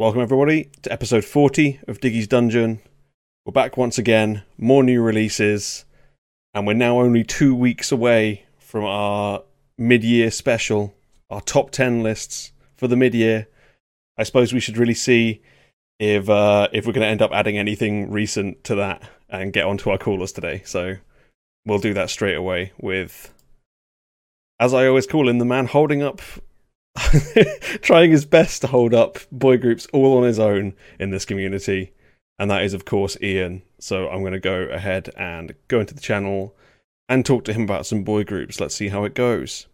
Welcome, everybody, to episode 40 of Diggy's Dungeon. We're back once again, more new releases, and we're now only two weeks away from our mid year special, our top 10 lists for the mid year. I suppose we should really see if uh, if we're going to end up adding anything recent to that and get onto our callers today. So we'll do that straight away with, as I always call him, the man holding up trying his best to hold up boy groups all on his own in this community. And that is, of course, Ian. So I'm going to go ahead and go into the channel and talk to him about some boy groups. Let's see how it goes.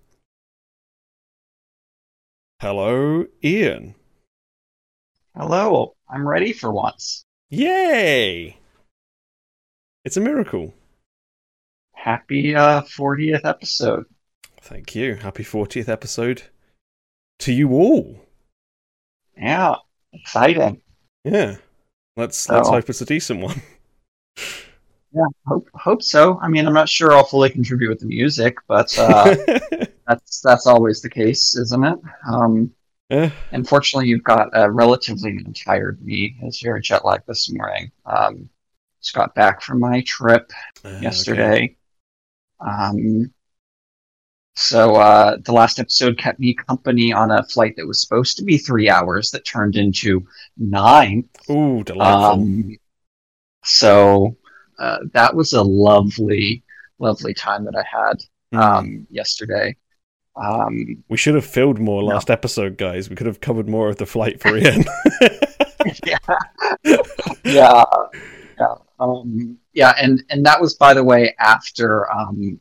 Hello, Ian. Hello, I'm ready for once. Yay! It's a miracle. Happy uh, 40th episode. Thank you. Happy 40th episode to you all. Yeah, exciting. Yeah. Let's let's hope it's a decent one. Yeah, hope hope so. I mean, I'm not sure I'll fully contribute with the music, but uh, that's that's always the case, isn't it? Um, yeah. Unfortunately, you've got a relatively tired me as you're jet lag this morning. Um, just got back from my trip Uh, yesterday. Um, so uh, the last episode kept me company on a flight that was supposed to be three hours that turned into nine. Ooh, delightful. Um, so uh, that was a lovely, lovely time that I had Hmm. um, yesterday. Um, We should have filled more No. last episode, guys. We could have covered more of the flight for Ian. yeah, yeah, yeah, um, yeah, and and that was, by the way, after um,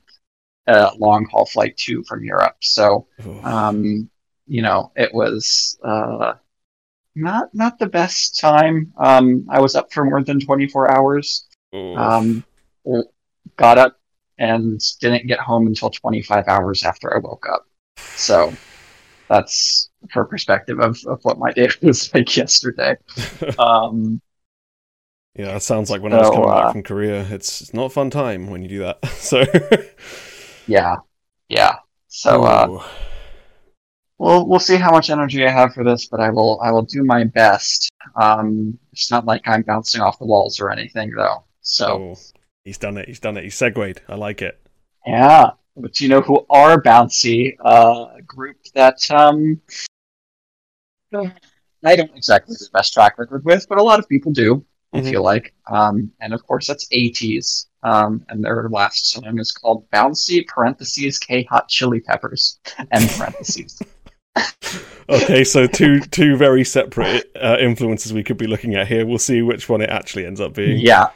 a long haul flight too from Europe. So um, you know, it was uh, not not the best time. Um, I was up for more than twenty four hours. Um, got up and didn't get home until 25 hours after I woke up. So that's for perspective of, of what my day was like yesterday. Um, yeah, that sounds like when I was coming uh, back from Korea. It's, it's not a fun time when you do that. So, yeah, yeah. So uh, we'll we'll see how much energy I have for this, but I will I will do my best. Um, it's not like I'm bouncing off the walls or anything though. So Oh, he's done it. He's done it. He's segued. I like it. Yeah, but you know who are bouncy? Uh, a group that um, I don't exactly have the best track record with, but a lot of people do. I Mhm. feel like, um, and of course that's ATEEZ, um, and their last song is called "Bouncy" (parentheses K Hot Chili Peppers) and parentheses. Okay, so two two very separate uh, influences we could be looking at here. We'll see which one it actually ends up being. yeah.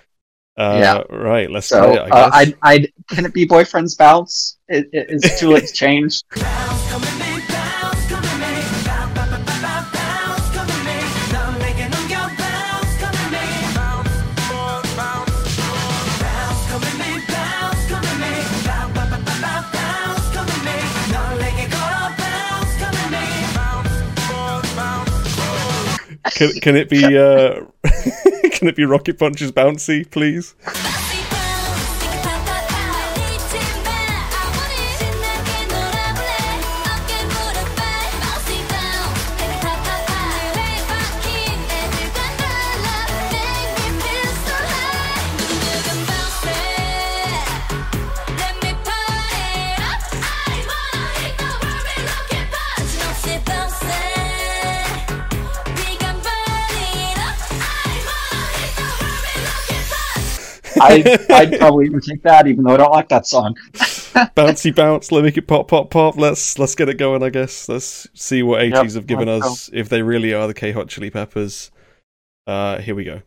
Uh, yeah. Right. Let's So try it. I uh. I'd, I'd can it be boyfriend's bounce? Is, it, it's too late to change. can can it be uh, can it be Rocket Punch's bouncy, please? I, I'd probably even take that, even though I don't like that song. bouncy bounce. Let me make it pop pop pop. Let's let's get it going. I guess. Let's see what ATEEZ Yep, have given us. If they really are the K Hot Chili Peppers. Uh, here we go.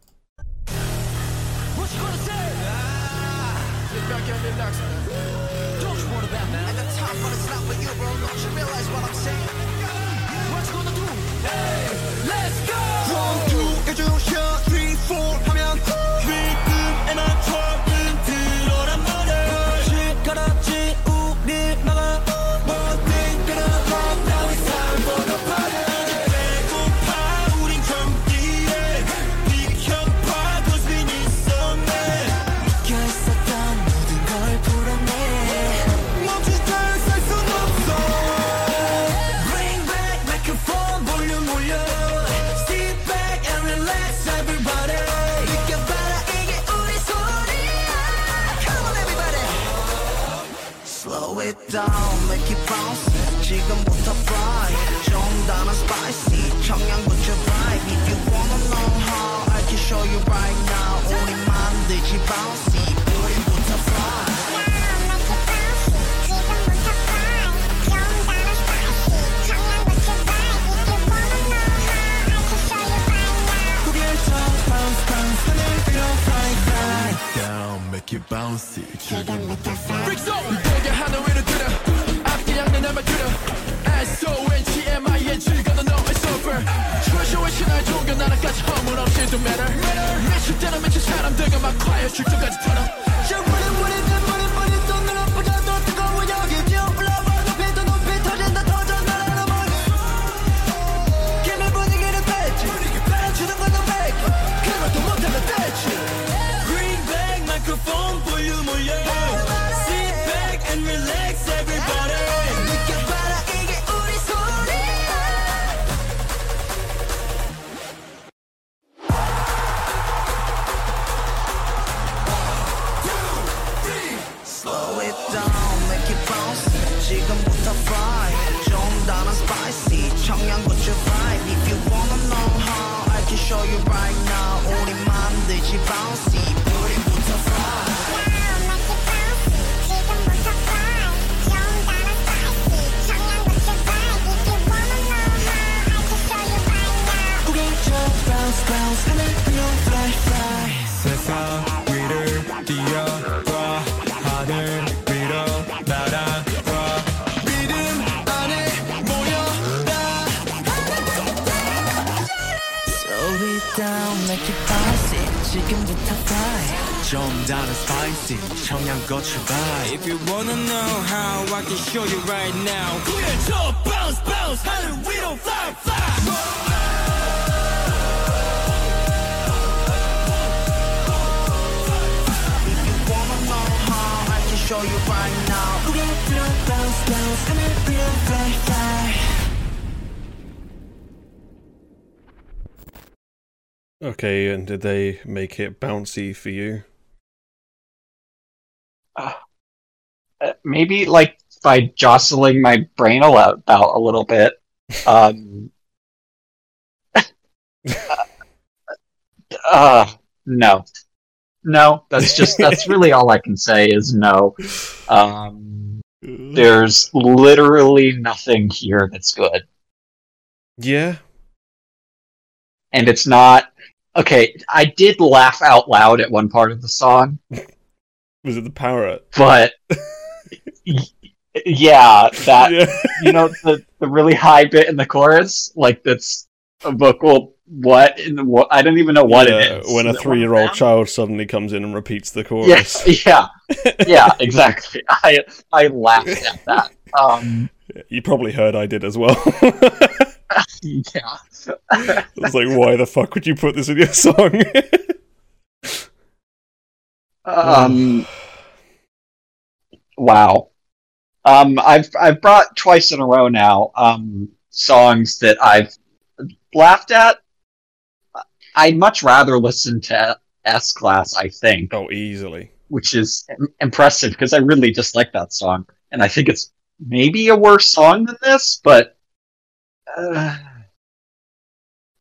got you by. If you wanna know how, I can show you right now. Clear your bounce, bounce, holler, we don't fly, fly. show you right now. Bounce, bounce, and fly, fly. Okay, and did they make it bouncy for you? Maybe like by jostling my brain a about a little bit. Um, uh, no, no. That's just that's really all I can say is no. Um, there's literally nothing here that's good, Yeah. and it's not. Okay, I did laugh out loud at one part of the song, Was it the parrot? but yeah, that yeah. you know the the really high bit in the chorus, like that's a vocal what in the what I don't even know what Yeah, it is. When a three year old child suddenly comes in and repeats the Yeah, chorus. yeah, yeah, exactly. I I laughed at that. Um, You probably heard I did as well. yeah, I was like, why the fuck would you put this in your song? um, wow. Um, I've I've brought twice in a row now. Um, songs that I've laughed at. I'd much rather listen to S Class. I think. oh, easily. which is im- impressive because I really dislike that song, and I think it's maybe a worse song than this, but uh,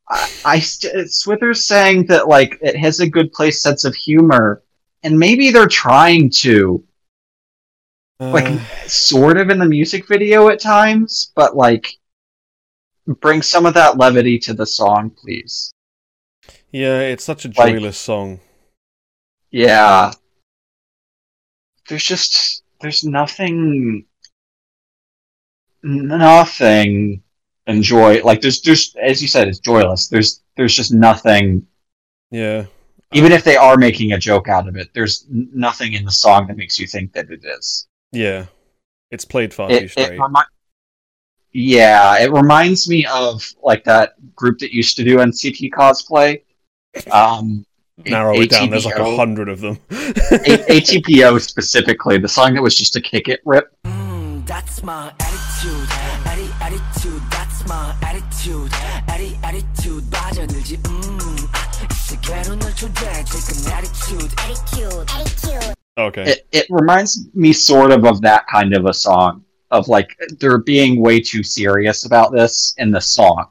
I, I st- Swither's saying that like it has a good place sense of humor, and maybe they're trying to like Uh, sort of in the music video at times, but like bring some of that levity to the song, please. yeah, it's such a like- joyless song. Yeah. There's just there's nothing nothing enjoy like there's there's as you said it's joyless. There's there's just nothing Yeah. even if they are making a joke out of it, there's nothing in the song that makes you think that it is. Yeah, it's played far it, too straight. Remi- yeah, it reminds me of like that group that used to do NCT cosplay. Um, Narrow A- it down. There's like a hundred of them. A- ATBO specifically, the song that was just a kick it rip. Mm, that's my attitude. Atti- attitude. That's my attitude. Atti- attitude. 빠져들지. Mm. Attitude. Attitude. Attitude okay. it, it reminds me sort of of that kind of a song of like they're being way too serious about this in the song.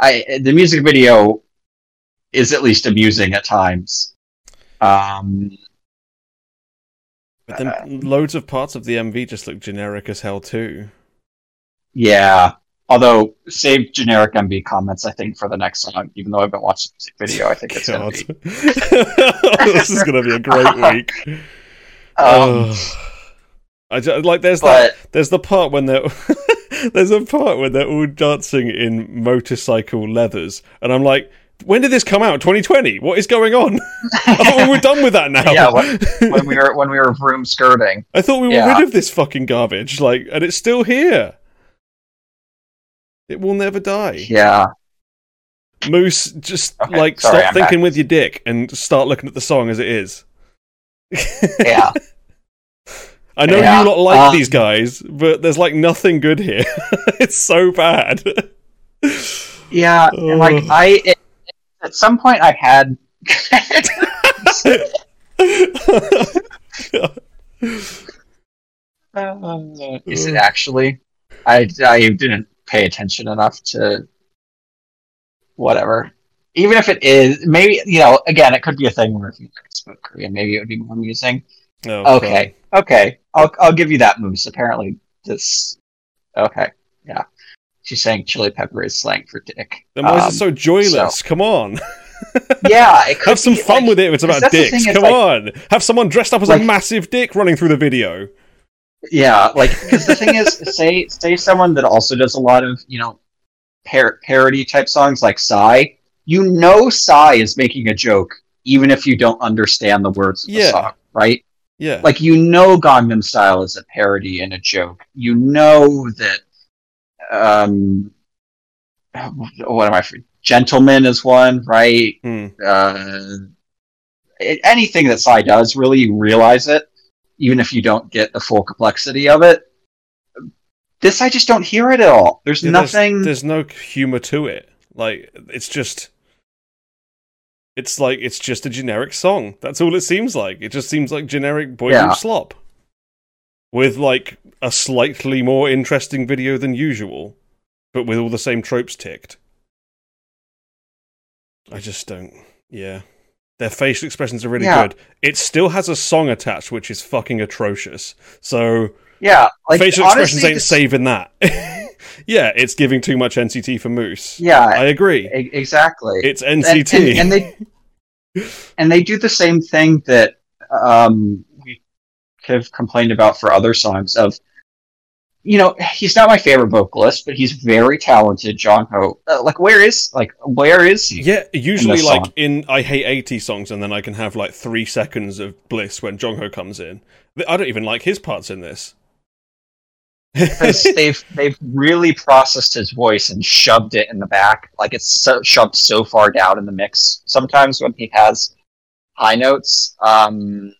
I the music video is at least amusing at times. Um, but then loads of parts of the MV just look generic as hell too. yeah. Although save generic MV comments, I think for the next song. Even though I haven't watched the music video, I think it's gonna be. this is gonna be a great week. Um. I ju- like there's that there's the part when they're there's a part when they're all dancing in motorcycle leathers, and I'm like, when did this come out? 2020? What is going on? I thought we were done with that now. yeah, when, when we were when we were vroom skirting, I thought we were Yeah. rid of this fucking garbage, like, and it's still here. It will never die. yeah, Moose, just Okay, like sorry, stop I'm thinking back. with your dick and start looking at the song as it is. Yeah. I know Yeah, you lot like um, these guys, but there's like nothing good here. it's so bad. Yeah, and like I, it, at some point, I had. Uh, is it actually? I I didn't pay attention enough to. Whatever. Even if it is, maybe you know. Again, it could be a thing where if you spoke Korean, maybe it would be more amusing. Oh, Okay, okay, I'll I'll give you that, Moose. Apparently, this. Okay, yeah. She's saying chili pepper is slang for dick. Then why is Um, it so joyless? Come on. Yeah, it could Have some be, fun like- with it if it's about dicks. Come like- on. Have someone dressed up as a massive dick running through the video. Yeah, like because the thing is, say say someone that also does a lot of you know par- parody type songs like Psy. You know, Psy is making a joke even if you don't understand the words of Yeah. the song, right? Yeah. Like you know, Gangnam Style is a parody and a joke. You know that. Um, what am I? Gentleman is one, right? Hmm. uh, anything that Psy does, really, you realize it, even if you don't get the full complexity of it. This, I just don't hear it at all. There's Yeah, there's- nothing. There's, no humor to it. Like it's just. It's like it's just a generic song. That's all it seems like. It just seems like generic boy Yeah. group slop, with like a slightly more interesting video than usual, but with all the same tropes ticked. I just don't. Yeah, their facial expressions are really Yeah. good. It still has a song attached, which is fucking atrocious. So yeah, like facial honestly, expressions ain't saving that. yeah, it's giving too much NCT for Moose. Yeah, I agree. e- exactly. It's NCT. and, and they and they do the same thing that um, we have complained about for other songs. Of you know, he's not my favorite vocalist, but he's very talented. Jongho, uh, like where is like where is he? yeah, usually this like song. in I hate ATEEZ songs and then I can have like 3 seconds of bliss when Jongho comes in. I don't even like his parts in this. Because they've they've really processed his voice and shoved it in the back. Like it's so, shoved so far down in the mix. Sometimes when he has high notes, um,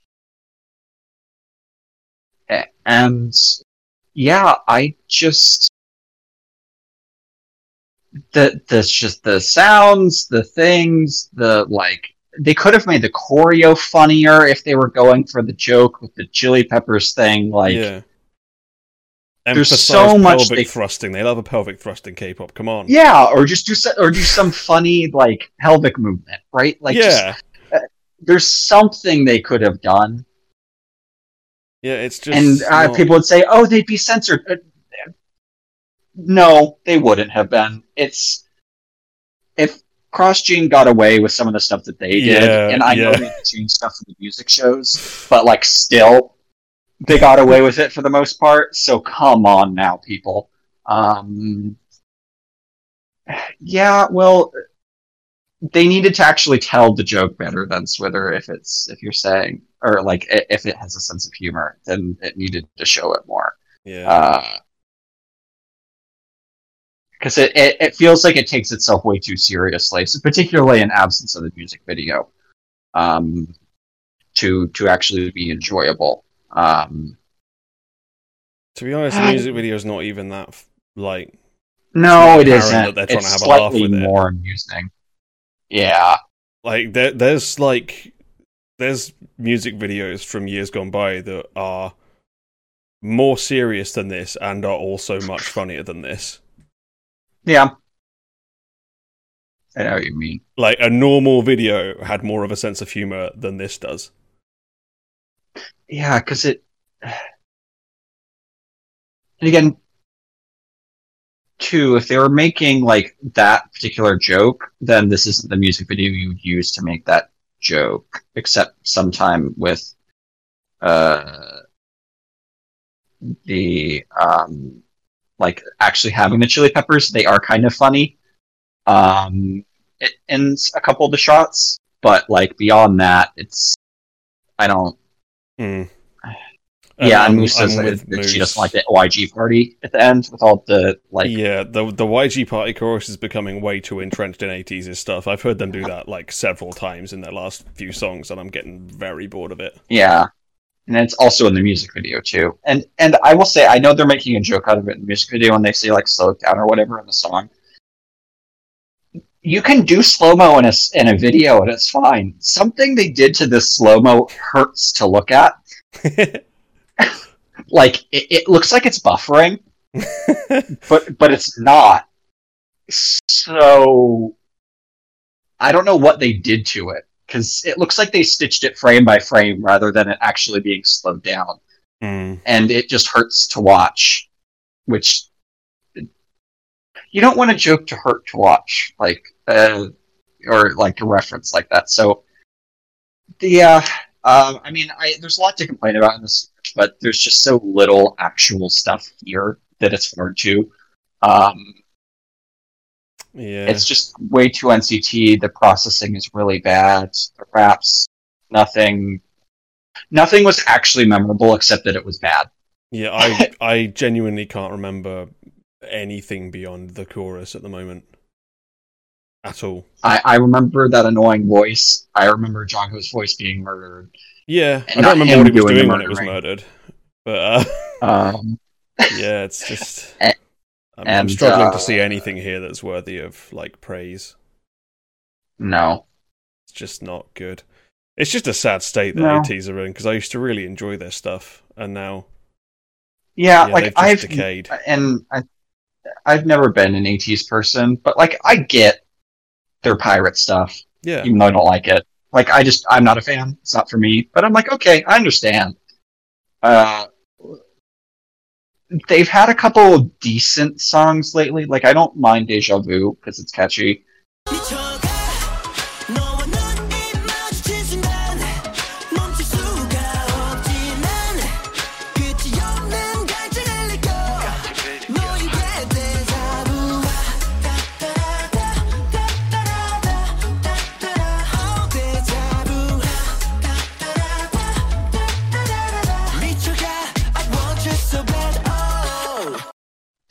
and yeah, I just the the just the sounds, the things, the like. They could have made the choreo funnier if they were going for the joke with the chili peppers thing. Like, yeah. There's so much pelvic they- thrusting. They love a pelvic thrust in K-pop. Come on. Yeah, or just do so, or do some funny like pelvic movement, right? Like, just- yeah. there's something they could have done, Yeah, it's just and uh, not- people would say, "Oh, they'd be censored." Uh, no, they wouldn't have been. It's if Cross Gene got away with some of the stuff that they did, Yeah, and I know yeah. they changed stuff in the music shows, but like still, they got away with it for the most part. So come on now, people. Um, yeah, well, they needed to actually tell the joke better than Swither. If it's if you're saying or like if it has a sense of humor, then it needed to show it more. yeah. Because it, it, it feels like it takes itself way too seriously, so particularly in absence of the music video, um, to to actually be enjoyable. Um, to be honest, the music video is not even that like no, It's it apparent isn't. that it's to have a laugh slightly with it. more amusing. Yeah, like there, there's like there's music videos from years gone by that are more serious than this and are also much funnier than this. Yeah. I know what you mean. Like a normal video had more of a sense of humor than this does. Yeah, because it. And again, too, if they were making like that particular joke, then this isn't the music video you would use to make that joke, except sometime with uh, the um, like actually having the chili peppers. They are kind of funny um, in a couple of the shots, but like beyond that, it's I don't. Hmm. Yeah, I'm- and Moose says that, with that she Moose. doesn't like the YG party at the end with all the like. yeah, the the YG party chorus is becoming way too entrenched in ATEEZ stuff. I've heard them do that like several times in their last few songs, and I'm getting very bored of it. Yeah. And it's also in the music video too. And and I will say I know they're making a joke out of it in the music video when they say like slow down or whatever in the song. You can do slow mo in a in a video and it's fine. Something they did to this slow mo hurts to look at. Like it, it looks like it's buffering, but but it's not. So I don't know what they did to it because it looks like they stitched it frame by frame rather than it actually being slowed down, Hmm. and it just hurts to watch. Which you don't want a joke to hurt to watch, like uh, or like a reference like that. So yeah, um, I mean, I there's a lot to complain about in this, but there's just so little actual stuff here that it's hard to. Um, Yeah. it's just way too NCT. The processing is really bad. The raps, nothing, nothing was actually memorable except that it was bad. Yeah, I I genuinely can't remember anything beyond the chorus at the moment. At all. I, I remember that annoying voice. I remember Jongho's voice being murdered. Yeah, I don't remember what he was doing doing when it was murdered. But uh, Um, yeah, it's just I'm, I'm struggling uh, to see anything here that's worthy of like praise. no, It's just not good. It's just a sad state that No. ATEEZ are in because I used to really enjoy their stuff, and now yeah, yeah, like I've decayed. and I, I've never been an ATEEZ person, but like I get their pirate stuff. Yeah, even though I don't like it. Like I just I'm not a fan. It's not for me. But I'm like, okay, I understand. Uh they've had a couple of decent songs lately. Like I don't mind Deja Vu because it's catchy.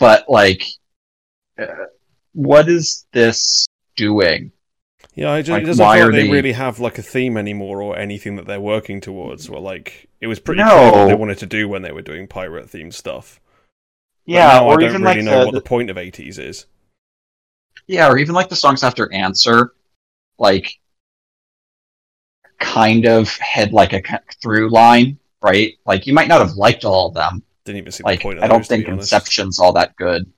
But like uh, what is this doing? yeah. I just, like, it doesn't why feel are like they they- really have like a theme anymore or anything that they're working towards. Well, like it was pretty No. clear what they wanted to do when they were doing pirate themed stuff. But Yeah, or I don't even really like know the, what the point of ATEEZ is. Yeah, or even like the songs after Answer, like kind of had like a through line, right? Like you might not have liked all of them. Didn't even see Like the point of I don't those, think honest. Inception's all that good.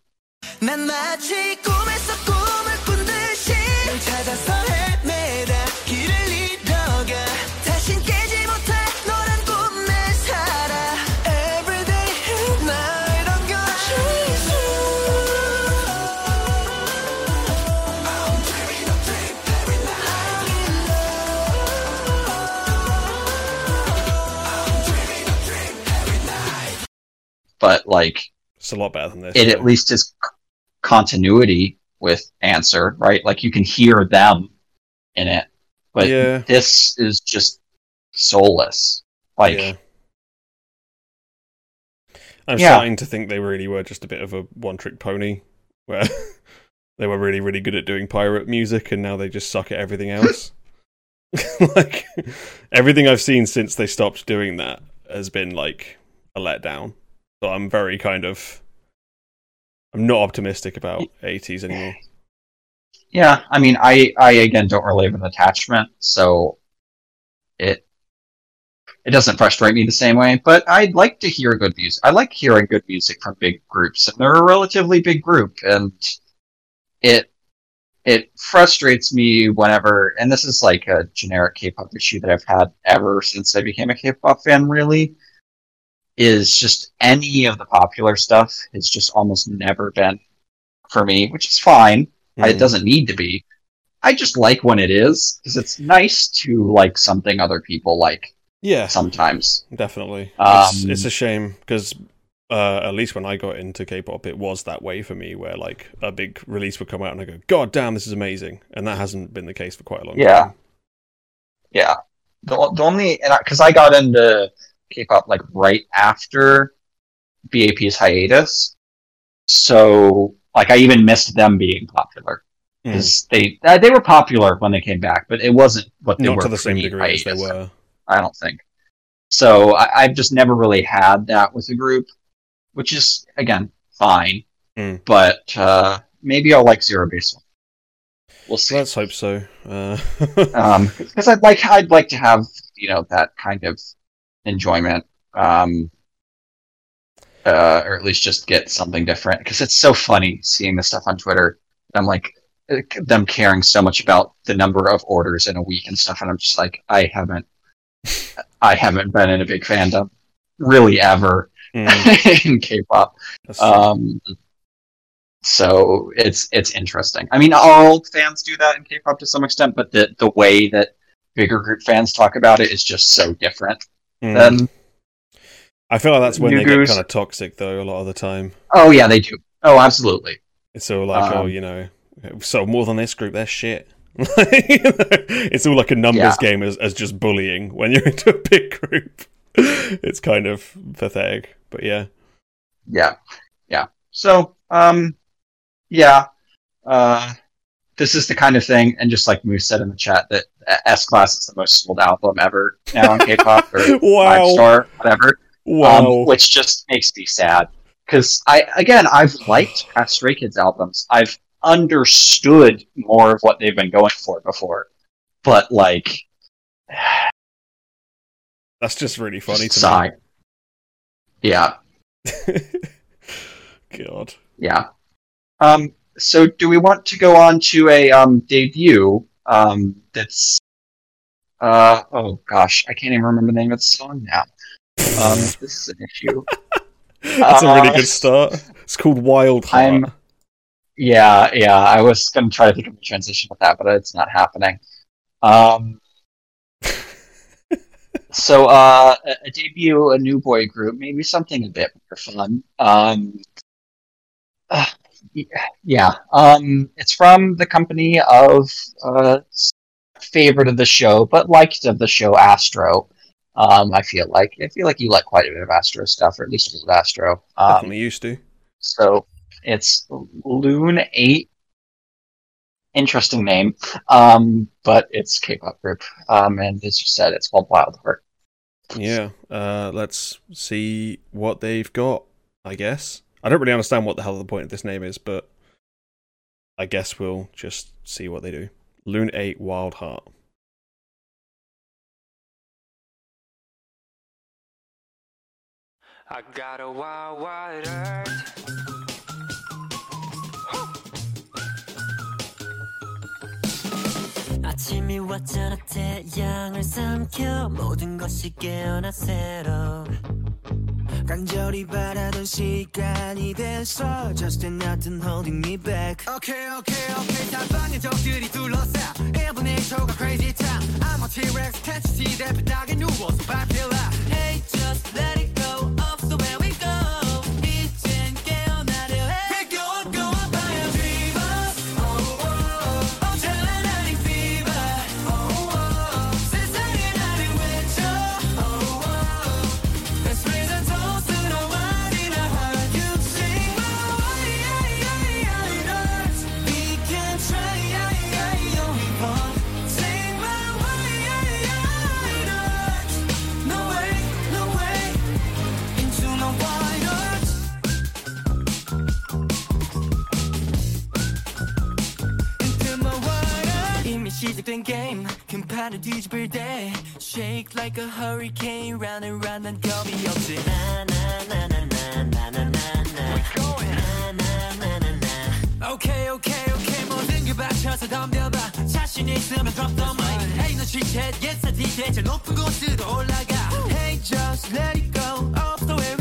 But like It's a lot better than this. it at least is c- continuity with Answer, right? Like you can hear them in it. But Yeah. this is just soulless. Like Yeah. I'm Yeah. starting to think they really were just a bit of a one trick pony where they were really, really good at doing pirate music and now they just suck at everything else. like everything I've seen since they stopped doing that has been like a letdown. So I'm very kind of I'm not optimistic about ATEEZ anymore. Yeah, I mean, I I again don't really have an attachment, so it it doesn't frustrate me the same way. But I like to hear good music. I like hearing good music from big groups, and they're a relatively big group, and it it frustrates me whenever, and this is like a generic K-pop issue that I've had ever since I became a K-pop fan. Really, is just any of the popular stuff has just almost never been for me, which is fine. It Mm. doesn't need to be. I just like when it is because it's nice to like something other people like Yeah, sometimes. definitely. Um, it's, it's a shame because uh, at least when I got into K-pop, it was that way for me, where like a big release would come out and I go, "God damn, this is amazing," and that hasn't been the case for quite a long Yeah. time. Yeah, the, the only because I got into K-pop like right after BAP's hiatus, so like I even missed them being popular Mm. because they uh, they were popular when they came back, but it wasn't what they Not were to the same degree as they were. I don't think. So I, I've just never really had that with a group, which is again fine. Mm. But uh, maybe I'll like Zero Base. We'll see. Let's hope so. Uh, Um, because I'd like I'd like to have you know that kind of enjoyment, um, uh, or at least just get something different. Because it's so funny seeing the stuff on Twitter. I'm like them caring so much about the number of orders in a week and stuff, and I'm just like I haven't I haven't been in a big fandom really ever mm, in K-pop. Um, so it's it's interesting. I mean, all fans do that in K-pop to some extent, but the the way that bigger group fans talk about it is just so different. Mm. Than I feel like that's when New they get kind of toxic, though. A lot of the time, oh yeah, they do. Oh, absolutely. it's all like, oh, Um, you know, so more than this group, they're shit. it's all like a numbers Yeah. game as, as just bullying when you're into a big group. it's kind of pathetic, but yeah. Yeah, yeah. So, um, yeah. Uh, this is the kind of thing, and just like Moose said in the chat, that S Class is the most sold album ever now in K-pop or five Wow. star, whatever. Wow. um, which just makes me sad because I again I've liked past Stray Kids albums. I've understood more of what they've been going for before, but like That's just really funny to sigh. Yeah. God. yeah. Um, so do we want to go on to a um, debut? Um, that's uh oh gosh, I can't even remember the name of the song now. Um, this is an issue. That's a really Uh, good start. It's called Wild Heart. I'm- Yeah, yeah. I was gonna try to think of a transition with that, but it's not happening. Um, so, uh, a, debut, a new boy group, maybe something a bit more fun. Um, uh, yeah. Um, it's from the company of uh, favorite of the show, but liked of the show, Astro. Um, I feel like I feel like you like quite a bit of Astro stuff, or at least old Astro. Um, Definitely used to. so it's Loon Eight. Interesting name, um, but it's K-pop group, um, and as you said, it's called Wild Heart. Yeah. Uh, let's see what they've got, I guess. I don't really understand what the hell the point of this name is, but I guess we'll just see what they do. LUN8 Wild Heart. I got a wild, wild 태양을 삼켜 모든 것이 깨어나 새로 간절히 바라던 시간이 됐어 Just nothing holding me back Okay okay okay 사방에 적들이 둘러싸 1분의 1초가 crazy time I'm a T-Rex 텐치티 내 바닥에 누워서 발필라 Hey just let it 금판을 뒤집을 때 Shake like a hurricane round and round 난 겁이 없지 Okay, okay, okay 모든 게 받쳐서 덤벼봐 자신 있으면 drop the mic Ain't no chit chat, yes I did that 저 높은 곳으로 올라가 Hey, just let it go Off the way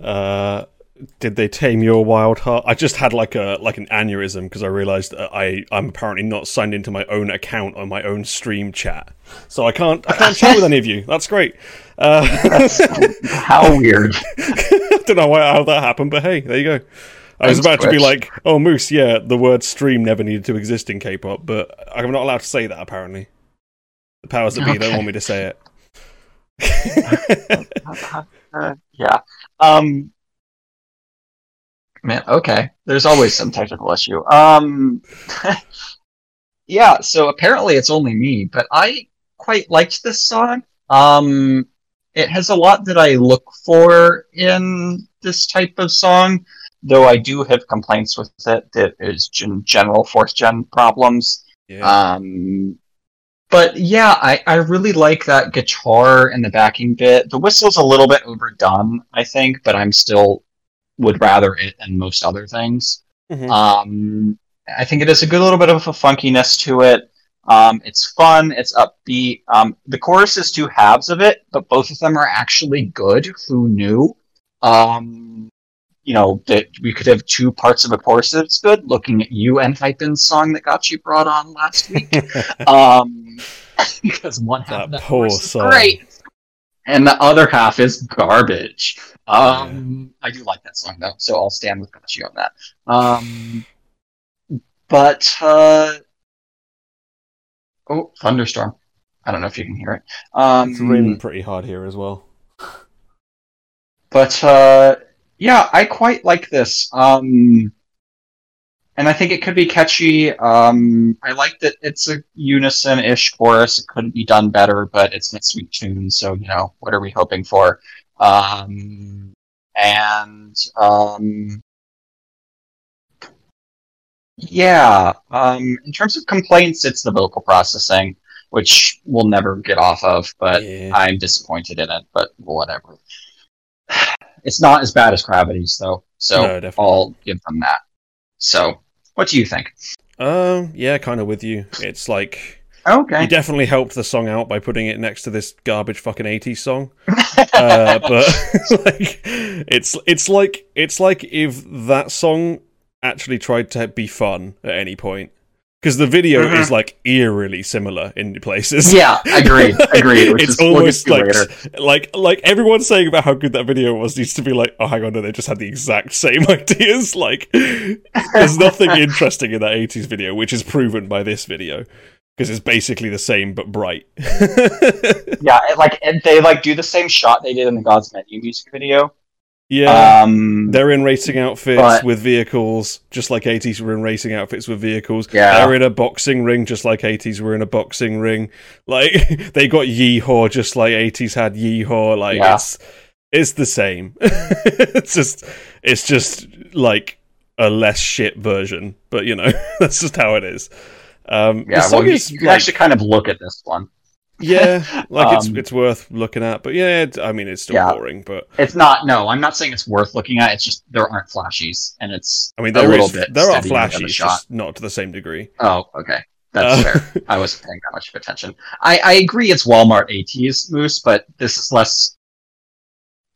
Uh, did they tame your wild heart? I just had like a like an aneurysm because I realized I I'm apparently not signed into my own account on my own stream chat, so I can't I can't chat with any of you. That's great. Uh, How weird. I don't know why, how that happened, but hey, there you go. I was about to be like, "Oh, Moose, yeah, the word stream never needed to exist in K-pop," but I'm not allowed to say that. Apparently, the powers that be don't want me to say it. Uh, yeah. Um. Man, okay. There's always some technical issue. Um. yeah. So apparently it's only me, but I quite liked this song. Um. It has a lot that I look for in this type of song, though I do have complaints with it that is gen- general fourth gen problems. yeah. Um, but yeah, I, I really like that guitar and the backing bit. The whistle's a little bit overdone, I think, but I'm still would rather it than most other things. Mhm. Um, I think it has a good little bit of a funkiness to it. Um, it's fun. It's upbeat. Um, the chorus is two halves of it, but both of them are actually good. Who knew? Um, you know that we could have two parts of a chorus that's good. Looking at you ENHYPEN's song that got you brought on last week, um, because one half of That that poor chorus is song. great, and the other half is garbage. Um, I do like that song though, so I'll stand with Gachi on that. Um, but uh, oh, thunderstorm! I don't know if you can hear it. Um, it's raining pretty hard here as well. but uh, yeah, I quite like this. Um, and I think it could be catchy. Um, I like that it's a unison-ish chorus. It couldn't be done better, but it's a sweet tune, so you know what are we hoping for? Um, and um, yeah, um, in terms of complaints, it's the vocal processing, which we'll never get off of. But Yeah. I'm disappointed in it. But whatever. It's not as bad as Gravity's though, so No. I'll give them that. So, what do you think? Um, yeah, kind of with you. It's like Okay. you definitely helped the song out by putting it next to this garbage fucking ATEEZ song. uh, but like, it's it's like it's like if that song actually tried to be fun at any point. Because the video Mhm. is like eerily similar in places. yeah, agreed, agreed. Which it's is, we'll almost like later. like like everyone saying about how good that video was needs to be like, oh hang on, no, they just had the exact same ideas. Like, there's nothing interesting in that ATEEZ video, which is proven by this video because it's basically the same but bright. Yeah, like and they like do the same shot they did in the God's Menu music video, Yeah. Um, They're in racing outfits But- with vehicles, just like ATEEZ were in racing outfits with vehicles. Yeah. They're in a boxing ring, just like ATEEZ were in a boxing ring. Like they got Yeehaw, just like ATEEZ had Yeehaw. Like Yeah. it's it's the same. it's just it's just like a less shit version, but you know that's just how it is. Um, yeah, well, you, is you can like- actually kind of look at this one. Yeah, like it's Um, it's worth looking at, but yeah, I mean it's still Yeah. boring, but It's not. No, I'm not saying it's worth looking at. It's just there aren't flashies, and it's I mean a there little is bit there are steady on the flashes, just not to the same degree. Oh, okay. That's Uh, fair. I wasn't paying that much of attention. I, I agree it's Walmart ATEEZ Moose, but this is less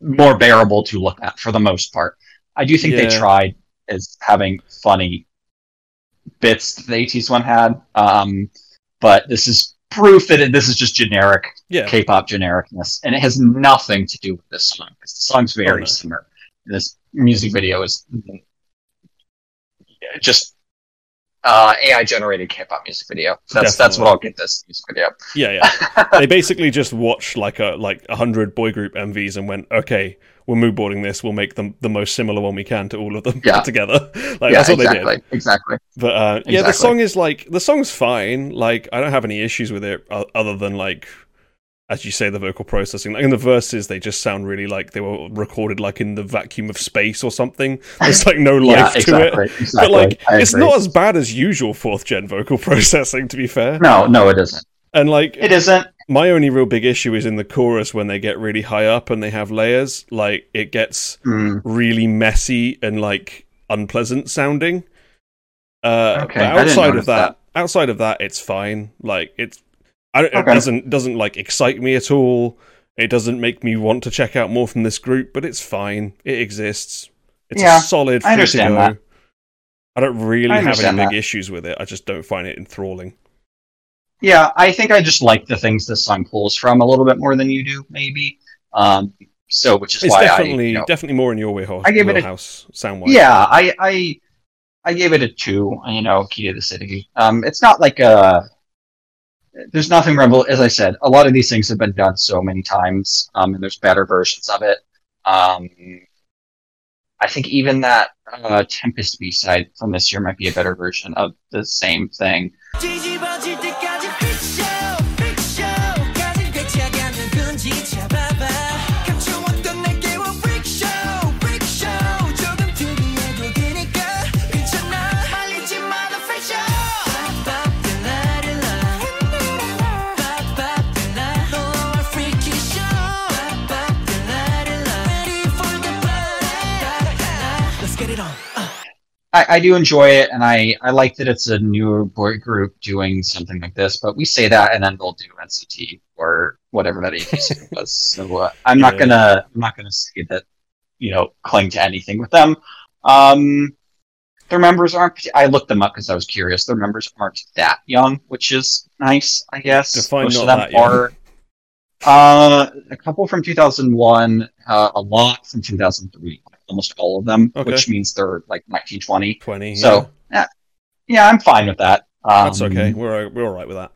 more bearable to look at for the most part. I do think they tried as having funny bits that the ATEEZ one had. Um, but this is proof that it, this is just generic Yeah, K-pop genericness, and it has nothing to do with this song because the song's very Oh, no. similar. This music video is just uh, AI generated K-pop music video. That's that's what I'll get this music video. yeah, yeah. they basically just watched like a like a hundred boy group MVs and went, okay, we're mood boarding this. We'll make them the most similar one we can to all of them Yeah. together. like yeah, that's what exactly, they did. exactly. But uh, yeah, the song is like the song's fine. Like I don't have any issues with it other than like. As you say, the vocal processing. Like in the verses, they just sound really like they were recorded like in the vacuum of space or something. There's like no life yeah, to it. exactly, exactly. But like, I it's agree. not as bad as usual fourth gen vocal processing, to be fair. No, no, it isn't. And like, It isn't. my only real big issue is in the chorus when they get really high up and they have layers. Like, it gets Mm, really messy and like unpleasant sounding. Uh, Okay, but outside of notice that, outside of that, it's fine. Like, it's I don't, it Okay. doesn't doesn't like excite me at all. It doesn't make me want to check out more from this group, but it's fine. It exists. It's Yeah, a solid. I understand that. I don't really I have any big that. issues with it. I just don't find it enthralling. Yeah, I think I just like the things this song pulls from a little bit more than you do, maybe. Um, so which is It's why definitely I, you know, definitely more in your wheelhouse. I give it a- wheelhouse sound wise. Yeah, I, I I gave it a two. You know, Key to the City. Um, it's not like a. There's nothing rebel. As I said, a lot of these things have been done so many times, um, and there's better versions of it. Um, I think even that uh, Tempest B side from this year might be a better version of the same thing. I, I do enjoy it, and I, I like that it's a newer boy group doing something like this. But we say that, and then they'll do NCT or whatever that agency was. So uh, I'm not gonna I'm not gonna say that you know cling to anything with them. Um, their members aren't. I looked them up because I was curious. Their members aren't that young, which is nice, I guess. Define Most of them are. Uh, a couple from 2001, uh, a lot from 2003, almost all of them, Okay. which means they're like 1920. twenty. So, yeah. yeah, I'm fine with that. Um, that's okay. We're we're all right with that.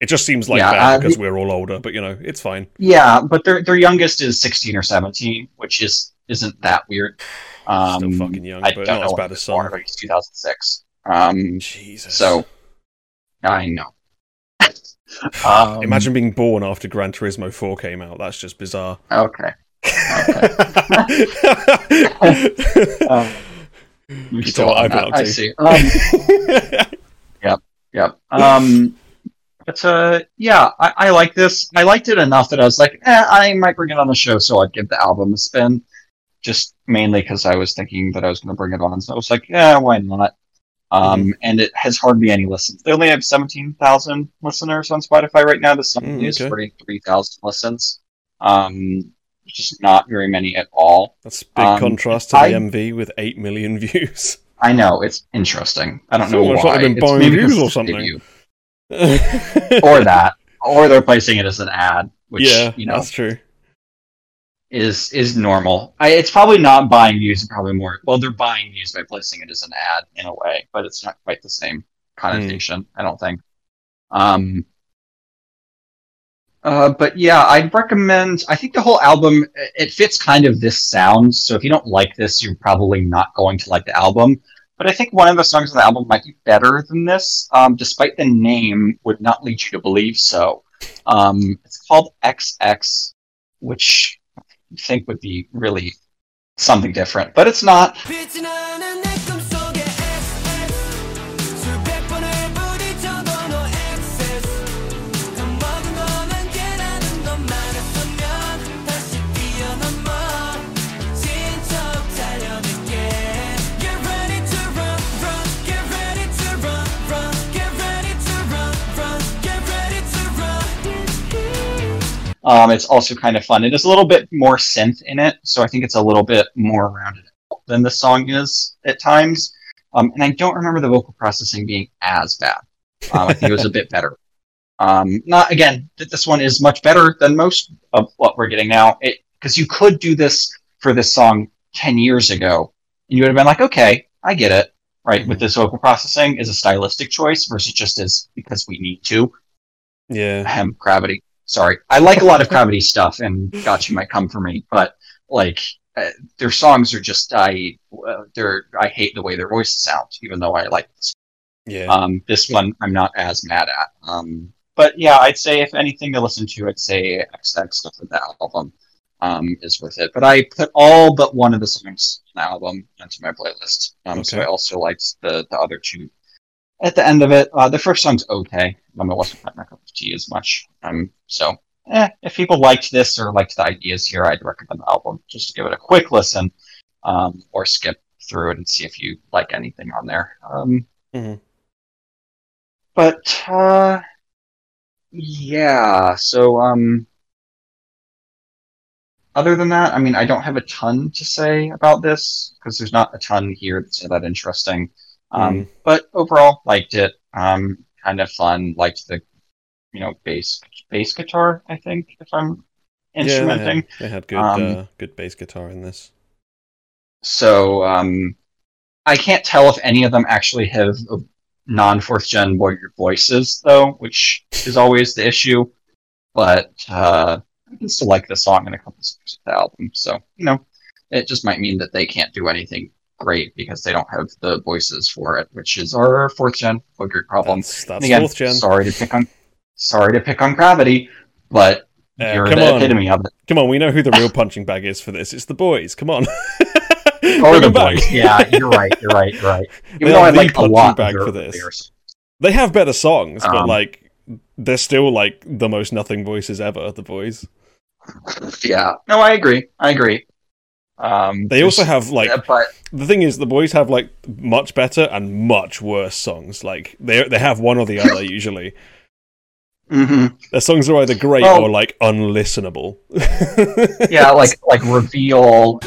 It just seems like Yeah, bad uh, because we're all older, but you know, it's fine. Yeah, but their their youngest is 16 or 17, which is isn't that weird. Um, Still fucking young, I but don't not as bad as born, some. but he's 2006. Um, Jesus. so I know. um, imagine being born after Gran Turismo Four came out. That's just bizarre. Okay. Um, you're You still what I've been that. I see. Um, Yep. Um, but uh, yeah, I, I like this. I liked it enough that I was like, eh, I might bring it on the show, so I'd give the album a spin. Just mainly because I was thinking that I was going to bring it on, so I was like, yeah, why not? Um, Mm-hmm. and it has hardly any listens. They only have seventeen thousand listeners on Spotify right now. The song Mm, is okay. forty-three thousand listens. Um, just not very many at all. That's big Um, contrast to I- the MV with eight million views. I know it's interesting. I don't know Almost why. been buying maybe views or it's something. or that, or they're placing it as an ad, which yeah, you know that's true. is is normal. I, it's probably not buying views, probably more. Well, they're buying views by placing it as an ad in a way, but it's not quite the same connotation. I don't think. Um, Uh, but yeah, I'd recommend. I think the whole album it fits kind of this sound. So if you don't like this, you're probably not going to like the album. But I think one of the songs on the album might be better than this, um, despite the name would not lead you to believe so. Um, it's called XX, which I think would be really something different, but it's not. Um, it's also kind of fun. It is a little bit more synth in it, so I think it's a little bit more rounded than the song is at times. Um, and I don't remember the vocal processing being as bad. Um, I think it was a bit better. Um, not again. th- This one is much better than most of what we're getting now. Because you could do this for this song ten years ago, and you would have been like, okay, I get it. Right, with this vocal processing is a stylistic choice versus just as because we need to Yeah. ahem, CRAVITY. Sorry, I like a lot of comedy stuff, and Gotcha might come for me, but like uh, their songs are just I uh, they're I hate the way their voices sound, even though I like this. Yeah. Um, this one I'm not as mad at. Um, but yeah, I'd say if anything to listen to, I'd say XX stuff with the album um, is worth it. But I put all but one of the songs on the album into my playlist, um, so I also liked the the other two at the end of it. Uh, the first song's okay. Um, it wasn't my cup of tea as much. Um, so eh, if people liked this or liked the ideas here, I'd recommend the album just to give it a quick listen, um, or skip through it and see if you like anything on there. Um, Mhm. But uh, yeah, so um, other than that, I mean, I don't have a ton to say about this because there's not a ton here that's that interesting. Um, Mm. But overall, liked it. Um, kind of fun. Liked the, you know, bass bass guitar. I think if I'm Yeah, they instrumenting. had, they had good Um, uh, good bass guitar in this. So um, I can't tell if any of them actually have non fourth gen voices, though, which is always the issue. But uh, I can still like the song and a couple songs of the album. So you know, it just might mean that they can't do anything great because they don't have the voices for it, which is our fourth gen warrior problem. That's, that's again, fourth gen. sorry to pick on, sorry to pick on CRAVITY, but Uh, you're come the on. epitome of it. Come on, we know who the real punching bag is for this. It's THE BOYZ. Come on. Or THE BOYZ. Yeah, you're right. You're right. You're right. Even They though I like a punching lot bag for this. theirs. They have better songs, but Um, like they're still like the most nothing voices ever. THE BOYZ. Yeah. No, I agree. I agree. Um, They also have like uh, but the thing is THE BOYZ have like much better and much worse songs. Like they they have one or the other usually. mhm. Their songs are either great or like unlistenable. yeah, like like reveal.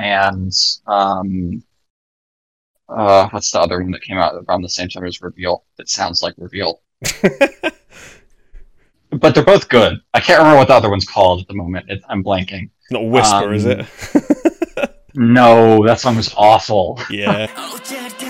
And um, uh, what's the other one that came out around the same time as Reveal? That sounds like Reveal, but they're both good. I can't remember what the other one's called at the moment. It, I'm blanking. Not whisper, is Um, it? No, that song was awful. yeah.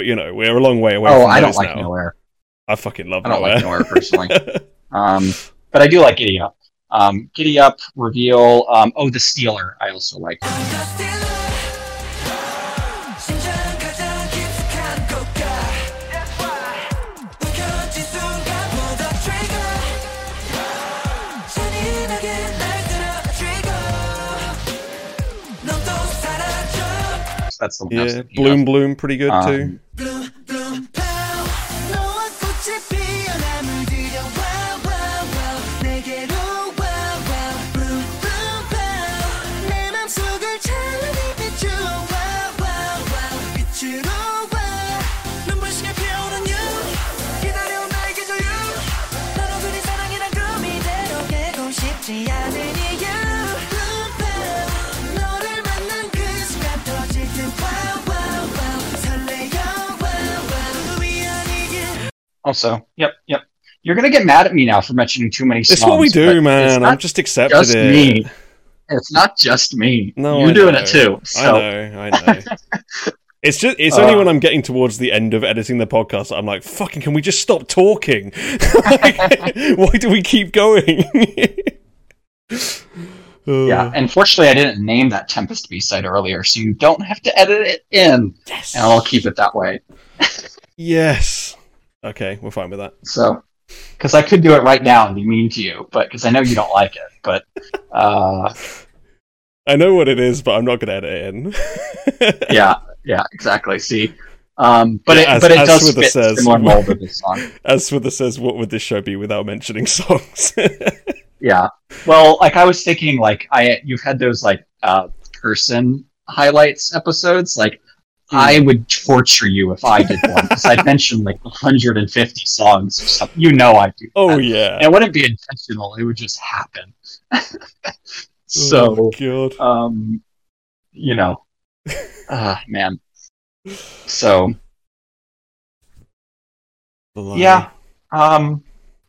but you know we're a long way away. Oh, I don't like now. nowhere. I fucking love. I don't nowhere. like nowhere personally, um, but I do like Giddy Up. Um, Giddy Up reveal. Um, oh, the Stealer. I also like. that's the yeah. Bloom Bloom pretty good um, too. Also, yep, yep. You're gonna get mad at me now for mentioning too many songs. It's what we do, man. I'm just accepted just it. me. It's not just me. No, you're I doing know. it too. So I know, I know. It's just it's only Uh, when I'm getting towards the end of editing the podcast that I'm like, fucking can we just stop talking? Like, why do we keep going? Uh, yeah. unfortunately I didn't name that Tempest B side earlier, so you don't have to edit it in, Yes. and I'll keep it that way. Yes. Okay, we're fine with that. So, because I could do it right now and be mean to you, but because I know you don't like it, but uh, I know what it is, but I'm not gonna edit it in. yeah, yeah, exactly. See, um, but Yeah, it as- but it as does Swither fit says- similar mold of this song. As Swither says, what would this show be without mentioning songs? Yeah. Well, like I was thinking, like I you've had those like uh person highlights episodes. Like. I would torture you if I did one because I'd mention like 150 songs or something. You know I do. That. oh yeah. And it wouldn't be intentional; it would just happen. so, oh, um, you know, ah, man. So yeah, um,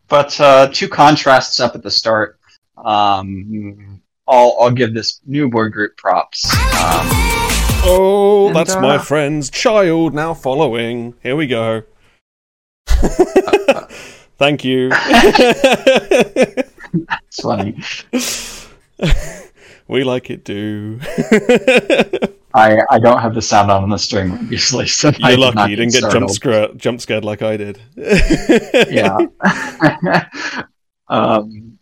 but uh, two contrasts up at the start. Um, I'll I'll give this new boy group props. Um, Oh, And, that's my uh, friend's child now following. Here we go. Thank you. that's funny. we like it too. I I don't have the sound on the string obviously, so You're did lucky you didn't get startled. jump scared, jump scared like I did. Yeah. um,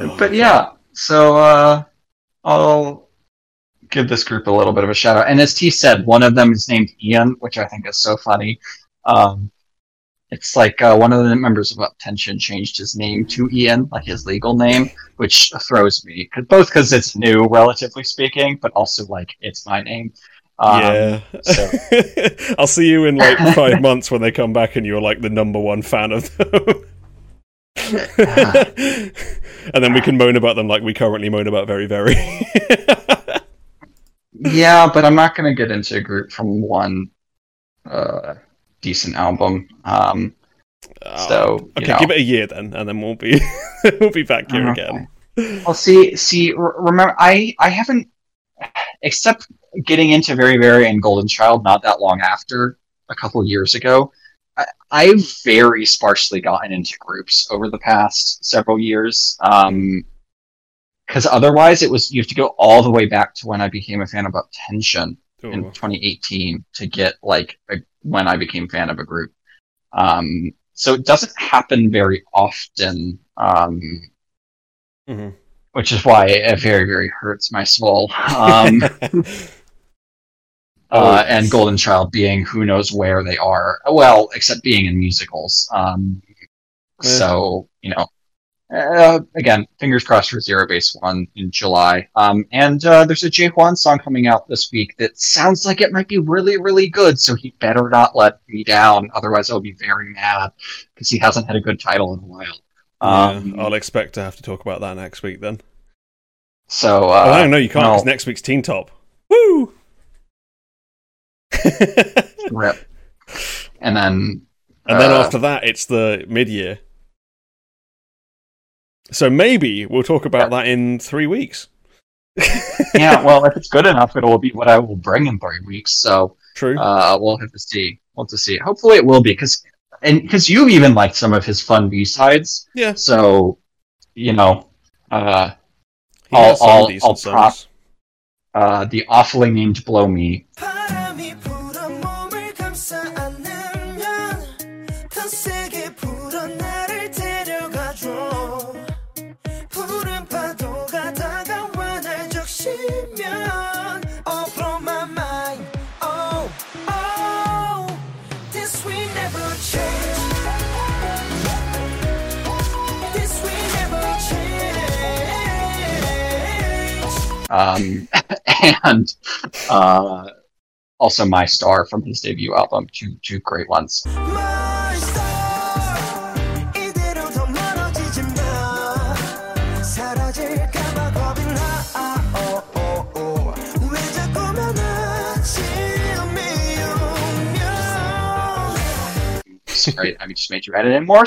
Oh, but yeah, so uh, I'll give this group a little bit of a shout out. And as T said, one of them is named Ian, which I think is so funny. Um, it's like uh, one of the members of UP10TION changed his name to Ian, like his legal name, which throws me. 'Cause- Both because it's new, relatively speaking, but also like it's my name. Um, yeah. so- I'll see you in like five months when they come back and you're like the number one fan of them. and then we can moan about them like we currently moan about VERIVERY. Yeah, but I'm not going to get into a group from one uh, decent album. Um, So, you okay, know. give it a year then, and then we'll be we'll be back here Okay. again. Well, see, see, remember, I, I haven't, except getting into VERIVERY and Golden Child not that long after, a couple years ago. I, I've very sparsely gotten into groups over the past several years. Um, because otherwise, it was you have to go all the way back to when I became a fan of Tension in 2018 to get like a, when I became a fan of a group. Um, so it doesn't happen very often. Um, Mhm. which is why it very very hurts my soul. Um, Oh, uh, yes. and Golden Child being who knows where they are. Well, except being in musicals. Um, Yeah. So you know, uh, again, fingers crossed for ZEROBASEONE in July. Um, and uh, there's a Jay Juan song coming out this week that sounds like it might be really really good. So he better not let me down, otherwise I'll be very mad because he hasn't had a good title in a while. Um, yeah, I'll expect to have to talk about that next week then. so uh, oh, I don't know, you can't no. because next week's Teen Top. Woo! rip. And then And then Uh, after that, it's the mid year. So maybe we'll talk about that in three weeks. yeah, well, if it's good enough, it will be what I will bring in three weeks. So True. Uh, we'll have to see. We'll have to see. Hopefully, it will be because and because you even liked some of his fun B sides. yeah. So, you know, uh, He I'll- has some I'll- I'll prop- songs. uh, the awfully named "Blow Me." Um, and uh, also My Star from his debut album, two, two great ones. Sorry, I mean, just made you edit in more.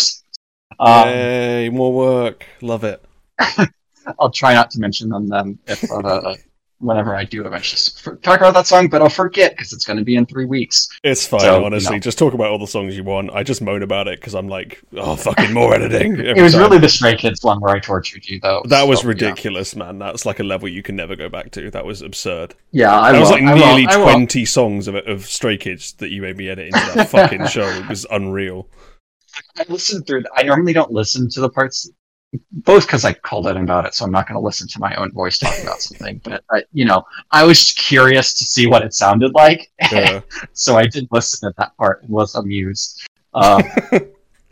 Um, Yay, more work. Love it. I'll try not to mention them then if uh, uh, uh, whenever I do eventually talk about that song, but I'll forget because it's going to be in three weeks. It's fine, So, honestly. no. Just talk about all the songs you want. I just moan about it because I'm like, oh, fucking more editing. It was time. really the Stray Kids one where I tortured you, though. That was so, know. ridiculous, man. That's like a level you can never go back to. That was absurd. Yeah, I That was like I nearly won't. 20 songs of, of Stray Kids that you made me edit into that fucking show. It was unreal. I listened through. I normally don't listen to the parts, both because I called in about it, so I'm not going to listen to my own voice talk about something. But uh, you know, I was curious to see what it sounded like, Yeah. so I did listen to that part and was amused um,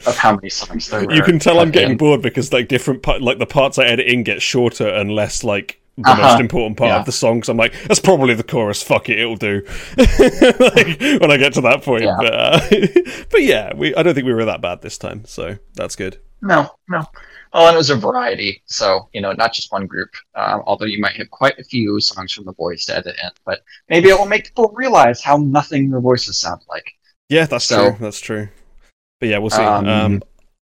of how many songs there were. you can tell I'm getting in. bored because like different part, like the parts I edit in get shorter and less like the Uh-huh. most important part Yeah. of the song. So I'm like, that's probably the chorus. Fuck it, it'll do. like, when I get to that point, Yeah. but, uh, but yeah, we I don't think we were that bad this time, so that's good. No, no. Well, and it was a variety, so you know, not just one group. Um, although you might have quite a few songs from THE BOYZ to edit in, but maybe it will make people realize how nothing their voices sound like. Yeah, that's So- true. That's true. But yeah, we'll see. Um, Um,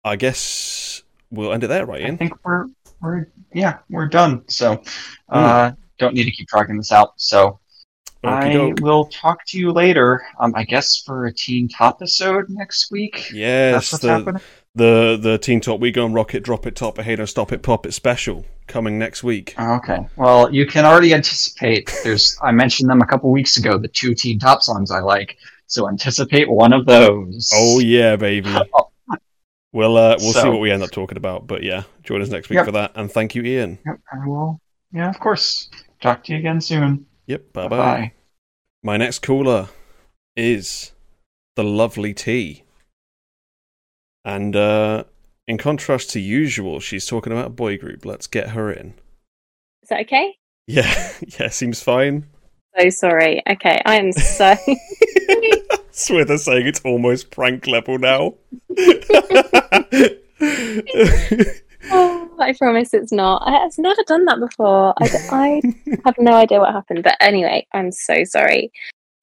I guess we'll end it there, right, I think we're we're yeah we're done. So Hmm. uh, don't need to keep dragging this out. So I Okey-doke. will talk to you later. Um, I guess for a teen top episode next week. Yes, That's what's the, happening. The the Teen Top We Go and Rocket Drop It Top Don't Stop It Pop It special coming next week. Oh, Okay. Well, you can already anticipate. There's I mentioned them a couple weeks ago. The two teen top songs I like. So anticipate one of those. Oh yeah, baby. We'll uh, we'll see what we end up talking about, but yeah, join us next week Yep. for that. And thank you, Ian. Yep, I will. Yeah, of course. Talk to you again soon. Yep, bye bye. Bye. My next caller is the lovely T. And uh, in contrast to usual, she's talking about a boy group. Let's get her in. Is that okay? Yeah, yeah, seems fine. So sorry. Okay, I am so. Swither saying it's almost prank level now. oh, I promise it's not. I have never done that before. I, I have no idea what happened. But anyway, I'm so sorry.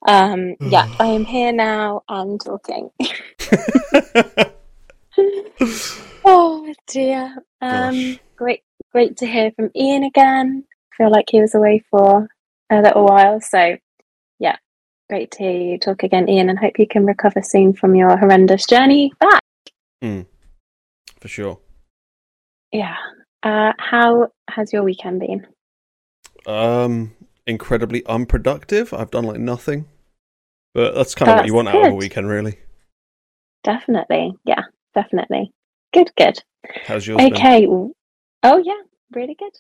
Um, yeah, I am here now and talking. oh dear. Um, Gosh. great, great to hear from Ian again. Feel like he was away for a little while, so yeah, great to hear you talk again, Ian, and hope you can recover soon from your horrendous journey back. For sure. Yeah. Uh, how has your weekend been? Um, incredibly unproductive. I've done like nothing, but that's kind of what you want out of a weekend, really. Definitely. Yeah, definitely. Good, good. How's yours? Okay. w- Oh yeah, really good.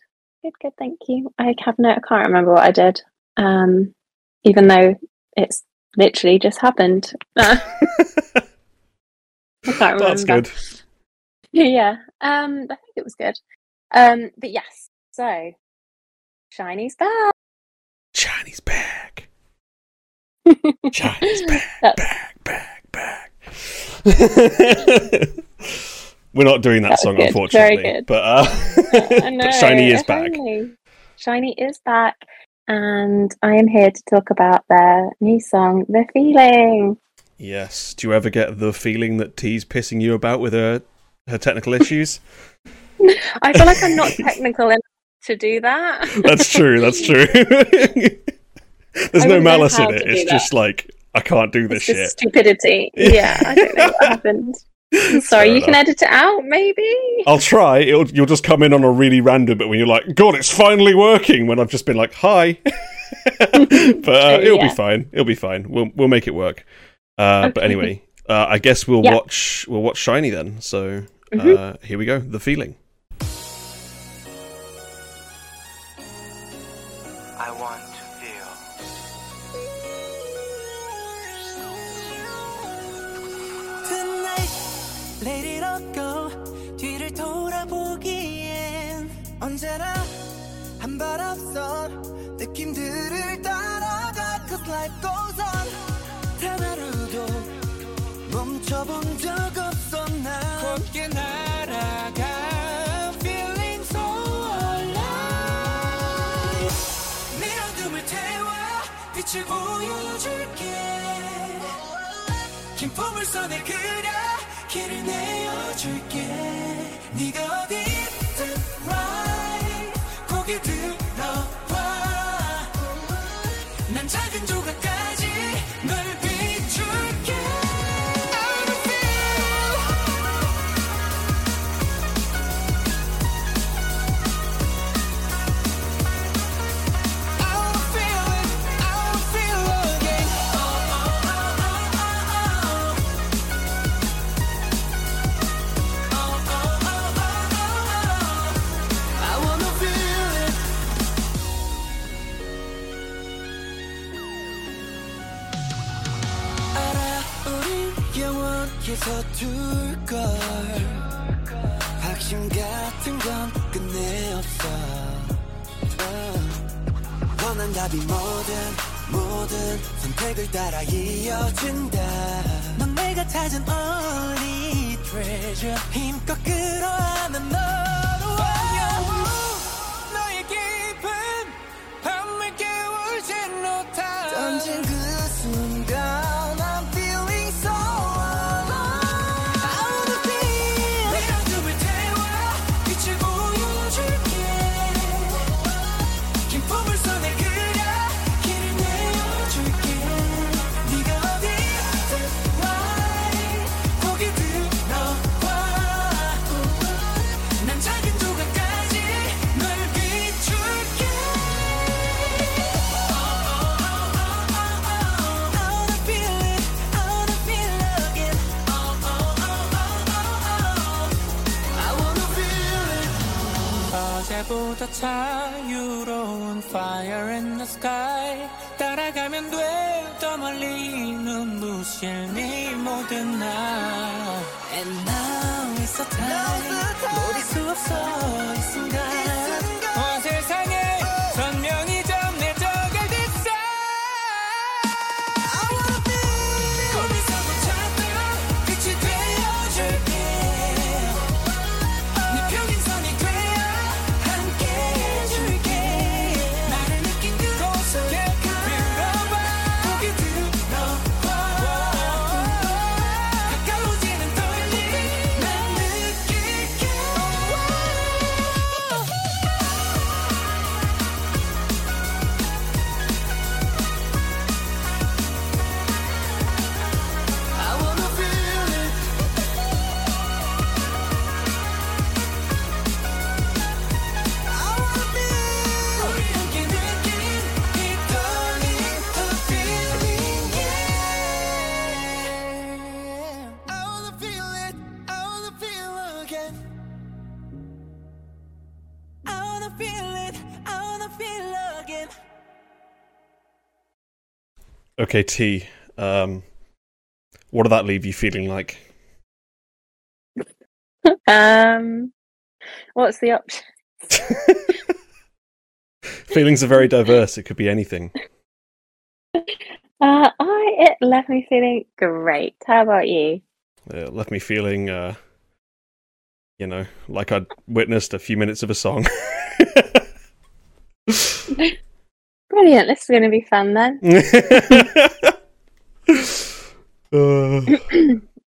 Good, good. Thank you. I have no. I can't remember what I did. Um, even though it's literally just happened. I can't remember. That's good. yeah. Um, I think it was good. Um, but yes. So, SHINee's back. Chinese bag. Chinese bag. That's- Bag, bag, bag. We're not doing that That song, good. unfortunately. Very good. But, uh, I know, but SHINee is back. finally. SHINee is back, and I am here to talk about their new song, "The Feeling." Yes. Do you ever get the feeling that T's pissing you about with her her technical issues? I feel like I'm not technical enough to do that. That's true. That's true. There's I no malice in it. It's that. just like I can't do this shit. stupidity. Yeah, I don't know what happened. I'm sorry, Fair you can edit it out, maybe. I'll try. It'll, you'll just come in on a really random bit when you're like, God, it's finally working. When I've just been like, Hi, but uh, it'll be fine. It'll be fine. We'll we'll make it work. Uh, But anyway, uh, I guess we'll Yeah. watch we'll watch SHINee then. So uh, Mhm. here we go. The feeling. 서툴걸. 확신 같은 건 끝내 없어. 어. 원한 답이 뭐든 모든 선택을 따라 이어진다 넌 내가 찾은 only treasure 힘껏 끌어안은 너로 너의 깊은 밤을 깨울지 못한 던진 그 어제보다 자유로운 fire in the sky. 따라가면 돼더 멀리 눈부실 네 모든 날. And now is the time. 버릴 수 없어 이 순간 Okay, T. Um, what did that leave you feeling like? Um, what's the option? Feelings are very diverse. It could be anything. Uh, I it left me feeling great. How about you? It left me feeling, uh, you know, like I'd witnessed a few minutes of a song. Brilliant. This is going to be fun then. Uh,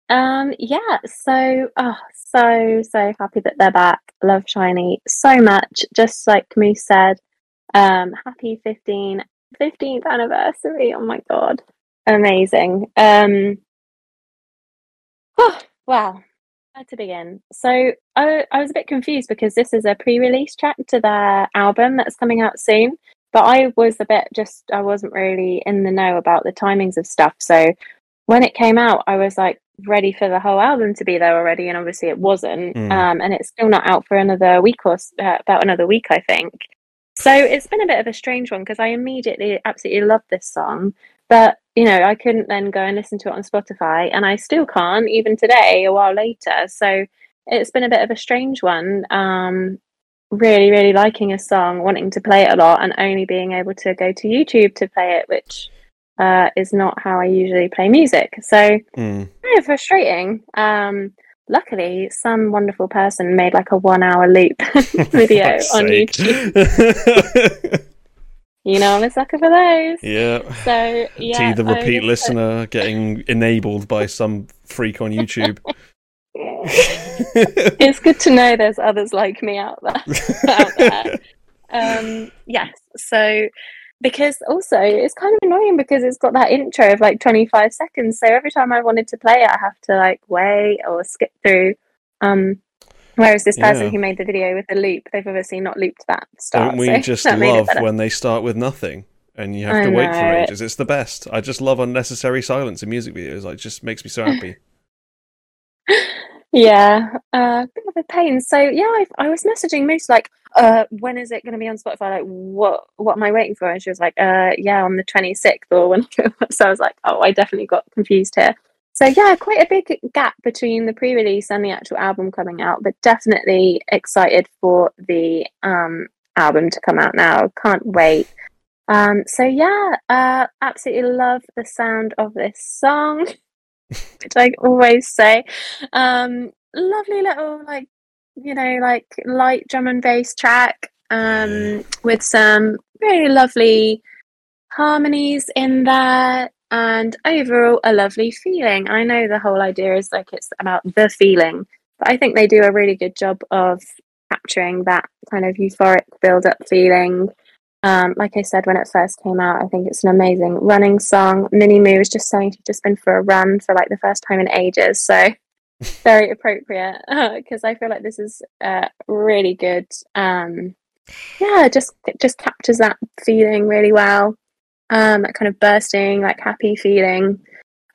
Um, yeah. So, oh, so so happy that they're back. Love SHINee so much. Just like Moose said, um, happy 15, 15th anniversary. Oh my god. amazing. Um, oh, wow. Where to begin? So I, I was a bit confused because this is a pre-release track to their album that's coming out soon. But I was a bit just I wasn't really in the know about the timings of stuff. So when it came out, I was like ready for the whole album to be there already, and obviously it wasn't. Mm. Um, and it's still not out for another week or uh, about another week, I think. So it's been a bit of a strange one because I immediately absolutely love this song, but you know I couldn't then go and listen to it on Spotify, and I still can't even today, a while later. So it's been a bit of a strange one. Um, really, really liking a song, wanting to play it a lot, and only being able to go to YouTube to play it, which uh, is not how I usually play music. So Mm. very frustrating. Um, luckily, some wonderful person made like a one-hour loop video on. YouTube. You know, I'm a sucker for those. yeah. So yeah, T, the repeat listener, getting enabled by some freak on YouTube. It's good to know there's others like me out there. out there. Um, yes. So because also it's kind of annoying because it's got that intro of like 25 seconds. So every time I wanted to play it, I have to like wait or skip through. Um, whereas this person Yeah. who made the video with the loop, they've obviously not looped that start. Don't we so just that made it love when they start with nothing and you have I to wait for ages? It's the best. I just love unnecessary silence in music videos. Like, it just makes me so happy. Yeah, uh, bit of a pain. So yeah, I, I was messaging Moose like, uh, when is it going to be on Spotify? Like, what what am I waiting for? And she was like, uh, yeah, on the twenty sixth or when. so I was like, oh, I definitely got confused here. So yeah, quite a big gap between the pre-release and the actual album coming out, but definitely excited for the um album to come out now. Can't wait. Um, so yeah, uh, absolutely love the sound of this song, which I always say. Um, lovely little like you know like light drum and bass track um, with some really lovely harmonies in there and overall a lovely feeling. I know the whole idea is like it's about the feeling, but I think they do a really good job of capturing that kind of euphoric build up feeling. Um, like I said when it first came out, I think it's an amazing running song. Minnie Moo is just saying she's just been for a run for like the first time in ages, so very appropriate because I feel like this is uh, really good. Um, yeah, just it just captures that feeling really well. Um, that kind of bursting, like happy feeling.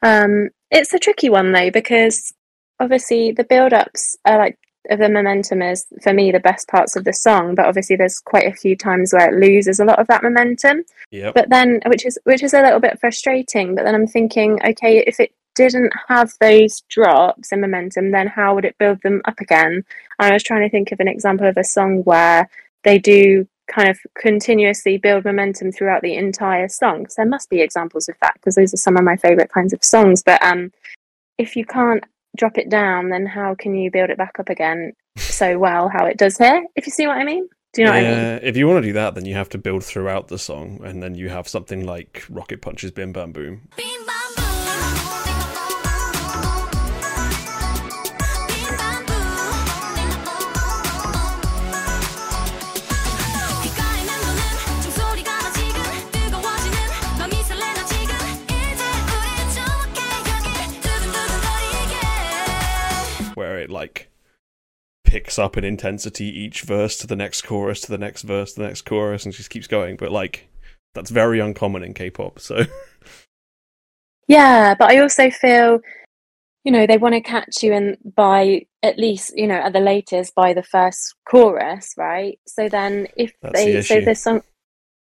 Um, it's a tricky one though because obviously the build-ups are like of the momentum is for me the best parts of the song, but obviously there's quite a few times where it loses a lot of that momentum. Yep. but then which is which is a little bit frustrating but then i'm thinking okay if it didn't have those drops in momentum then how would it build them up again? And i was trying to think of an example of a song where they do kind of continuously build momentum throughout the entire song. So there must be examples of that because those are some of my favorite kinds of songs but um if you can't drop it down then how can you build it back up again so well how it does here if you see what i mean do you know what i mean yeah, if you want to do that, then you have to build throughout the song, and then you have something like Rocket Punch's "Bim Bam Boom." Bim bam it like picks up in intensity each verse to the next chorus to the next verse to the next chorus and just keeps going. But like that's very uncommon in k-pop so. Yeah, but I also feel, you know, they want to catch you in by at least, you know, at the latest by the first chorus, right? So then if That's they the so the song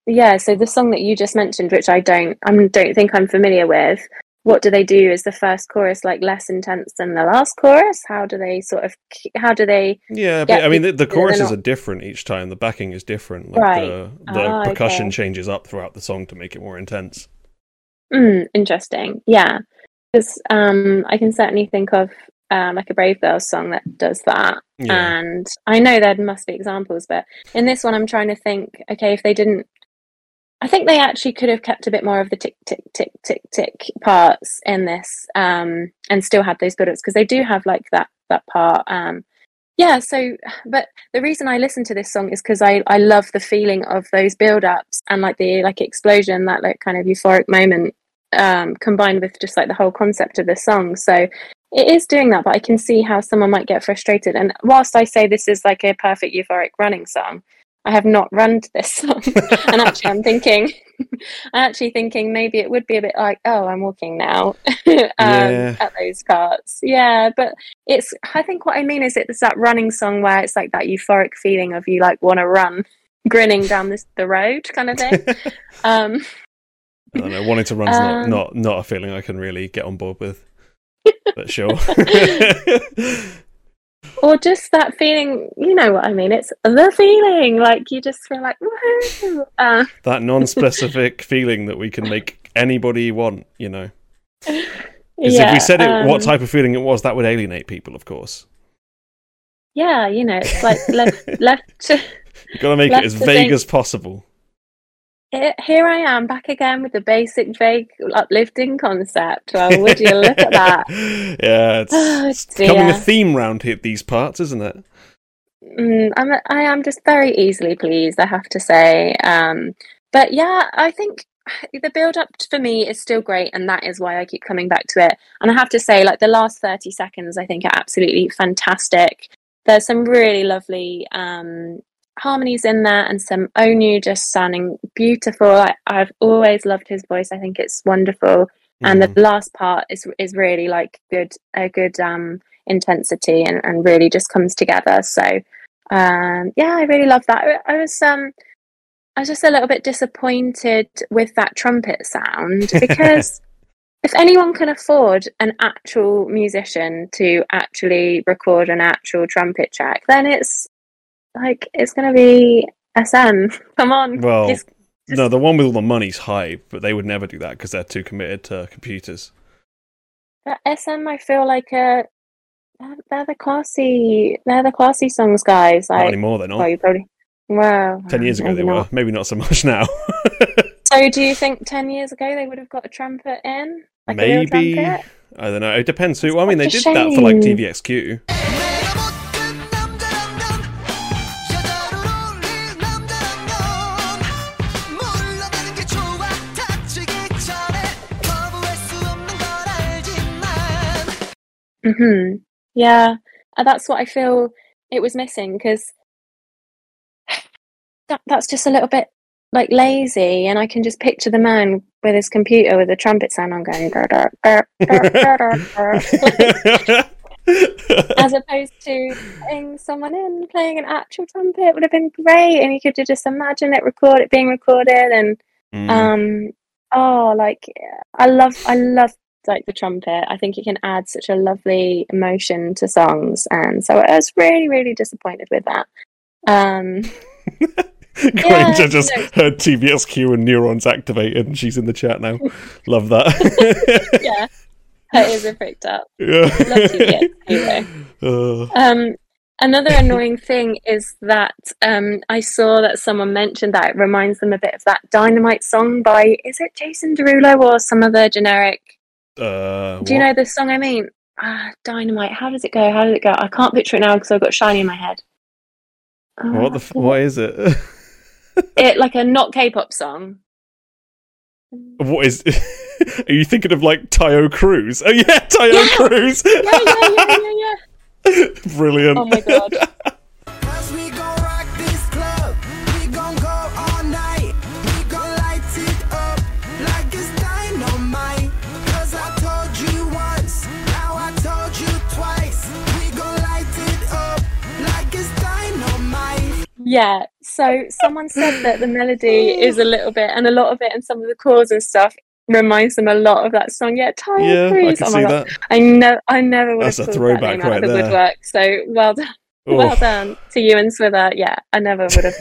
yeah, so the song that you just mentioned, which I don't I don't think I'm familiar with, what do they do? Is the first chorus like less intense than the last chorus? How do they sort of how do they yeah but i mean the, the choruses not- are different each time the backing is different like Right. the, the Ah, percussion okay. changes up throughout the song to make it more intense Mm, interesting. Yeah. Because um, I can certainly think of um, like a Brave Girls song that does that. yeah And I know there must be examples, but in this one, I'm trying to think okay, if they didn't, I think they actually could have kept a bit more of the tick, tick, tick, tick, tick parts in this um, and still had those build ups because they do have like that, that part. Um, yeah, so but the reason I listen to this song is because I, I love the feeling of those build ups and like the like explosion, that like kind of euphoric moment um, combined with just like the whole concept of the song. So it is doing that, but I can see how someone might get frustrated. And whilst I say this is like a perfect euphoric running song, I have not run to this song. and actually, I'm thinking, I'm actually thinking maybe it would be a bit like, oh, I'm walking now um, Yeah. at those parts. Yeah, but it's, I think what I mean is it's that running song where it's like that euphoric feeling of you like want to run, grinning down this, the road kind of thing. um, I don't know. Wanting to run's not, Um, not not a feeling I can really get on board with. But sure. Or just that feeling, you know what I mean? It's the feeling, like you just feel like, woohoo. Uh, that non-specific feeling that we can make anybody want, you know. 'Cause if we said it, what um, type of feeling it was, that would alienate people, of course. Yeah, you know, it's like left, left to, You've got to make it as vague think- as possible. Here here I am back again with the basic, vague, uplifting concept. Well, would you look at that? yeah, it's, Oh, it's becoming a theme round here, these parts, isn't it? Mm, I'm, I am just very easily pleased, I have to say. Um, but yeah, I think the build up for me is still great, and that is why I keep coming back to it. And I have to say, like the last 30 seconds, I think are absolutely fantastic. There's some really lovely um, harmonies in there, and some Onew just sounding beautiful. I, I've always loved his voice. I think it's wonderful. And Mhm. the last part is is really like good, a good um, intensity, and, and really just comes together. So um, yeah, I really love that. I, I was um, I was just a little bit disappointed with that trumpet sound because if anyone can afford an actual musician to actually record an actual trumpet track, then it's like it's going to be SM. Come on, Well, Just- no, the one with all the money's high, but they would never do that because they're too committed to computers. But SM, I feel like uh, they're, the classy, they're the classy songs, guys. Not Like, anymore, they're not. well, you probably, well, Ten years ago they were, maybe not so much now. So, do you think ten years ago they would have got a trumpet in, like maybe trumpet? I don't know. It depends who. I mean, they did a that for like shame. TVXQ. Hmm Yeah, uh, that's what I feel it was missing because that, that's just a little bit like lazy, and I can just picture the man with his computer with a trumpet sound on going. As opposed to putting someone in playing an actual trumpet would have been great and you could just imagine it record it being recorded and Mm. um oh like i love i love like the trumpet i think it can add such a lovely emotion to songs and so i was really really disappointed with that um Granger yeah, just no. heard TVXQ and neurons activated, and she's in the chat now. Love that. yeah her ears are pricked up yeah. Uh, Um, another annoying thing is that um, I saw that someone mentioned that it reminds them a bit of that Dynamite song by is it Jason Derulo or some other generic? Uh, Do you what? know the song I mean? Ah, Dynamite. How does it go? How does it go? I can't picture it now because I've got SHINee in my head. What the? Ah, F- what is it? it like a not K-pop song. what is? Are you thinking of like Taio Cruz? Oh yeah, Taio Yeah. Cruz. Yeah, yeah, yeah, yeah, yeah. Brilliant. Oh my god. Yeah, so someone said that the melody is a little bit, and a lot of it, and some of the chords and stuff reminds them a lot of that song. Yeah, Tyler yeah, I can Oh see god, that. I know, I never would That's have a throwback that right the there. woodwork. So well done, well done to you and Swither. Yeah, I never would have.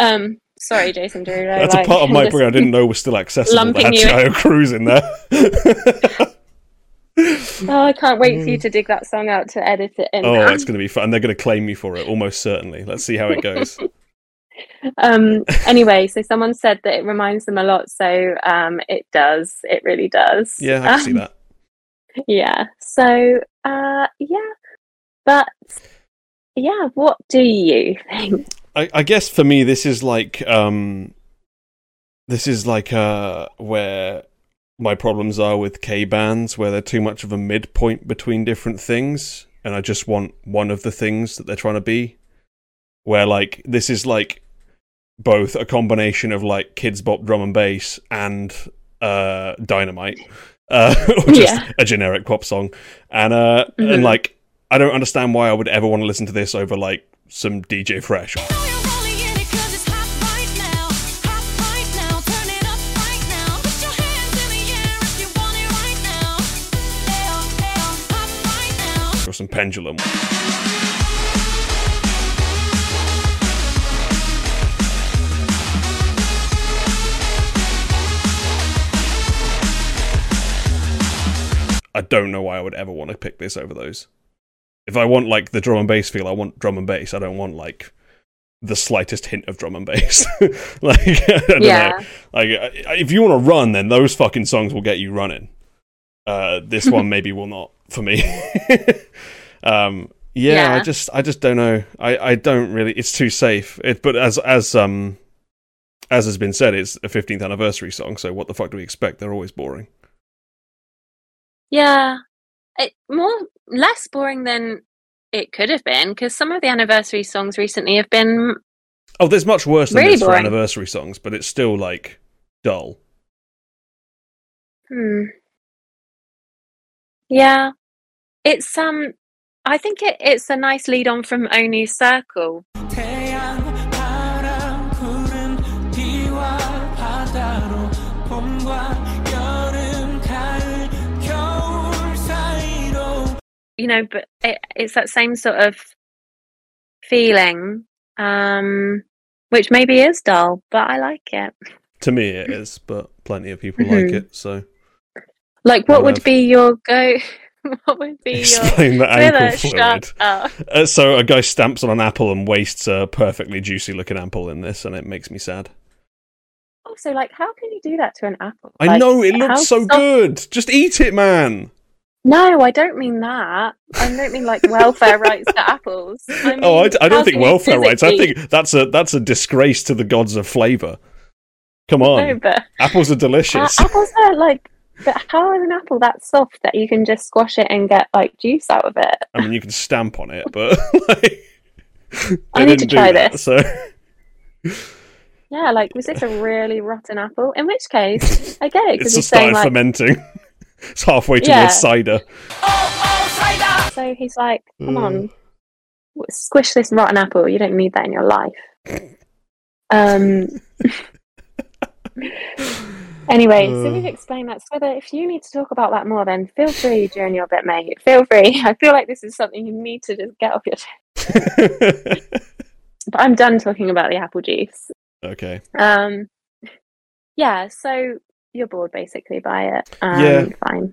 um, sorry, Jason Derulo. That's like, a part of my brain I didn't know was still accessible. That lumping had you in. Taio in there. Oh, I can't wait for you to dig that song out to edit it in. oh, it's going to be fun. And they're going to claim me for it, almost certainly. Let's see how it goes. um anyway so someone said that it reminds them a lot so um it does it really does Yeah, I can see Um, that. yeah so uh yeah but yeah what do you think I, I guess for me, this is like um, this is like uh, where my problems are with K bands where they're too much of a midpoint between different things, and I just want one of the things that they're trying to be. Where like this is like both a combination of like Kidz Bop drum and bass and uh dynamite uh or just Yeah. a generic pop song and uh Mhm. and like i don't understand why i would ever want to listen to this over like some dj fresh or pendulum I don't know why I would ever want to pick this over those. If I want like the drum and bass feel, I want drum and bass. I don't want like the slightest hint of drum and bass. like, I don't Yeah. know. Like, if you want to run, then those fucking songs will get you running. Uh, this one maybe will not for me. um, yeah, I just, I just don't know. I, I don't really. It's too safe. It, but as, as, um, as has been said, it's a 15th anniversary song. So what the fuck do we expect? They're always boring. Yeah, it more less boring than it could have been because some of the anniversary songs recently have been Oh, there's much worse than Really this for anniversary songs, but it's still like dull. hmm. Yeah. It's um I think it, it's a nice lead on from Onew Circle. You know, but it, it's that same sort of feeling, um, which maybe is dull, but I like it. To me, it is, but plenty of people like mm-hmm. it, so. Like, what would be your go? what would be your explain the Thriller, ankle fluid. shut up. Uh, so a guy stamps on an apple and wastes a perfectly juicy looking apple in this, and it makes me sad. Also, like, how can you do that to an apple? I Like, know it looks so soft- good. Just eat it, man. No, I don't mean that. I don't mean like welfare rights to apples. I mean, oh, I, d- I how don't think welfare rights. I think that's a that's a disgrace to the gods of flavor. Come on, No, but apples are uh, delicious. apples are like. But how is an apple that soft that you can just squash it and get like juice out of it? I mean, you can stamp on it, but like, I need to try that, this. So Yeah, like was this a really rotten apple? In which case, I get it it's because he's saying like, fermenting. it's halfway towards Yeah. cider. so he's like, come on, squish this rotten apple. You don't need that in your life. Um. Anyway, so we've Uh. explained that. So whether if you need to talk about that more, then feel free during your bit, mate. Feel free. I feel like this is something you need to just get off your chest. But I'm done talking about the apple juice. okay. Um, yeah. So you're bored basically by it. Um, Yeah. Fine.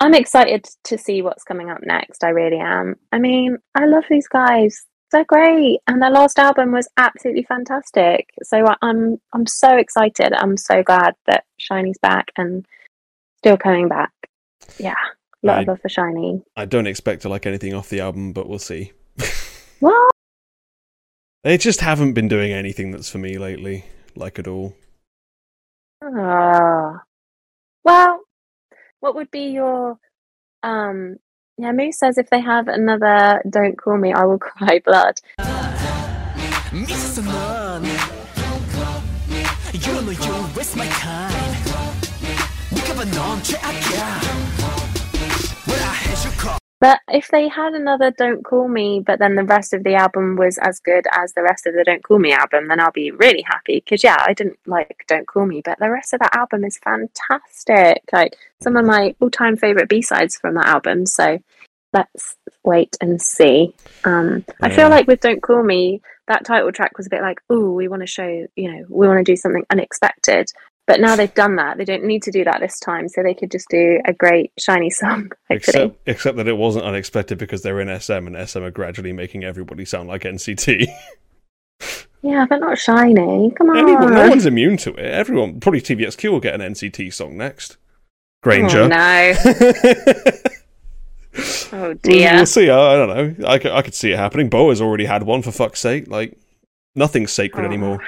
I'm excited to see what's coming up next. I really am. I mean, I love these guys. They're great, and their last album was absolutely fantastic. So I- I'm I'm so excited. I'm so glad that SHINee's back and still coming back. Yeah, a lot of I- love for SHINee. I don't expect to like anything off the album, but we'll see. What? They just haven't been doing anything that's for me lately, like at all. Ah. Well, what would be your um yeah, Moose says if they have another Don't Call Me, I Will Cry Blood. But if they had another Don't Call Me, but then the rest of the album was as good as the rest of the Don't Call Me album, then I'll be really happy. Because yeah, I didn't like Don't Call Me, but the rest of that album is fantastic. Like some of my all-time favorite B-sides from that album. So let's wait and see. Um, I feel like with Don't Call Me, that title track was a bit like, oh, we want to show, you know, we want to do something unexpected. But now they've done that. They don't need to do that this time, so they could just do a great SHINee song. Hopefully. Except, except that it wasn't unexpected because they're in SM and SM are gradually making everybody sound like NCT. Yeah, but not SHINee. Come on. Anyone, no one's immune to it. Everyone, probably TVXQ will get an NCT song next. Granger. Oh, no. Oh We'll, dear. we'll see. I, I don't know. I, could- see it happening. Bo has already had one for fuck's sake. Like nothing's sacred Oh. anymore.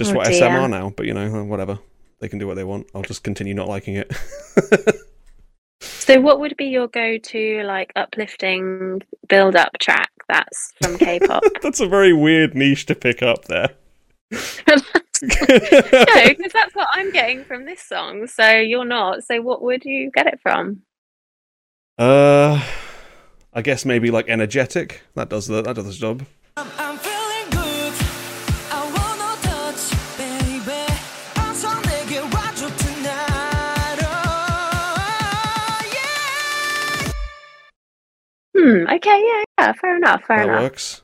Just Oh, what dear. SM are now, but you know, whatever. They can do what they want. I'll just continue not liking it. So, what would be your go-to like uplifting build-up track that's from K-pop? That's a very weird niche to pick up there. no, because that's what I'm getting from this song. So you're not. So what would you get it from? uh, I guess maybe like energetic. That does the that does the job. I'm, I'm Hmm. Okay. Yeah. Yeah. Fair enough. Fair that enough. works.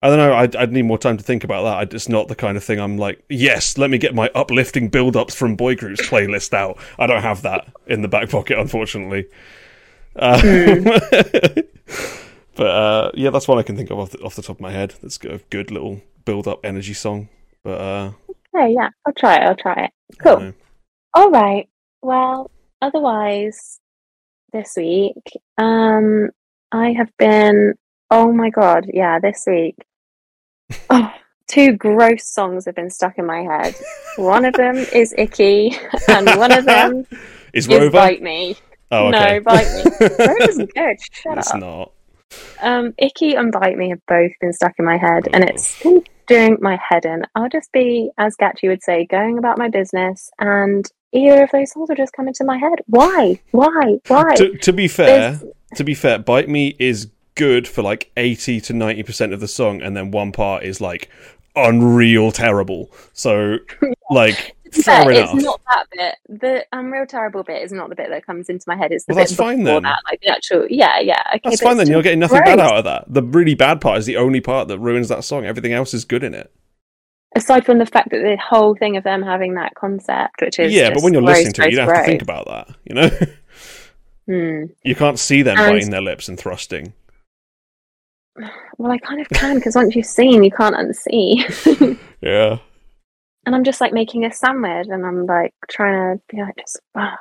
I don't know. I'd, I'd need more time to think about that. I, it's not the kind of thing I'm like, yes, let me get my uplifting build ups from boy groups playlist out. I don't have that in the back pocket, unfortunately. Uh, but uh, yeah, that's one I can think of off the, off the top of my head. That's a good little build up energy song. But uh, Okay. Yeah. I'll try it. I'll try it. Cool. All right. Well, otherwise, this week, um, I have been. Oh my god! Yeah, this week. Oh, two gross songs have been stuck in my head. One of them is "Icky," and one of them Is is Rover? "Bite Me." oh, No, okay. Bite Me. Rover's good. Shut it's up. not. Um, Icky and Bite Me have both been stuck in my head, and Oh. it's been doing my head in. I'll just be, as Gachi would say, going about my business, and either of those songs will just come into my head. Why? Why? Why? To, to be fair, There's- to be fair, Bite Me is good for like 80 to 90% of the song, and then one part is like unreal terrible. So, like, fair enough. it's not that bit. The unreal terrible bit is not the bit that comes into my head. It's the Well, bit that's fine then. that, like the actual. Yeah, yeah. Okay, That's fine then. You're getting nothing bad out of that. The really bad part is the only part that ruins that song. Everything else is good in it. Aside from the fact that the whole thing of them having that concept, which is yeah, but when you're gross, listening to it, you don't have to think about that. You know, Hmm. you can't see them And- biting their lips and thrusting. Well, I kind of can because once you've seen, you can't unsee. Yeah. and I'm just like making a sandwich, and I'm like trying to be like just. ah.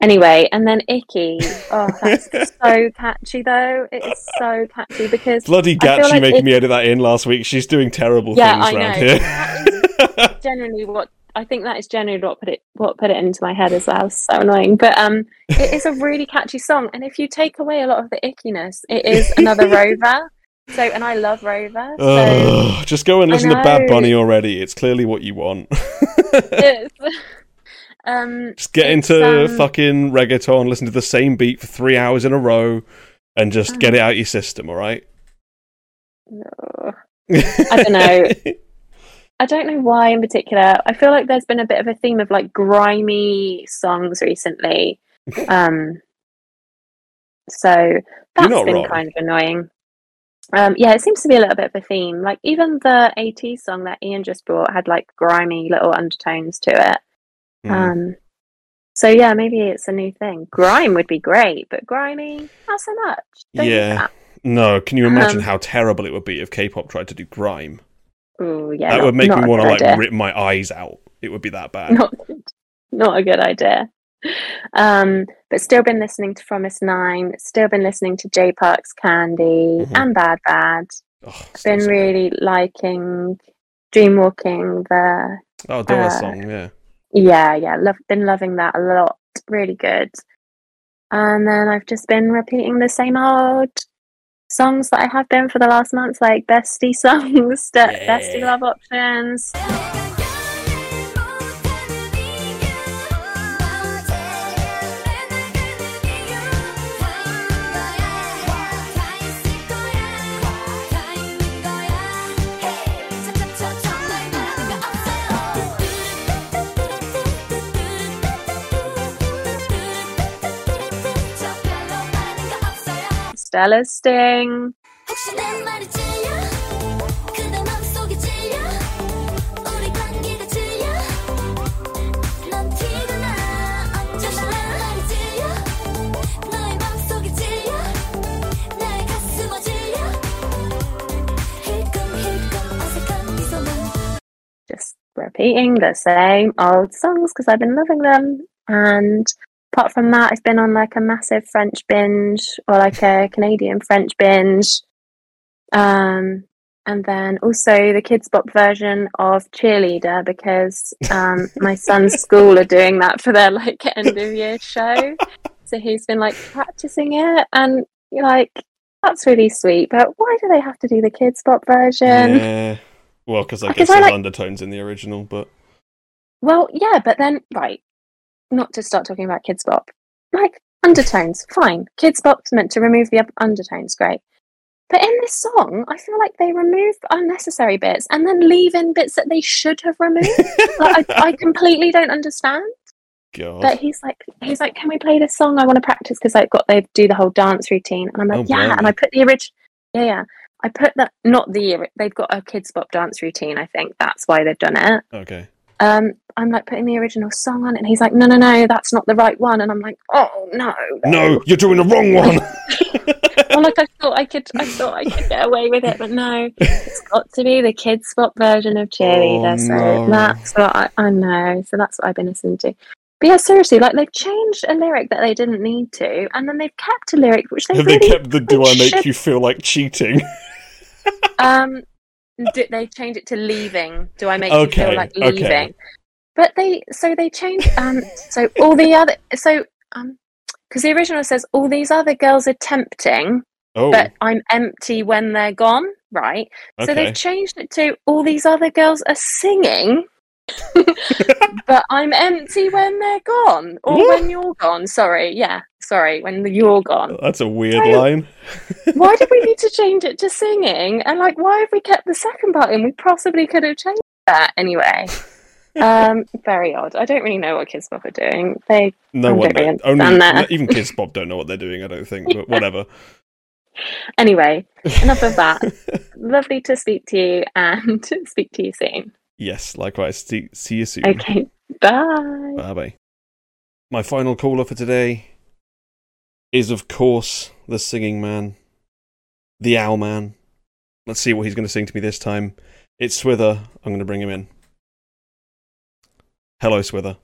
Anyway, and then Icky. Oh, that's so catchy though. It is so catchy because Bloody Gatchy like making it- me edit that in last week. She's doing terrible Yeah, things I around know. here. generally what I think that is generally what put it what put it into my head as well. So annoying, but um, it is a really catchy song, and if you take away a lot of the ickiness, it is another Rover. So, and I love Rover. So just go and listen to Bad. Bunny already. It's clearly what you want. um, just get into um, fucking reggaeton, listen to the same beat for three hours in a row, and just get it out of your system. All right. ugh. I don't know. I don't know why in particular. I feel like there's been a bit of a theme of like grimy songs recently. Um, so that's been wrong. kind of annoying. Um, yeah, it seems to be a little bit of a theme. Like even the ATEEZ song that Ian just brought had like grimy little undertones to it. Mm. Um, so yeah, maybe it's a new thing. Grime would be great, but grimy, not so much. Don't Yeah. no, can you imagine um, how terrible it would be if K-pop tried to do grime? Ooh, yeah, that not- would make me want to like idea. rip my eyes out. It would be that bad. not not a good idea. Um, but still been listening to fromis_9. Still been listening to J Park's Candy Mhm. and Bad Bad. Oh, Been so good. really liking Dreamwalking. The Oh, Dora uh, song, yeah. yeah, yeah, love. Been loving that a lot. Really good. And then I've just been repeating the same old songs that I have been for the last month, like bestie songs, the bestie love options. Just repeating the same old songs because I've been loving them. And apart from that, I've been on like a massive French binge or like a Canadian French binge. Um, and then also the Kidz Bop version of Cheerleader because um, my son's school are doing that for their like end of year show. So he's been like practicing it, and you're like that's really sweet. But why do they have to do the Kidz Bop version? yeah. Well, because I guess there's like- undertones in the original, but Well, yeah, but then right, not to start talking about Kidz Bop, like undertones, fine. Kidz Bop's meant to remove the undertones, great. But in this song, I feel like they remove unnecessary bits and then leave in bits that they should have removed. like, I, I completely don't understand. God. But he's like, he's like, can we play this song? I want to practice because I've got they do the whole dance routine, and I'm like, Oh, yeah. And. I put the original, yeah, yeah. I put that not the they've got a Kidz Bop dance routine. I think that's why they've done it. okay. Um, I'm like putting the original song on, it, and he's like, no, no, no, that's not the right one. And I'm like, oh no, No, you're doing the wrong one. well, like I thought I could, I thought I could get away with it, but no, it's got to be the Kidz Bop version of Cheerleader. Oh, so no. that's what I, I know. So that's what I've been listening to. But yeah, seriously, like they've changed a lyric that they didn't need to, and then they've kept a lyric which they Have they kept the "Do I make should- you feel like cheating"? um did they change it to leaving. Do i make you feel like okay. leaving? But they so they change um so all the other so um because the original says all these other girls are tempting Oh, but i'm empty when they're gone right? So they've changed it to all these other girls are singing but i'm empty when they're gone or What? when you're gone sorry yeah sorry when you're gone That's a weird So- line. why did we need to change it to singing? And like, why have we kept the second part in? We possibly could have changed that anyway. Um, very odd. I don't really know what Kids Pop are doing. They No one, really only that. even Kids Bob don't know what they're doing. I don't think, but whatever. anyway. Enough of that. Lovely to speak to you, and speak to you soon. yes, likewise. See, see you soon. Okay, bye. Bye bye. My final caller for today is, of course, the singing man, the owl man. Let's see what he's going to sing to me this time. It's Swither. I'm going to bring him in. Hello, Swither.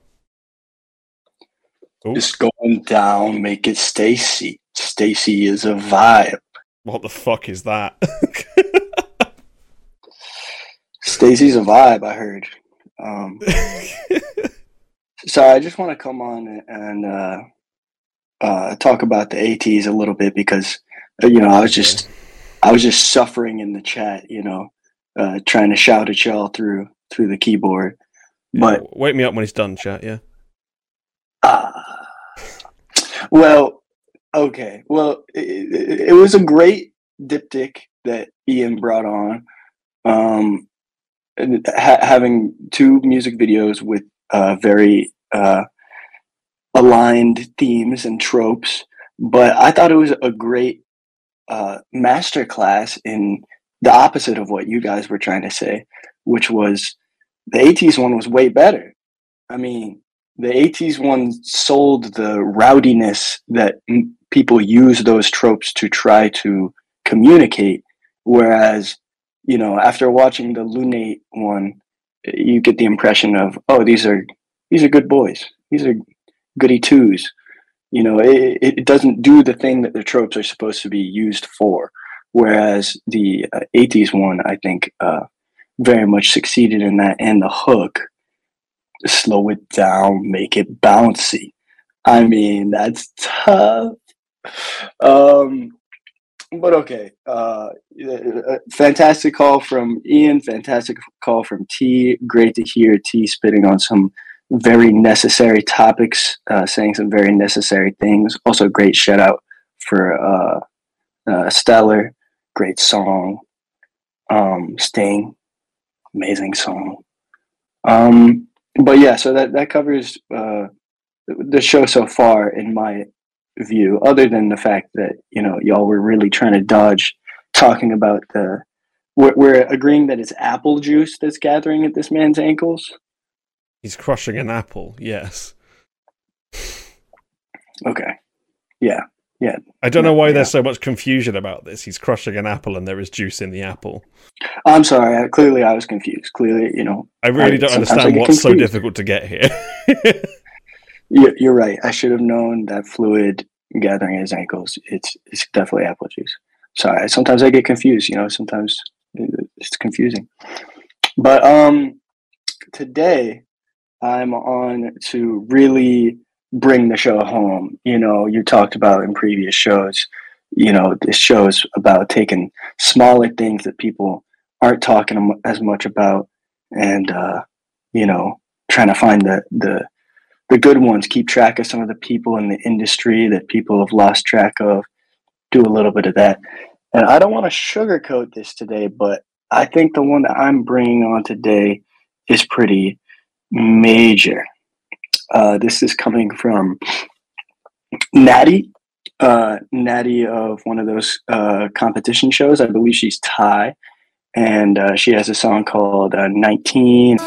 Ooh, Just going down, make it Stacy. Stacy is a vibe. what the fuck is that? Stacy's a vibe, I heard. Um, so I just want to come on and uh, uh, talk about the ATEEZ a little bit because uh, you know I was just I was just suffering in the chat, you know, uh, trying to shout at y'all through through the keyboard. But Wake me up when he's done, chat, yeah? Uh, well, okay. Well, it, it, it was a great diptych that Ian brought on. Um, ha- having two music videos with uh, very uh, aligned themes and tropes, but I thought it was a great uh, masterclass in the opposite of what you guys were trying to say, which was the ATEEZ one was way better. I mean, the ATEEZ one sold the rowdiness that m- people use those tropes to try to communicate whereas you know after watching the LUN8 one you get the impression of oh these are these are good boys these are goody twos you know it, it doesn't do the thing that the tropes are supposed to be used for whereas the uh, ATEEZ one i think uh, very much succeeded in that and the hook slow it down, make it bouncy. I mean, that's tough. Um, but okay. Uh, uh, fantastic call from Ian. Fantastic call from Tea. Great to hear T spitting on some very necessary topics, uh, saying some very necessary things. Also, great shout out for uh, uh, Stellar. Great song. Um, Sting. Amazing song. Um, but yeah, so that that covers uh, the show so far, in my view. Other than the fact that you know y'all were really trying to dodge talking about the. We're, we're agreeing that it's apple juice that's gathering at this man's ankles. He's crushing an apple, yes. Okay, yeah, yeah. I don't know why Yeah. there's so much confusion about this. He's crushing an apple and there is juice in the apple. I'm sorry. I, clearly, I was confused. Clearly, you know, I really I- don't understand what's so difficult to get here. you're, you're right. I should have known that fluid gathering at his ankles. It's it's definitely apple juice. Sorry. Sometimes I get confused. You know, sometimes it's confusing. But um, today I'm on to really bring the show home. You know, you talked about in previous shows. You know, this show is about taking smaller things that people aren't talking as much about, and uh, you know, trying to find the the the good ones. Keep track of some of the people in the industry that people have lost track of. Do a little bit of that. And I don't want to sugarcoat this today, but I think the one that I'm bringing on today is pretty major. Uh, this is coming from Natty, uh, Natty of one of those uh, competition shows. I believe she's Thai, and uh, she has a song called uh, 19.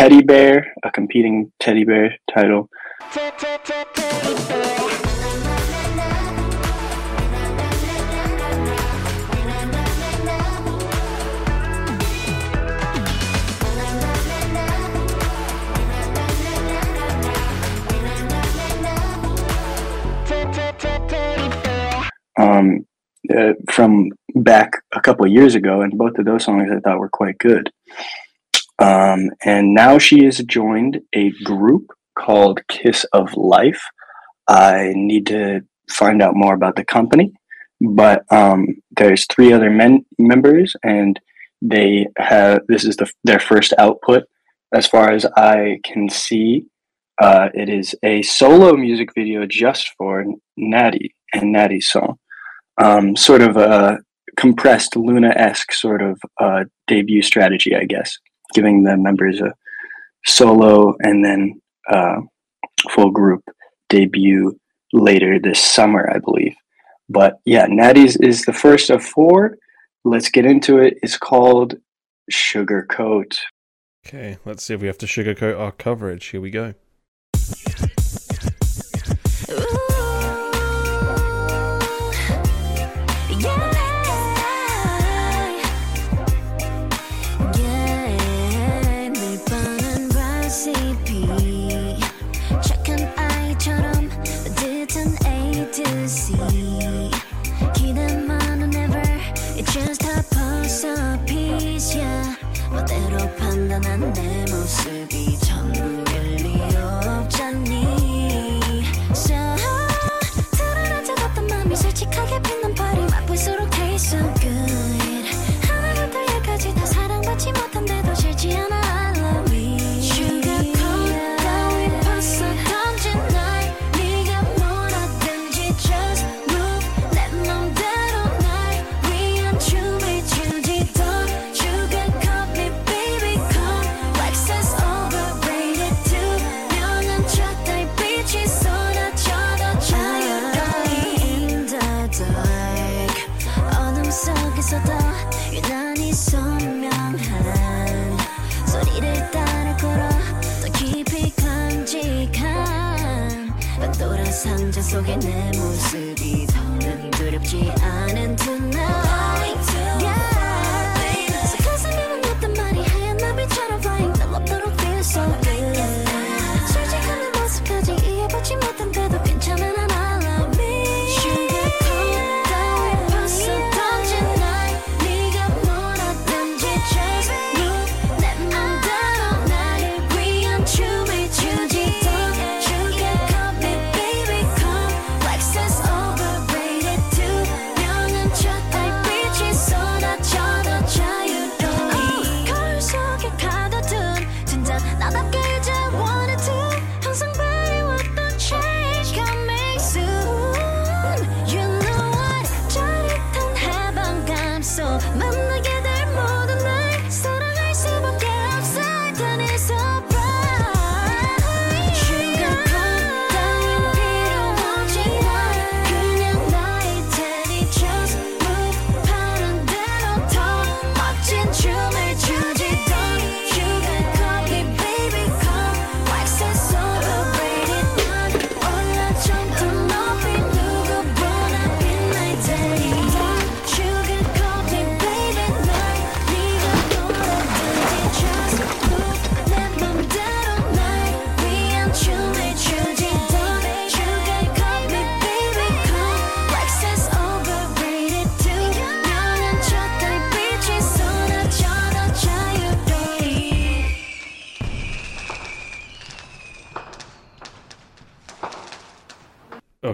Teddy Bear, a competing Teddy Bear title. Um, uh, from back a couple years ago, and both of those songs I thought were quite good. Um, and now she has joined a group called Kiss of Life. I need to find out more about the company, but um, there's three other men members, and they have this is the their first output, as far as I can see. Uh, it is a solo music video just for Natty and Natty's song, um, sort of a compressed LOONA-esque sort of uh, debut strategy, I guess giving the members a solo and then uh, full group debut later this summer, I believe. But yeah, Natty's is the first of four. Let's get into it. It's called Sugarcoat. Okay, let's see if we have to sugarcoat our coverage. Here we go. 속에 내 모습이 더는 두렵지 않은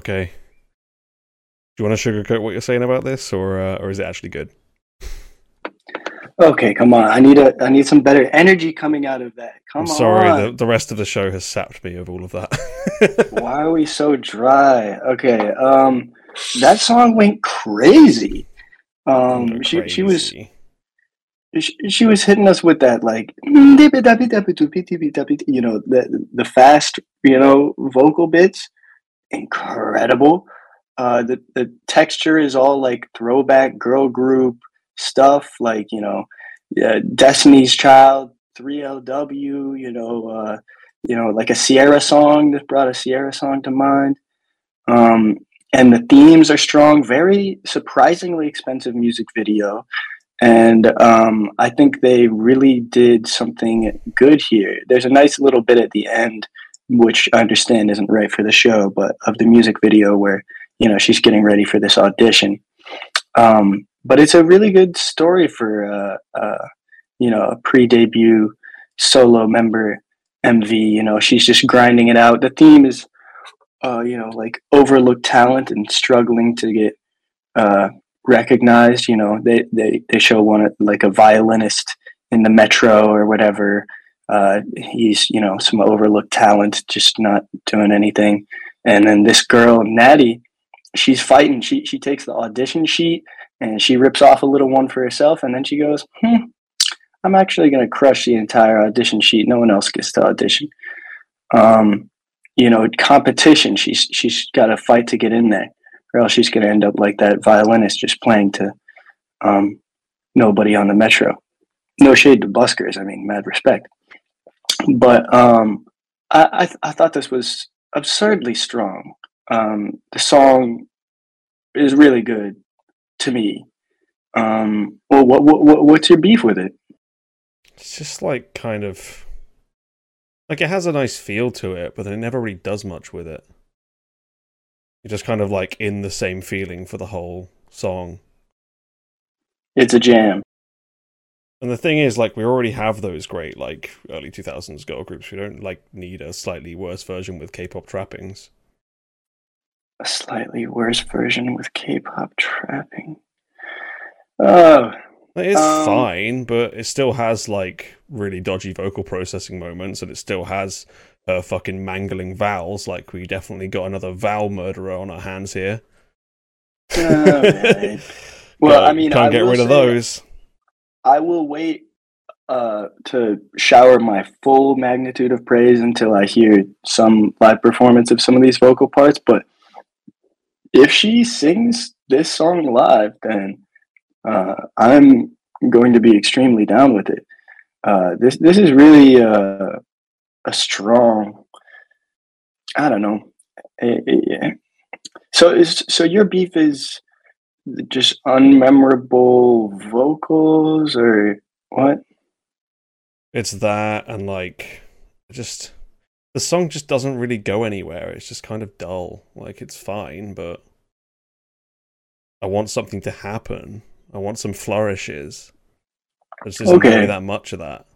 okay. Do you want to sugarcoat what you're saying about this, or uh, or is it actually good? Okay, come on. I need a I need some better energy coming out of that. Come I'm sorry, on. the, the rest of the show has sapped me of all of that. Why are we so dry? Okay, um, that song went crazy. Um, she she was she, she was hitting us with that like you know the the fast you know vocal bits incredible. Uh the the texture is all like throwback girl group stuff like you know destiny's child 3lw you know uh you know like a Ciara song that brought a Ciara song to mind. Um and the themes are strong very surprisingly expensive music video. And um, I think they really did something good here. There's a nice little bit at the end, which I understand isn't right for the show, but of the music video where you know she's getting ready for this audition. Um, but it's a really good story for uh, uh, you know a pre-debut solo member MV. You know she's just grinding it out. The theme is uh, you know like overlooked talent and struggling to get uh, recognized. You know, they, they, they show one like a violinist in the metro or whatever. Uh, he's you know some overlooked talent, just not doing anything. And then this girl Natty, she's fighting. She she takes the audition sheet and she rips off a little one for herself, and then she goes, "Hmm, I'm actually gonna crush the entire audition sheet. No one else gets to audition." Um, you know, competition. She's she's got to fight to get in there or else she's going to end up like that violinist just playing to um, nobody on the metro. No shade to buskers, I mean, mad respect. But um, I, I, th- I thought this was absurdly strong. Um, the song is really good to me. Um, well, what, what, what, what's your beef with it? It's just like kind of like it has a nice feel to it, but then it never really does much with it. You're just kind of like in the same feeling for the whole song. It's a jam. And the thing is, like, we already have those great, like, early 2000s girl groups. We don't, like, need a slightly worse version with K pop trappings. A slightly worse version with K-pop trapping. Oh, It's Um, fine, but it still has, like, really dodgy vocal processing moments, and it still has her fucking mangling vowels. Like, we definitely got another vowel murderer on our hands here. Alright. Well, I mean, can't I get rid of those. I will wait uh, to shower my full magnitude of praise until I hear some live performance of some of these vocal parts. But if she sings this song live, then uh, I'm going to be extremely down with it. Uh, this this is really uh, a strong. I don't know. Eh, eh, eh. So is so your beef is just unmemorable vocals or what? It's that, and like, just the song just doesn't really go anywhere. It's just kind of dull. Like, it's fine, but I want something to happen. I want some flourishes. There's just Okay. really that much of that.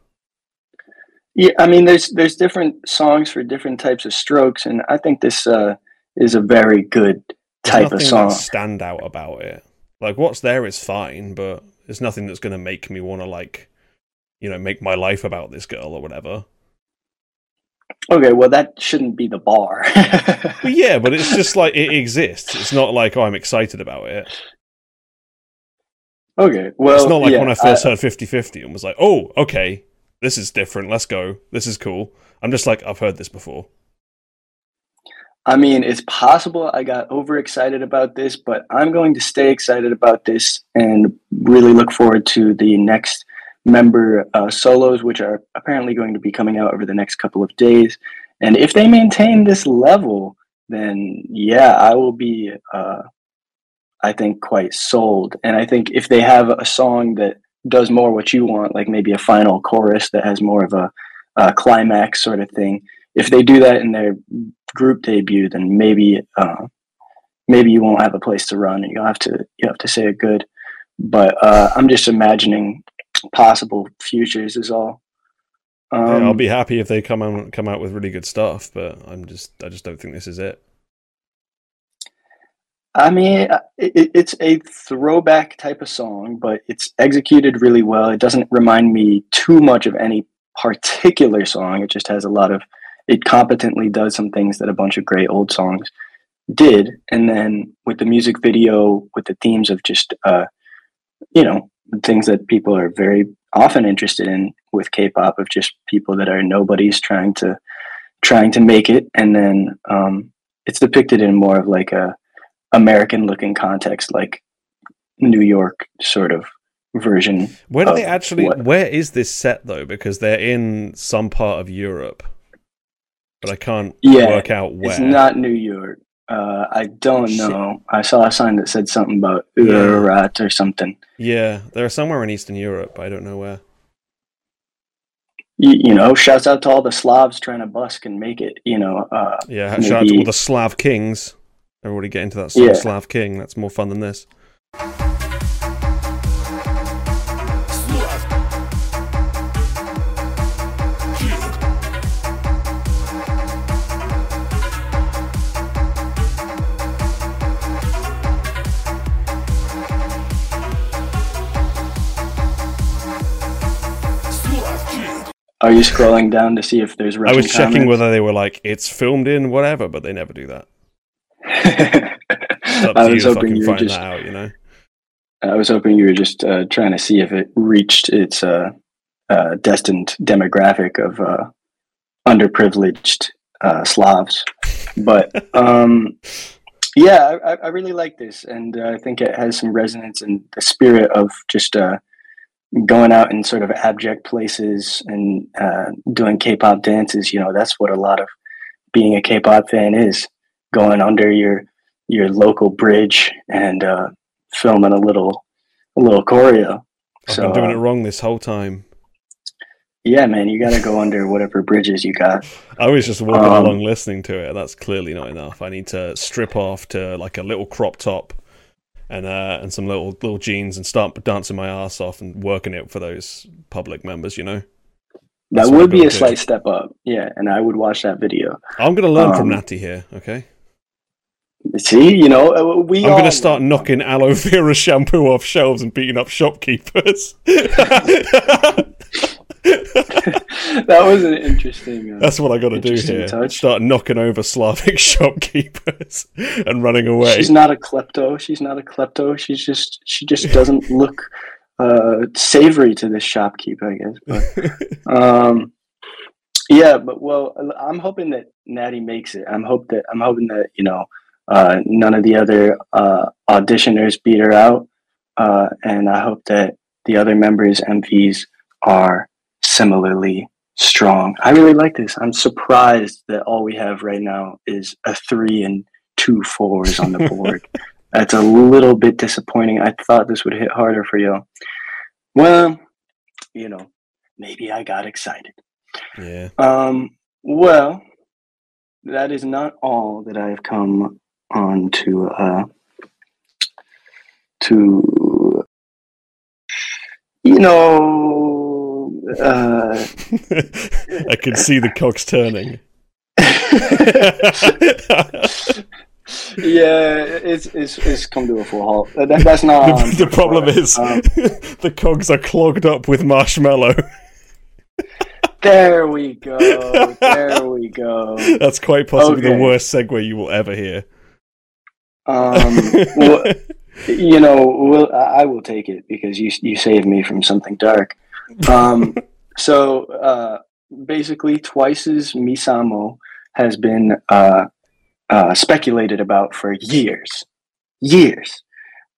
Yeah, I mean, there's there's different songs for different types of strokes, and I think this uh, is a very good type of song. stand out about it. Like, what's there is fine, but it's nothing that's going to make me want to like, you know, make my life about this girl or whatever. Okay, well, that shouldn't be the bar. Yeah, but it's just like it exists. It's not like oh, I'm excited about it. okay, well, it's not like yeah, when I first I, heard 50 50 and was like, oh, okay, this is different. Let's go. This is cool. I'm just like, I've heard this before. I mean, it's possible I got overexcited about this, but I'm going to stay excited about this and really look forward to the next member uh, solos, which are apparently going to be coming out over the next couple of days. And if they maintain this level, then yeah, I will be, uh, I think, quite sold. And I think if they have a song that does more what you want, like maybe a final chorus that has more of a, a climax sort of thing, if they do that in their group debut, then maybe uh, maybe you won't have a place to run, and you'll have to you have to say it good. But uh, I'm just imagining possible futures is all. Um, Yeah, I'll be happy if they come out, come out with really good stuff, but I'm just, I just don't think this is it. I mean, uh, it, it's a throwback type of song, but it's executed really well. It doesn't remind me too much of any particular song. It just has a lot of, it competently does some things that a bunch of great old songs did. And then with the music video, with the themes of just, uh, you know, things that people are very often interested in with K-pop of just people that are nobodies trying to trying to make it, and then um, it's depicted in more of like a American looking context, like New York sort of version. Where do they actually? what- Where is this set though? Because they're in some part of Europe, but I can't Yeah, work out where. It's not New York. Uh, I don't know. I saw a sign that said something about Yeah. Or something. Yeah, they're somewhere in Eastern Europe. I don't know where. You, you know, shouts out to all the Slavs trying to busk and make it. You know, uh, Yeah, shout out to all the Slav kings. Everybody get into that song, Yeah. Slav King. That's more fun than this. Are you scrolling down to see if there's I was checking comments? whether they were like it's filmed in whatever, but they never do that. It's up to I was to hoping you were just. out. You know. I was hoping you were just uh, trying to see if it reached its uh, uh, destined demographic of uh, underprivileged uh, Slavs. But um, yeah, I, I really like this, and uh, I think it has some resonance in the spirit of just uh, going out in sort of abject places and uh, doing K-pop dances. You know, that's what a lot of being a K-pop fan is: going under your your local bridge and uh, filming a little a little choreo. I've So been doing uh, it wrong this whole time. yeah, man, you got to go under whatever bridges you got. I was just walking Um, along listening to it. That's clearly not enough. I need to strip off to like a little crop top and uh, and some little little jeans and start dancing my ass off and working it for those public members. You know, That That's would be a do. slight step up. Yeah, and I would watch that video. I'm gonna learn from Um, Natty here. Okay, See, you know, uh, we I'm all gonna start knocking aloe vera shampoo off shelves and beating up shopkeepers. that was an interesting. Uh, That's what I got to do here. touch. Start knocking over Slavic shopkeepers and running away. She's not a klepto. She's not a klepto. She's just she just doesn't look uh, savory to this shopkeep, I guess. But um, yeah, but well, I'm hoping that Natty makes it. I'm hope that I'm hoping that you know uh, none of the other uh, auditioners beat her out, uh, and I hope that the other members MVs are similarly strong. I really like this. I'm surprised that all we have right now is a three and two fours on the board. That's a little bit disappointing. I thought this would hit harder for you. Well, you know, maybe I got excited. yeah. Um, well, that is not all that I've come on to uh, to you know uh, I can see the cogs turning. yeah, it's, it's it's come to a full halt. That, that's not the, the problem is Um, the cogs are clogged up with marshmallow. there we go. There we go. That's quite possibly the worst segue you will ever hear. Um, well, you know, we'll, I will take it because you you saved me from something dark. Um, so uh, basically, Twice's Misamo has been uh, uh, speculated about for years, years,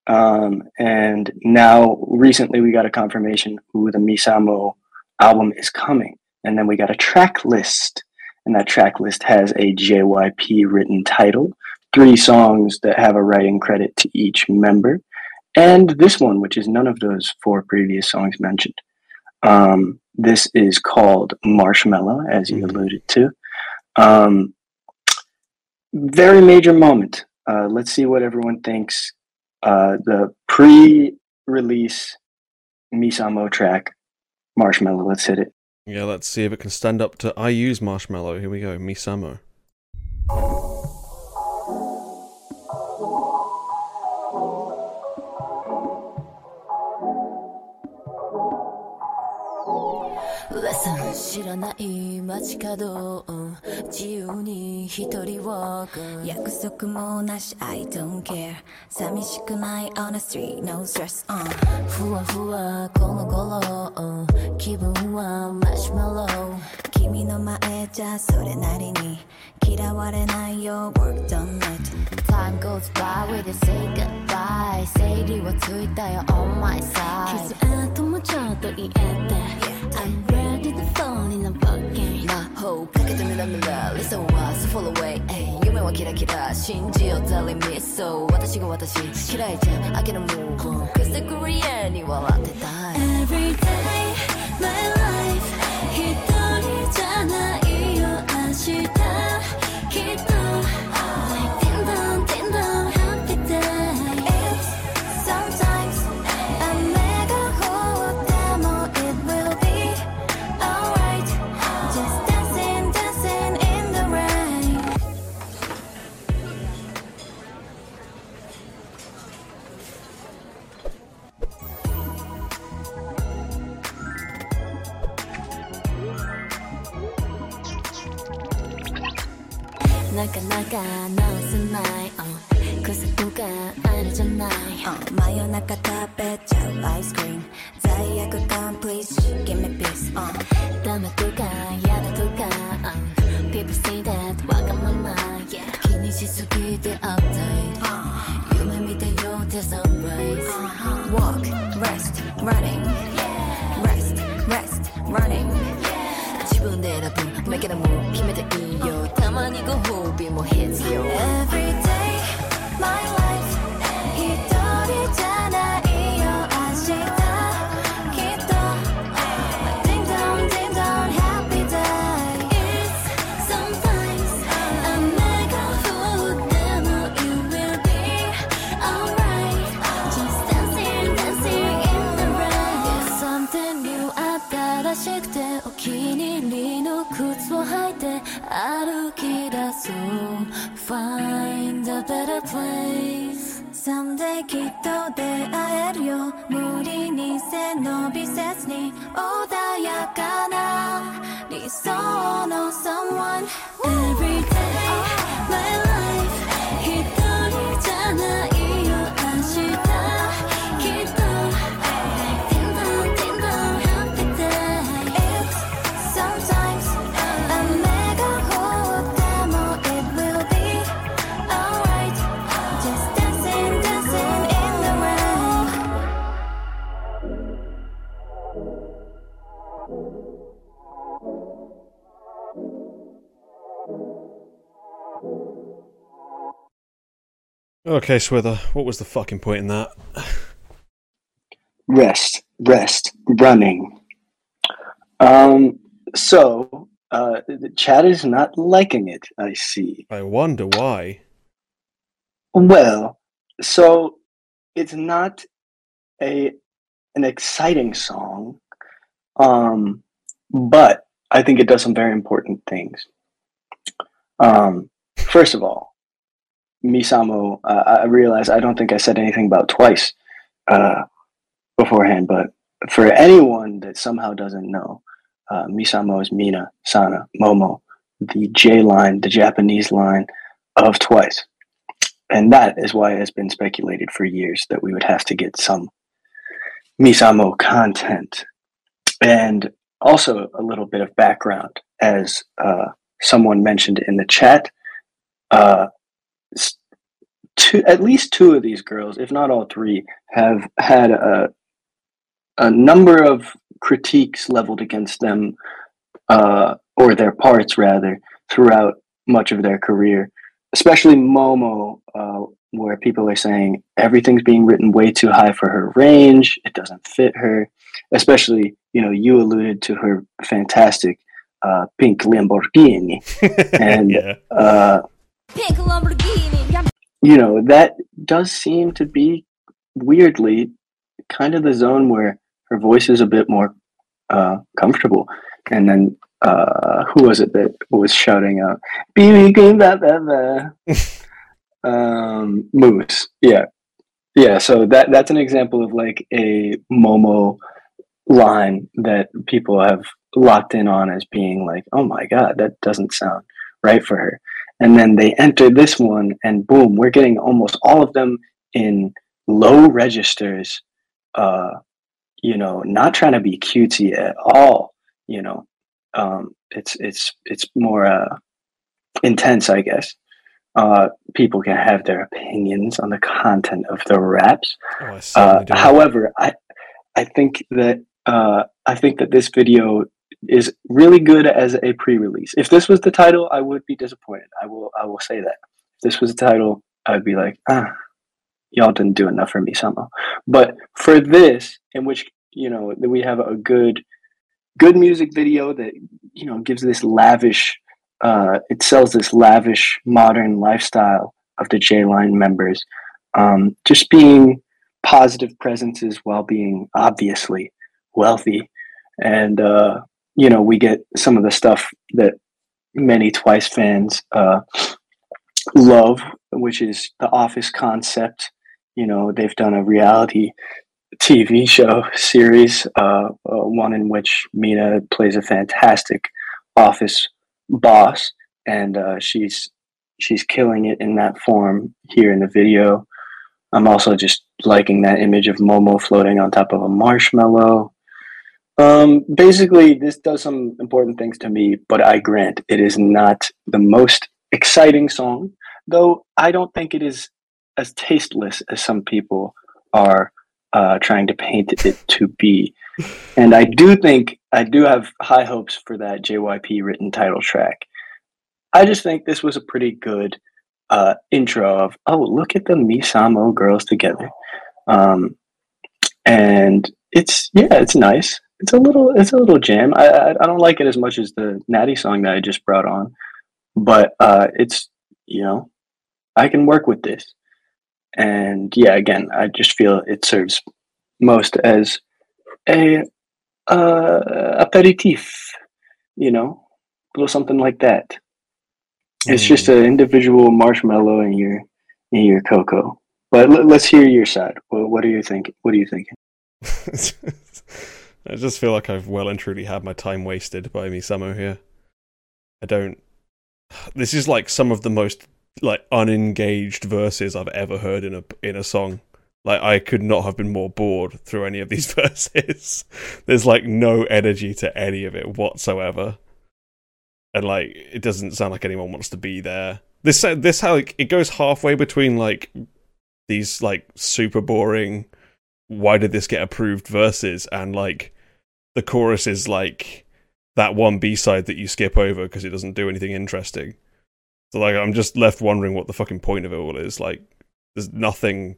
um, and now recently we got a confirmation who the Misamo album is coming, and then we got a track list, and that track list has a JYP written title three songs that have a writing credit to each member, and this one, which is none of those four previous songs mentioned. Um, this is called Marshmallow, as you Mhm. alluded to. Um, very major moment. Uh, let's see what everyone thinks. Uh, the pre-release Misamo track, Marshmallow. Let's hit it. Yeah, let's see if it can stand up to I use marshmallow. Here we go, Misamo. 知らない街角自由に一人 walk 約束もなし I don't care 寂しくない on the street no stress、uh、ふわふわこの頃気分はマシュマロ君の前じゃそれなりに嫌われないよ work done it Time goes by with you say goodbye 整理はついたよ on my side 傷跡もちょっと言えて I'm ready the phone in the pocket 魔法かけてみらみら Listen was fall away えい夢はキラキラ信じよう Telling me so 私が私嫌いじゃ明けのムーブ Cause the career に笑ってたい Every day my life 一人じゃない 나가 나왔은 나이 그새 누가 알려줬나 마요나카 다배차 아이스크림 다이아크 감 please. Give me peace 어. 담에 둘까 야나 people say that 와가 맘마 yeah. 기니 지속이 돼 update. you made me the young the sunrise uh, walk rest running. Yeah. rest rest running. Yeah けでも決めていいよたまにご褒美も必要 Every day my life 歩き出そう Find a better place Someday きっと出会えるよ無理に背伸びせずに穏やかな理想の Someone Every day my life Okay, Swither, what was the fucking point in that? rest, rest, running. Um, so uh, Chad is not liking it. I see. I wonder why. Well, so it's not a an exciting song, um, but I think it does some very important things. Um, first of all, Misamo, uh, I realize I don't think I said anything about twice uh, beforehand, but for anyone that somehow doesn't know, uh, Misamo is Mina, Sana, Momo, the J line, the Japanese line of Twice. And that is why it has been speculated for years that we would have to get some Misamo content. And also a little bit of background, as uh, someone mentioned in the chat. Uh, two, at least two of these girls, if not all three, have had a a number of critiques leveled against them, uh, or their parts rather, throughout much of their career. Especially Momo, uh, where people are saying everything's being written way too high for her range. It doesn't fit her. Especially, you know, you alluded to her fantastic uh, pink Lamborghini, and yeah. uh, Pink Lamborghini. You know that does seem to be weirdly kind of the zone where her voice is a bit more uh, comfortable and then uh, who was it that was shouting out "BB Green blah blah blah"? um, Moose, yeah, yeah. So that that's an example of like a Momo line that people have locked in on as being like, oh my god, that doesn't sound right for her. And then they enter this one, and boom, we're getting almost all of them in low registers. Uh, you know, not trying to be cutesy at all. You know, um, it's it's it's more uh, intense, I guess. Uh, people can have their opinions on the content of the raps. Oh, I Uh, however, I I think that uh, I think that this video is really good as a pre-release. If this was the title, I would be disappointed. I will I will say that. If this was the title, I'd be like, ah, y'all didn't do enough for me somehow. But for this, in which you know we have a good good music video that you know gives this lavish uh, it sells this lavish modern lifestyle of the J Line members. Um, just being positive presences while being obviously wealthy. And, uh, you know, we get some of the stuff that many Twice fans uh, love, which is the office concept. You know, they've done a reality TV show series, uh, uh, one in which Mina plays a fantastic office boss, and uh, she's she's killing it in that form here in the video. I'm also just liking that image of Momo floating on top of a marshmallow. Um, basically, this does some important things to me, but I grant it is not the most exciting song, though I don't think it is as tasteless as some people are uh, trying to paint it to be. And I do think I do have high hopes for that JYP written title track. I just think this was a pretty good uh, intro of oh look at the Misamo girls together, um, and it's yeah it's nice. It's a little it's a little jam. I I, I don't like it as much as the Natty song that I just brought on, but uh, it's you know I can work with this, and yeah again I just feel it serves most as a uh, aperitif, you know, a little something like that. It's just an individual marshmallow in your in your cocoa. But l- let's hear your side. What, what are you thinking? What are you thinking? I just feel like I've well and truly had my time wasted by Misamo here. I don't. This is like some of the most like unengaged verses I've ever heard in a in a song. Like I could not have been more bored through any of these verses. There's like no energy to any of it whatsoever, and like it doesn't sound like anyone wants to be there. This this how like, it goes halfway between like these like super boring why did this get approved verses and like the chorus is like that one b-side that you skip over because it doesn't do anything interesting. So like i'm just left wondering what the fucking point of it all is. Like there's nothing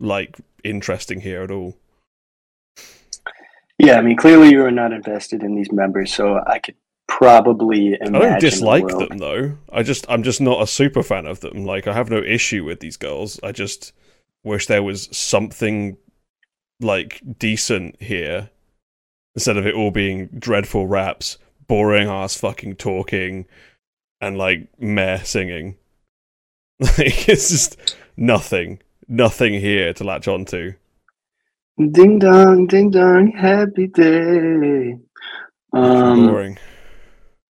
like interesting here at all. Yeah, I mean, clearly you are not invested in these members, so I could probably imagine. i don't dislike world- them though. I just i'm just not a super fan of them. Like i have no issue with these girls. I just wish there was something like decent here instead of it all being dreadful raps boring ass fucking talking and like meh singing like it's just nothing nothing here to latch onto Ding dong, ding dong, happy day. Um, boring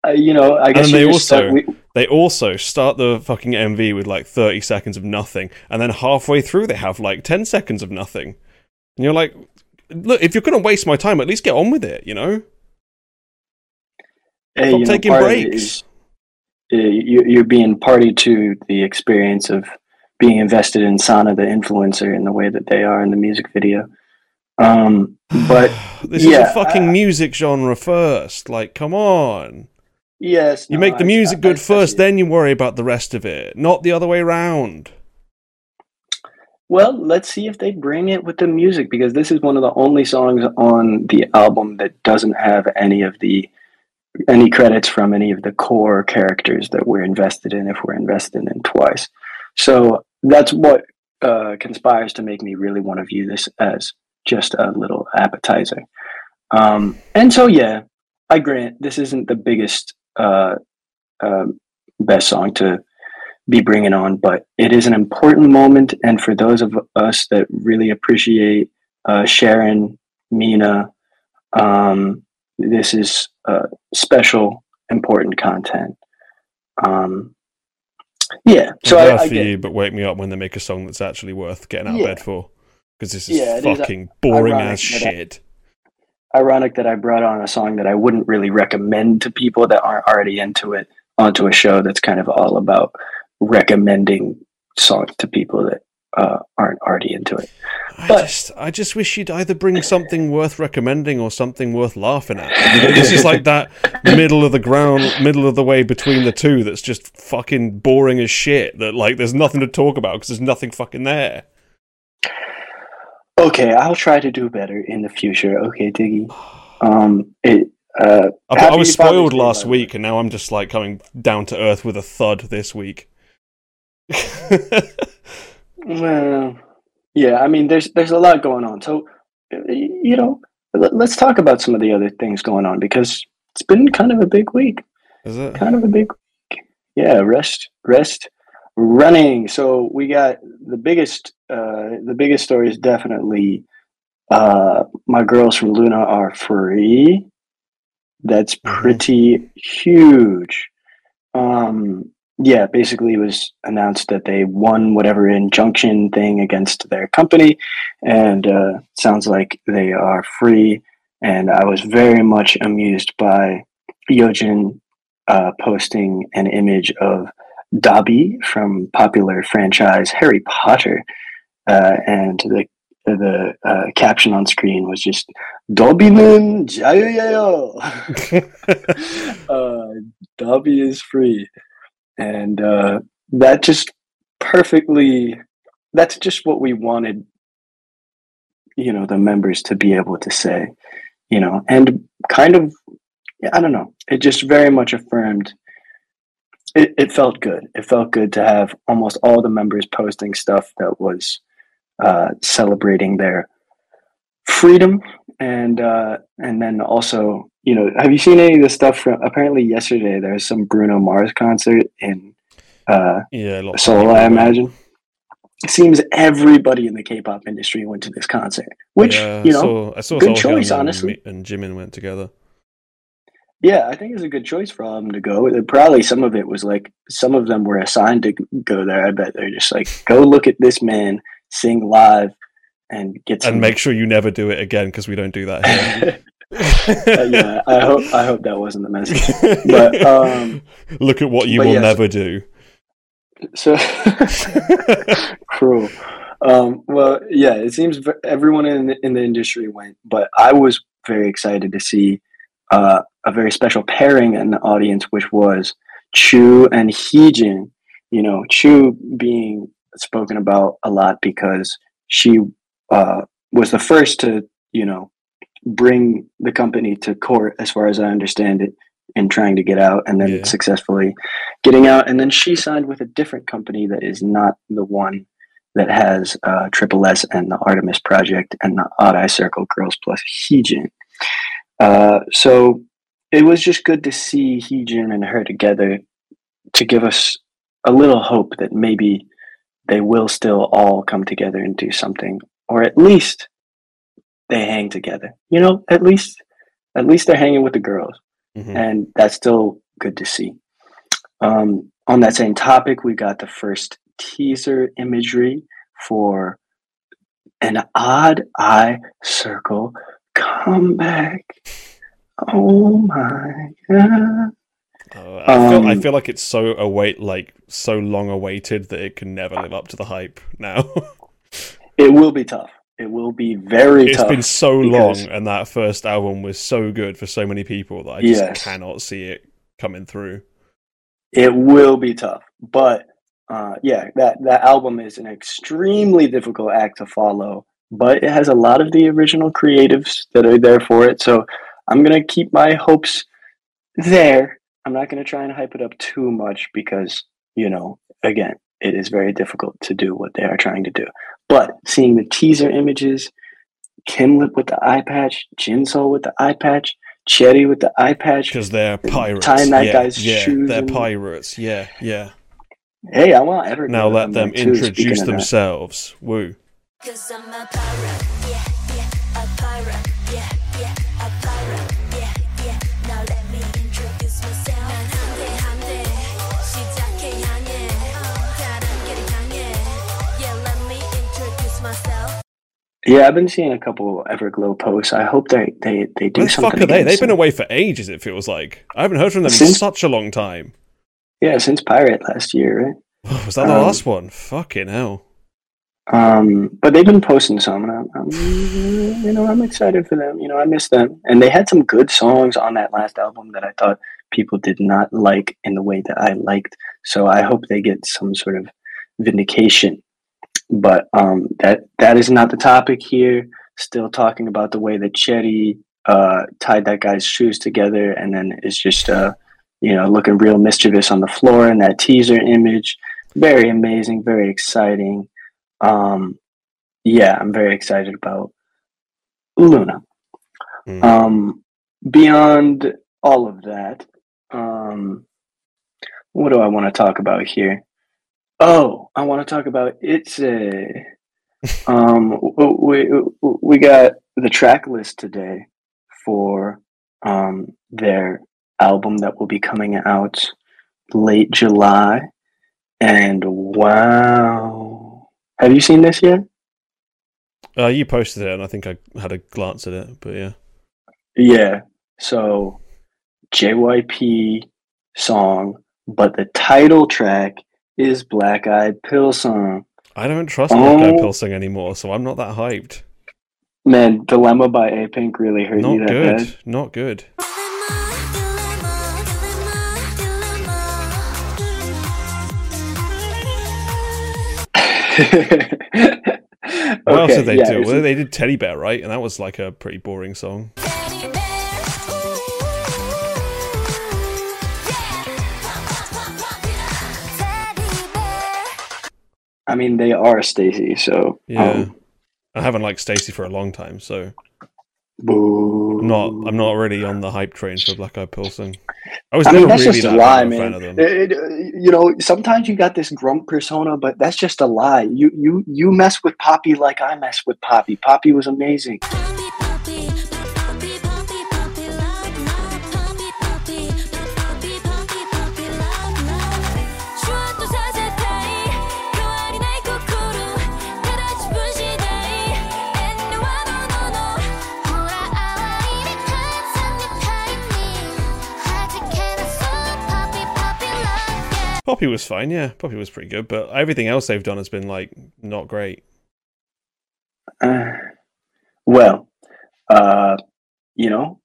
uh, you know, I guess and they also start- we- they also start the fucking MV with like 30 seconds of nothing, and then halfway through they have like 10 seconds of nothing. And you're like, look, if you're gonna waste my time, at least get on with it, you know? hey, Stop you taking it breaks. uh, you, you're being party to the experience of being invested in Sana, the influencer, in the way that they are in the music video. Um, but This is a fucking music genre first. Like, come on. yes, You no, make the music I- good I- first, then you worry about the rest of it, not the other way around. Well, let's see if they bring it with the music because this is one of the only songs on the album that doesn't have any of the any credits from any of the core characters that we're invested in if we're invested in twice. So that's what uh, conspires to make me really want to view this as just a little appetizer. Um, and so, yeah, I grant this isn't the biggest, uh, um best song to be bringing on, but it is an important moment. And for those of us that really appreciate uh, Sharon, Mina, um, this is uh, special, important content. Um, yeah, so I'm I, for get, you, but wake me up when they make a song that's actually worth getting out Yeah. of bed for. Because this is Yeah, is fucking boring as I- shit. ironic that I brought on a song that I wouldn't really recommend to people that aren't already into it onto a show that's kind of all about recommending songs to people that uh, aren't already into it. I But- just, I just wish you'd either bring something worth recommending or something worth laughing at. this is like that middle of the ground, middle of the way between the two. That's just fucking boring as shit. That like, there's nothing to talk about because there's nothing fucking there. Okay, I'll try to do better in the future. Okay, Diggy. Um, it. Uh, I, I was spoiled last by the way. week, and now I'm just like coming down to earth with a thud this week. Well, yeah. I mean, there's there's a lot going on. So, you know, let, let's talk about some of the other things going on because it's been kind of a big week. is it? kind of a big week. Yeah, rest, rest, running. So we got the biggest, uh, the biggest story is definitely uh, my girls from LOONA are free. That's pretty huge. Um, yeah, basically, it was announced that they won whatever injunction thing against their company, and uh, sounds like they are free. And I was very much amused by Yeojin uh, posting an image of Dobby from popular franchise Harry Potter, uh, and the the uh, caption on screen was just "Dobbyman Jayo Yayo." Uh, Dobby is free, and uh, that just perfectly. That's just what we wanted. You know, the members to be able to say, you know, and kind of i don't know. It just very much affirmed. It, it felt good. It felt good to have almost all the members posting stuff that was uh, celebrating their freedom, and uh, and then also, you know, have you seen any of the stuff from? Apparently, yesterday there was some Bruno Mars concert in uh, yeah, Seoul. I imagine. It seems everybody in the K-pop industry went to this concert, which Yeah, you I know, saw, I saw good choice, and, honestly. And Jimin went together. Yeah, I think it's a good choice for all of them to go. Probably some of it was like some of them were assigned to go there. I bet they're just like, go look at this man sing live and get some. And make sure you never do it again because we don't do that here. yeah, I hope I hope that wasn't the message. But, um, look at what you will yes. never do. So cruel. Um, well, yeah, it seems everyone in the, in the industry went, but I was very excited to see uh, a very special pairing in the audience, which was Chuu and Heejin. You know, Chuu being spoken about a lot because she uh, was the first to, you know, bring the company to court, as far as I understand it, and trying to get out, and then Yeah. successfully getting out. And then she signed with a different company that is not the one that has uh, Triple S and the Artemis Project and the Odd Eye Circle Girls Plus Heejin. Uh, so it was just good to see Heejin and her together to give us a little hope that maybe they will still all come together and do something, or at least they hang together. You know, at least at least they're hanging with the girls Mhm. and that's still good to see. Um, on that same topic, we got the first teaser imagery for an odd eye circle comeback. Oh my god! Uh, I, feel, I Um, feel like it's so await, like so long awaited that it can never live up to the hype. Now It will be tough. It will be very it's been so long, and that first album was so good for so many people that I just Yes. cannot see it coming through. It will be tough, but uh, yeah, that that album is an extremely difficult act to follow. But it has a lot of the original creatives that are there for it. So I'm gonna keep my hopes there. I'm not gonna try and hype it up too much because you know, again, it is very difficult to do what they are trying to do. But seeing the teaser images, Kimlip with the eye patch, Jinsol with the eye patch, Choerry with the eye patch, Because they're pirates. tying that yeah, guy's yeah, shoes they're and- pirates. Yeah, yeah. Hey, I want everybody. Now let I'm them introduce speaking of that. themselves. Woo. Cause I'm a pirate, Yeah, I've been seeing a couple Everglow posts. I hope they they they do Where the something. fuck are they? They've been away for ages. It feels like I haven't heard from them in such a long time. Yeah, since Pirate last year, right? Was that the Um, last one? Fucking hell. Um, but they've been posting some, and I'm, I'm, you know, I'm excited for them. You know, I miss them, and they had some good songs on that last album that I thought people did not like in the way that I liked. So I hope they get some sort of vindication. But um, that that is not the topic here. Still talking about the way that Choerry uh, tied that guy's shoes together, and then is just uh, you know looking real mischievous on the floor in that teaser image. Very amazing, very exciting. Um, yeah, I'm very excited about LOONA. Mm. Um, beyond all of that, um, what do I want to talk about here? Oh, I want to talk about it's a. Um, we we got the track list today for um their album that will be coming out late July, and wow, have you seen this yet? Uh, you posted it, and I think I had a glance at it. But yeah, Yeah. So JYP song, but the title track is Black Eyed Pill song. I don't trust Black Eyed Oh. Pilseung anymore, so I'm not that hyped. Man, Dilemma by Apink really hurt you Not that good. bad. Not good. What else did they yeah, do? Well, they did Teddy Bear, right? And that was like a pretty boring song. I mean, they are STAYC, so Yeah. um, I haven't liked STAYC for a long time, so boo. I'm not. I'm not really on the hype train for Black Eyed Pilseung. I was I mean, never really just that a lie, man. fan of them. It- it- you know, sometimes you got this grump persona, but that's just a lie. You you you mess with Poppy like I mess with Poppy. Poppy was amazing. Poppy was fine, yeah. Poppy was pretty good, but everything else they've done has been like not great. Uh, well, uh, you know,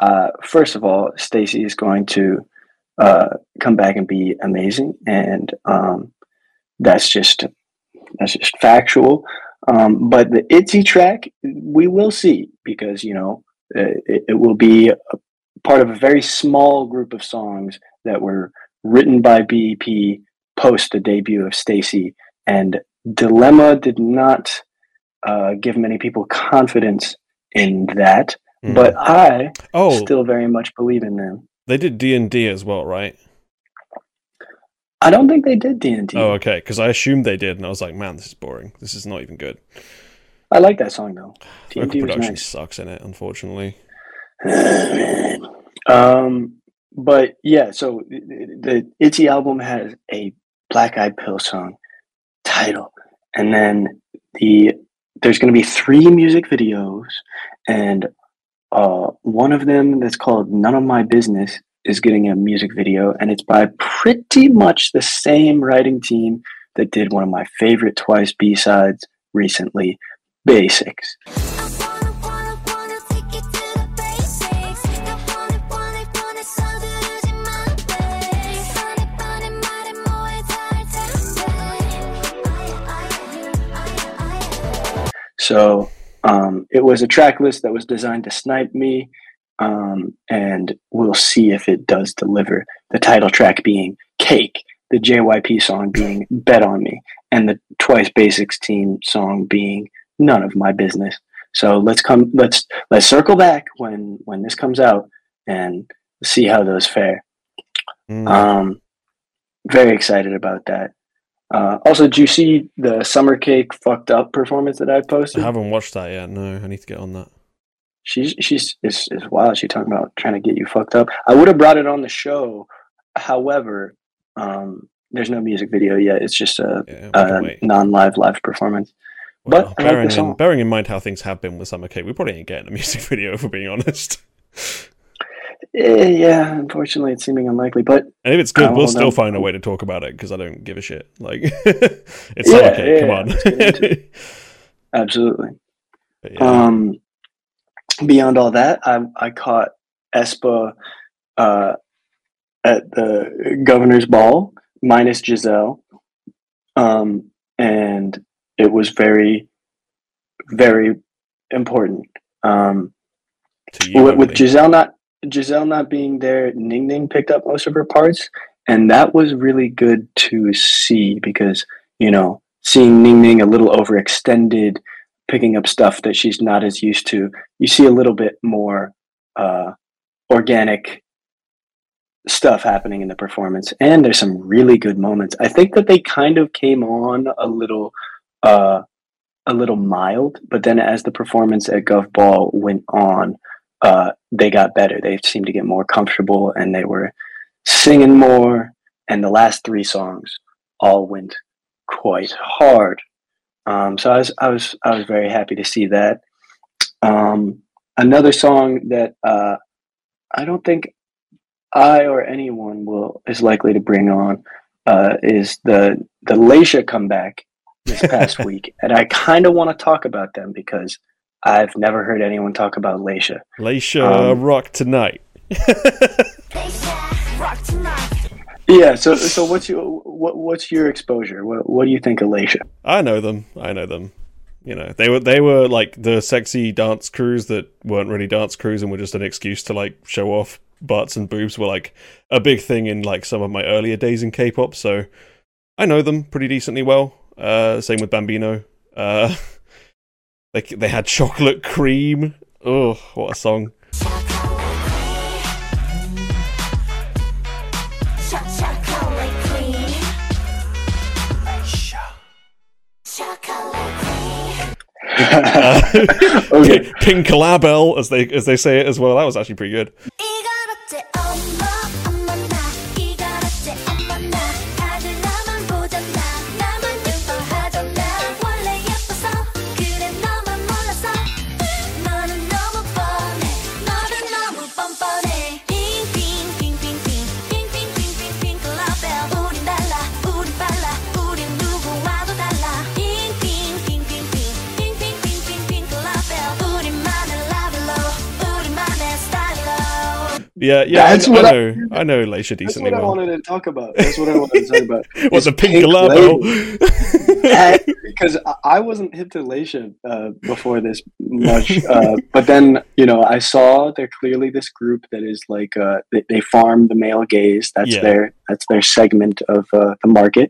uh, first of all, STAYC is going to uh, come back and be amazing, and um, that's just that's just factual. Um, but the Itzy track, we will see because you know uh, it, it will be part of a very small group of songs that were written by BEP post the debut of STAYC, and Dilemma did not uh, give many people confidence in that. Mm. But I Oh, still very much believe in them. they did D and D as well, right? I don't think they did D and D. Oh, okay. Because I assumed they did, and I was like, man, this is boring. This is not even good. I like that song though. D and Vocal D was production nice. sucks in it, unfortunately. um, but yeah, so the, the album has a Black Eyed Pill song title, and then the there's going to be three music videos, and uh, one of them that's called "None of My Business" is getting a music video, and it's by pretty much the same writing team that did one of my favorite Twice B sides recently, Basics. So um, it was a track list that was designed to snipe me, um, and we'll see if it does deliver. The title track being "Cake," the JYP song being "Bet on Me," and the Twice Basics team song being "None of My Business." So let's come. Let's let's circle back when when this comes out and see how those fare. Mm. Um, very excited about that. Uh, also, do you see the summer cake fucked up performance that I posted? I haven't watched that yet. No, I need to get on that. She's she's is is wild. She talking about trying to get you fucked up. I would have brought it on the show. However, um, there's no music video yet. It's just a, Yeah, a non-live live performance. But I like bearing the in bearing in mind how things have been with Summer Cake, we probably ain't getting a music video if we're being honest. Eh, yeah, unfortunately, it's seeming unlikely. But And if it's good, we'll still no. find a way to talk about it because I don't give a shit. Like it's Yeah, Cake, yeah, come yeah, on. let's get into it. absolutely. Um, beyond all that, I I caught aespa uh, at the governor's ball minus Giselle, um, and it was very, very important. Um, to you, with, with. Giselle not Giselle not being there, Ning Ning picked up most of her parts, and that was really good to see because you know seeing Ning Ning a little overextended, picking up stuff that she's not as used to, you see a little bit more uh, organic stuff happening in the performance, and there's some really good moments. I think that they kind of came on a little. Uh, a little mild, but then as the performance at Gov Ball went on, uh, they got better. They seemed to get more comfortable and they were singing more. And the last three songs all went quite hard. Um, so I was, I was, I was very happy to see that. Um, another song that uh, I don't think I or anyone will is likely to bring on uh, is the the Laysha comeback this past week, and I kind of want to talk about them because I've never heard anyone talk about Laysha. Laysha um, Rock Tonight. Yeah. So so what's your what what's your exposure? What what do you think of Laysha? I know them. I know them. You know, they were they were like the sexy dance crews that weren't really dance crews and were just an excuse to like show off butts and boobs were like a big thing in like some of my earlier days in K-pop. So I know them pretty decently well. Uh, same with Bambino. Uh, they they had chocolate cream. Oh, what a song! Chocolate cream. Chocolate cream. Uh, Okay. Pink Label, as they as they say it as well. That was actually pretty good. Yeah, yeah. That's I, what I I- know. I know Laysha That's decently what I wanted to talk about. That's what I wanted to talk about. What's It's a Pink, Label? That- because I- I wasn't hip to Laysha uh, before this much, uh, but then you know I saw they're clearly this group that is like uh, they, they farm the male gaze. That's Yeah. their that's their segment of uh, the market,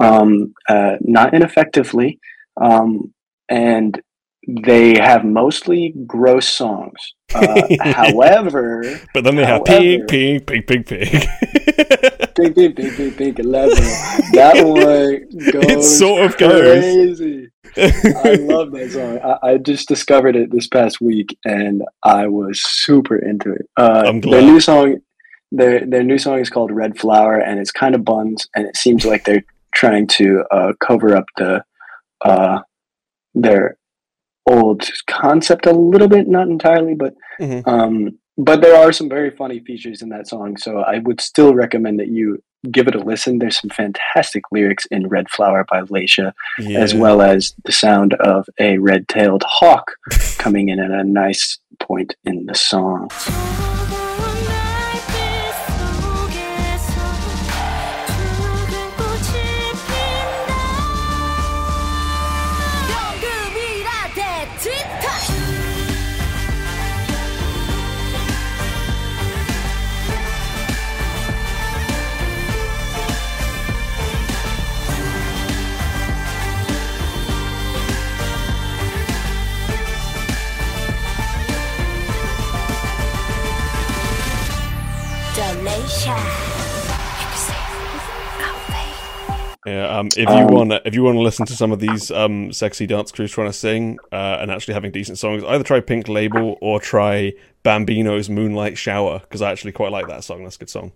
um, uh, not ineffectively, um, and they have mostly gross songs. Uh, however, but then they have pink, pink, pink, pink, pink. Pink, pink, pink, pink, pink, eleven. That one goes. It sort of goes. crazy. I love that song. I, I just discovered it this past week, and I was super into it. Uh, I'm glad. Their new song, their their new song is called Red Flower, and it's kind of buns, and it seems like they're trying to uh, cover up the uh, their old concept a little bit, not entirely, but Mhm. um, but there are some very funny features in that song. So I would still recommend that you give it a listen. There's some fantastic lyrics in Red Flower by Laysha, as well as the sound of a red-tailed hawk coming in at a nice point in the song. Yeah, um, if you Um, want, if you want to listen to some of these um, sexy dance crews trying to sing uh, and actually having decent songs, either try Pink Label or try Bambino's Moonlight Shower because I actually quite like that song. That's a good song.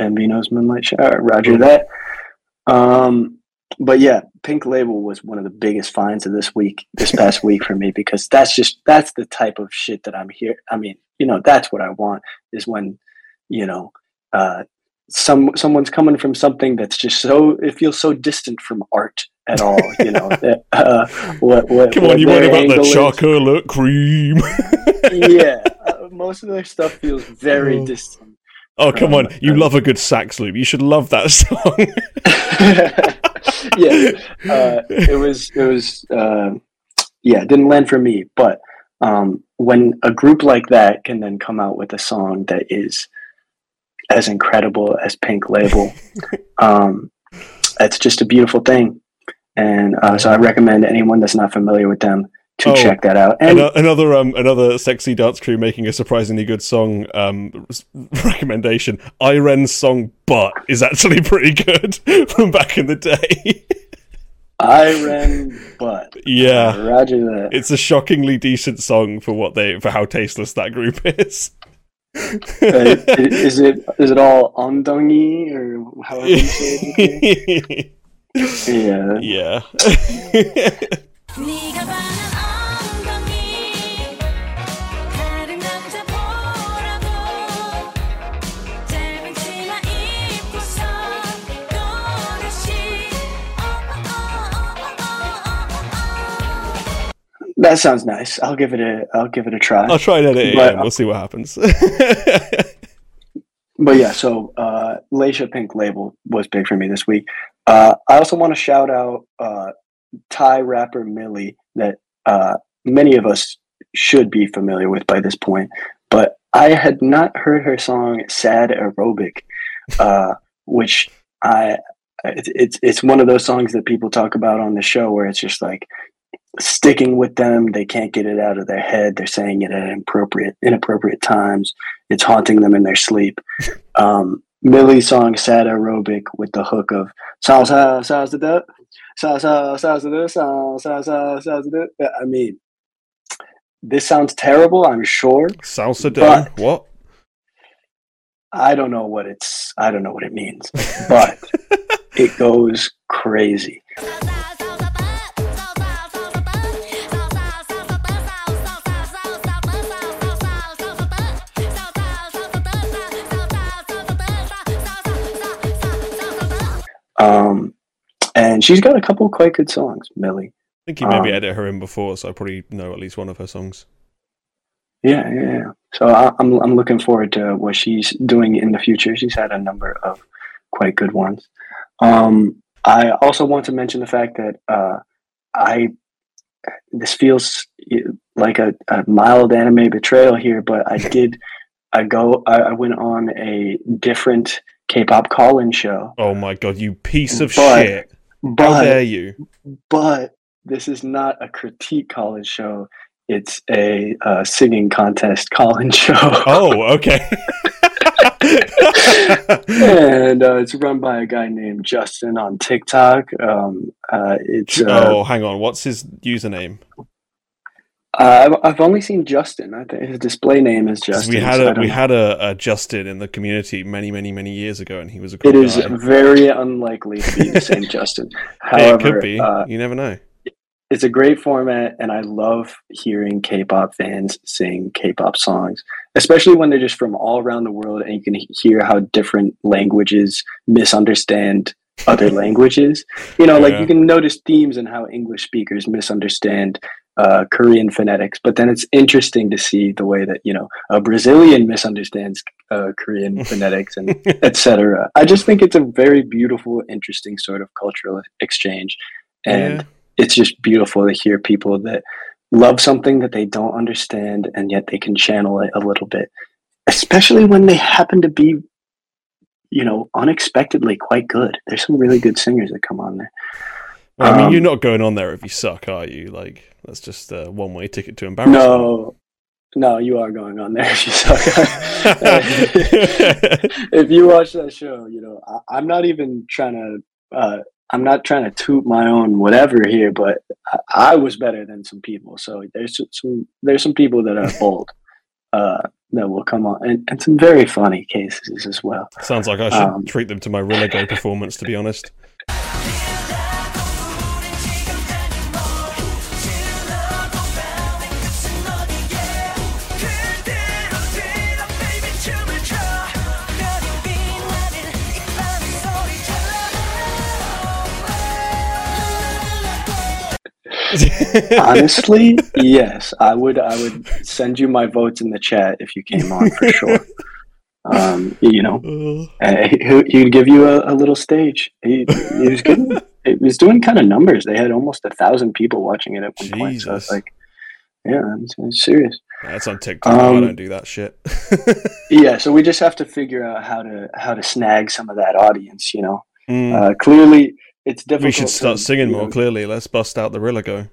Bambino's Moonlight Shower. Roger that. Um, but yeah, Pink Label was one of the biggest finds of this week, this past week for me, because that's just that's the type of shit that I'm here. I mean, you know, that's what I want is when, you know, uh, some someone's coming from something that's just so it feels so distant from art at all. You know, uh, what what Come what on, you want about the that is. chocolate cream? yeah, uh, most of their stuff feels very Oh. distant. Oh, come Um, on. You love a good sax loop. You should love that song. yeah, uh, it was it was uh, yeah, it didn't land for me. But um, when a group like that can then come out with a song that is as incredible as Pink Label, um, it's just a beautiful thing. And uh, so I recommend anyone that's not familiar with them to Oh, check that out. And Ano- another um another sexy dance crew making a surprisingly good song um recommendation iren's song but is actually pretty good from back in the day I ran butt. yeah Roger that. it's a shockingly decent song for what they for how tasteless that group is Uh, is it is it all ondongi or however you say it? Yeah. yeah That sounds nice. I'll give it a I'll give it a try. i'll try and edit it But- we'll see what happens But yeah, so uh Laysha Pink label was big for me this week. Uh I also want to shout out uh Thai rapper Millie that uh many of us should be familiar with by this point. But I had not heard her song Sad Aerobic, uh, which I it's it's one of those songs that people talk about on the show where it's just like sticking with them. They can't get it out of their head. They're saying it at inappropriate inappropriate times. It's haunting them in their sleep. Um, Millie's song "Sad Aerobic" with the hook of "Sao sao sao da da, sao sao sao da sao sao sao sao. I mean, this sounds terrible. I'm sure. salsa down what I don't know what it's. I don't know what it means, but it goes crazy. Um, and she's got a couple quite good songs, Millie. i think you maybe Um, edit her in before so i probably know at least one of her songs Yeah, yeah. yeah. So I, I'm I'm looking forward to what she's doing in the future. She's had a number of quite good ones. Um, I also want to mention the fact that uh, I this feels like a, a mild anime betrayal here, but I did I go I, I went on a different K-pop call-in show, oh my god you piece of But- shit how but dare you but this is not a critique call-in show. It's a uh, singing contest call-in show. oh okay and uh, it's run by a guy named Justin on TikTok. Um, uh, it's uh, oh hang on what's his username uh, I've, only seen Justin. I think his display name is Justin. we had a we know. had a, a Justin in the community many many many years ago, and he was a It cool is guy. very unlikely to be the same Justin. However, it could be. Uh, you never know. it's a great format, and I love hearing K-pop fans sing K-pop songs, especially when they're just from all around the world, and you can hear how different languages misunderstand other languages. You know, like you can notice themes in how English speakers misunderstand uh, Korean phonetics, but then it's interesting to see the way that you know a Brazilian misunderstands uh, Korean phonetics and etc. I just think it's a very beautiful, interesting sort of cultural exchange, and Yeah. it's just beautiful to hear people that love something that they don't understand and yet they can channel it a little bit especially when they happen to be you know unexpectedly quite good there's some really good singers that come on there I mean, Um, you're not going on there if you suck, are you? Like that's just a one way ticket to embarrassment. no no, you are going on there. If you suck. if you watch that show, you know I, I'm not even trying to. Uh, I'm not trying to toot my own whatever here, but I, I was better than some people. So there's some- there's some people that are bold uh, that will come on, and, and some very funny cases as well. Sounds like I should Um, treat them to my Rilligo performance, to be honest. Honestly, yes, I would. I would send you my votes in the chat if you came on for sure. Um, you know, uh, he, he'd give you a, a little stage. He, he was getting, it was doing kind of numbers. They had almost a thousand people watching it at one point. So it's like, yeah, it's, it's serious. That's on TikTok. I Um, don't do that shit. Yeah, so we just have to figure out how to how to snag some of that audience. You know, Mm. uh, clearly it's difficult. we should start to, singing more know, clearly. Let's bust out the Rilligo.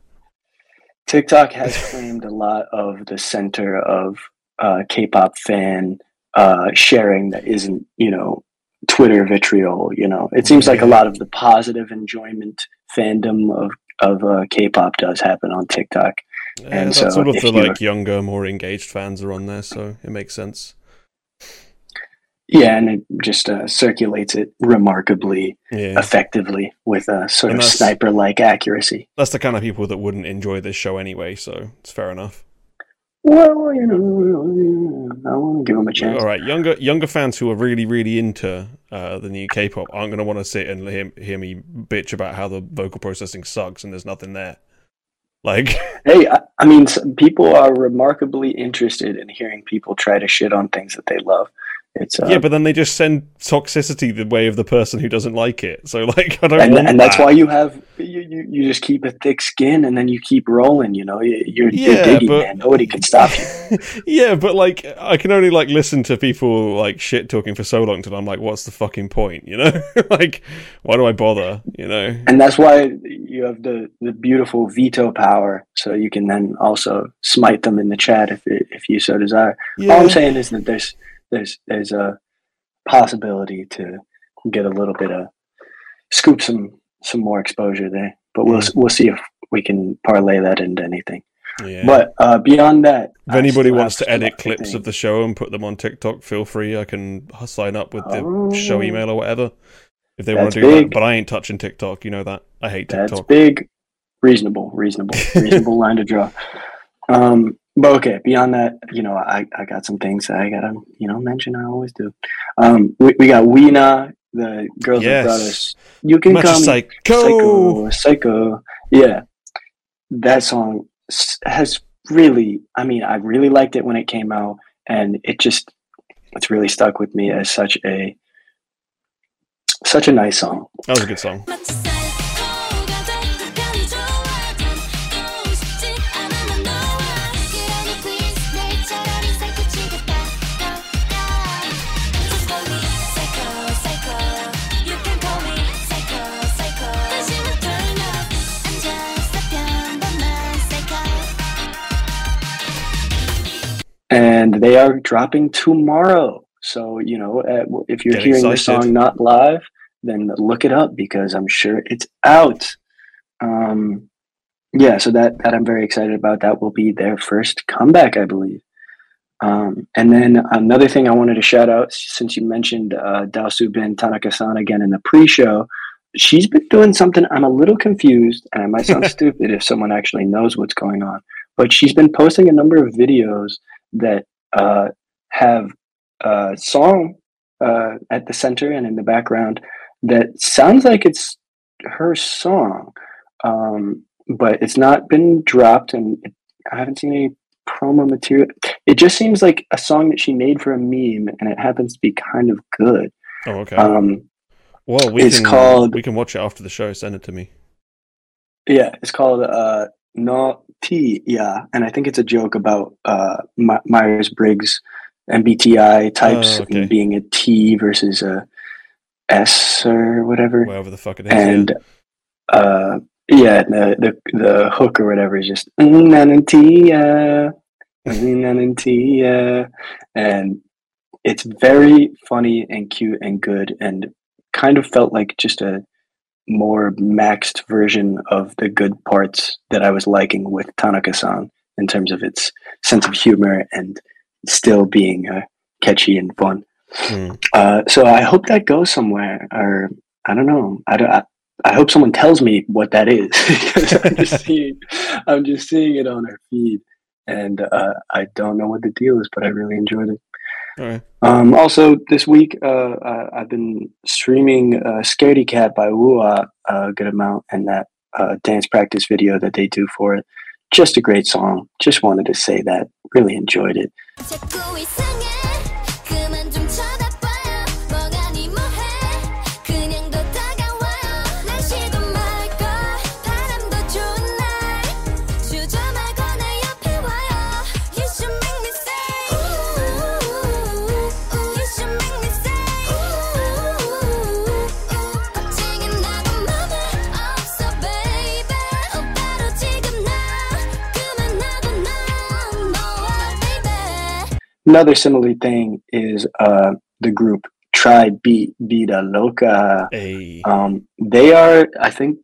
TikTok has claimed a lot of the center of uh, K-pop fan uh, sharing that isn't, you know, Twitter vitriol. You know, it seems like a lot of the positive enjoyment fandom of of uh, K-pop does happen on TikTok. Yeah, And so sort of the like younger, more engaged fans are on there, so it makes sense. Yeah, and it just uh, circulates it remarkably Yeah. effectively with a sort And of sniper-like accuracy. That's the kind of people that wouldn't enjoy this show anyway, so it's fair enough. Well, you know, I want to give them a chance. All right, younger younger fans who are really really into uh, the new K-pop aren't going to want to sit and hear, hear me bitch about how the vocal processing sucks and there's nothing there. Like, Hey, I, I mean, some people are remarkably interested in hearing people try to shit on things that they love. It's uh, yeah, but then they just send toxicity the way of the person who doesn't like it. So, like, I don't and, and that's that. why you have you, you, you just keep a thick skin and then you keep rolling. You know, You- you're, you're Yeah, digging, but- man. Nobody can stop you. yeah, but like, I can only like listen to people like shit talking for so long till I'm like, what's the fucking point? You know, like, why do I bother? You know, And that's why you have the, the beautiful veto power, so you can then also smite them in the chat if if you so desire. All I'm saying is that there's there's there's a possibility to get a little bit of scoop some some more exposure there, but we'll we'll see if we can parlay that into anything. yeah. But uh, beyond that, If anybody wants to edit clips of the show and put them on TikTok, feel free. I can sign up with the Oh. show email or whatever if they want to do big. that. But I ain't touching TikTok. You know that. I hate TikTok. That's big, reasonable, reasonable, reasonable line to draw. Um, but okay, beyond that, you know, I, I got some things that I gotta, you know, mention. I always do. Um, we, we got Weena, the girls that brought Yes. us. You can Match call of me Psycho. psycho, psycho. Yeah, that song has really. I mean, I really liked it when it came out, and it just it's really stuck with me as such a such a nice song. That was a good song. And they are dropping tomorrow. So you know, uh, if you're Get hearing the song not live, then look it up because I'm sure it's out. Um, yeah, so that that I'm very excited about. That will be their first comeback, I believe. Um, and then another thing I wanted to shout out, since you mentioned uh, Daosu Bin Tanaka-san again in the pre-show, she's been doing something. I'm a little confused, and I might sound stupid if someone actually knows what's going on. But she's been posting a number of videos that uh, have a song uh, at the center and in the background that sounds like it's her song, um, but it's not been dropped, and it, I haven't seen any promo material. It just seems like a song that she made for a meme, and it happens to be kind of good. Oh, okay. Um, well, we it's can called- we can watch it after the show. Send it to me. Yeah, it's called uh No T, yeah, and I think it's a joke about uh My- Myers Briggs MBTI types Oh, okay. and being a T versus a S or whatever. Whatever the fuck it is. and yeah. uh yeah, the, the the hook or whatever is just "Mm, na, na, T, uh, yeah. and it's very funny and cute and good and kind of felt like just a more maxed version of the good parts that I was liking with Tanaka-san in terms of its sense of humor and still being uh, catchy and fun. Hmm. Uh, so I hope that goes somewhere, or I don't know. I, don't, I, I hope someone tells me what that is. because I'm just seeing, I'm just seeing it on our feed, and uh, I don't know what the deal is, but I really enjoyed it. Alright. Um, also, this week uh, uh, I've been streaming uh, "Scaredy Cat" by Wua a good amount, and that uh, dance practice video that they do for it. Just a great song. Just wanted to say that. Really enjoyed it. Another similar thing is uh, the group TRI.BE Beat Vida Loca. A Um, they are, I think,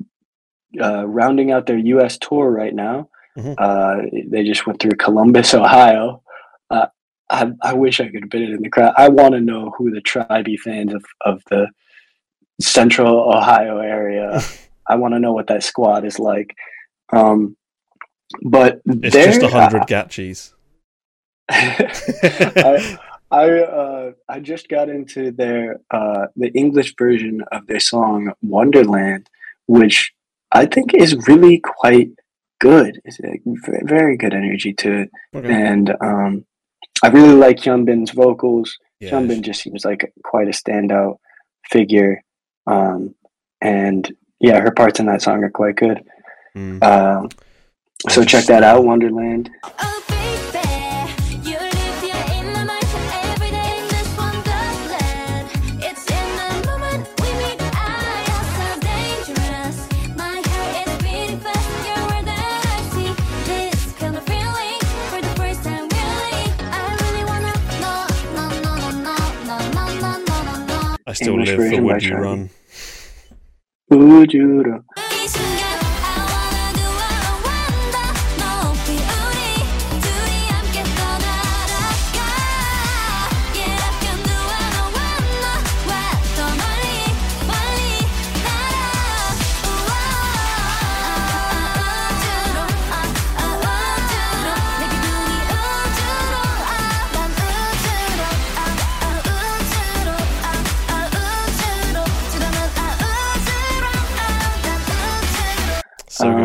uh, rounding out their U.S. tour right now. Mhm. Uh, they just went through Columbus, Ohio. Uh, I, I wish I could have been in the crowd. I want to know who the TRI.BE fans of, of the Central Ohio area. I want to know what that squad is like. Um, but it's just a hundred gatchis. I I, uh, I just got into their uh, the English version of their song Wonderland, which I think is really quite good. It's a v- very good energy to it, Okay. and um, I really like Hyunbin's vocals. Yeah, Hyunbin just seems like quite a standout figure, um, and yeah, her parts in that song are quite good. mm. Um, so check that out, Wonderland. I still English live for Would You. Run. Would you do?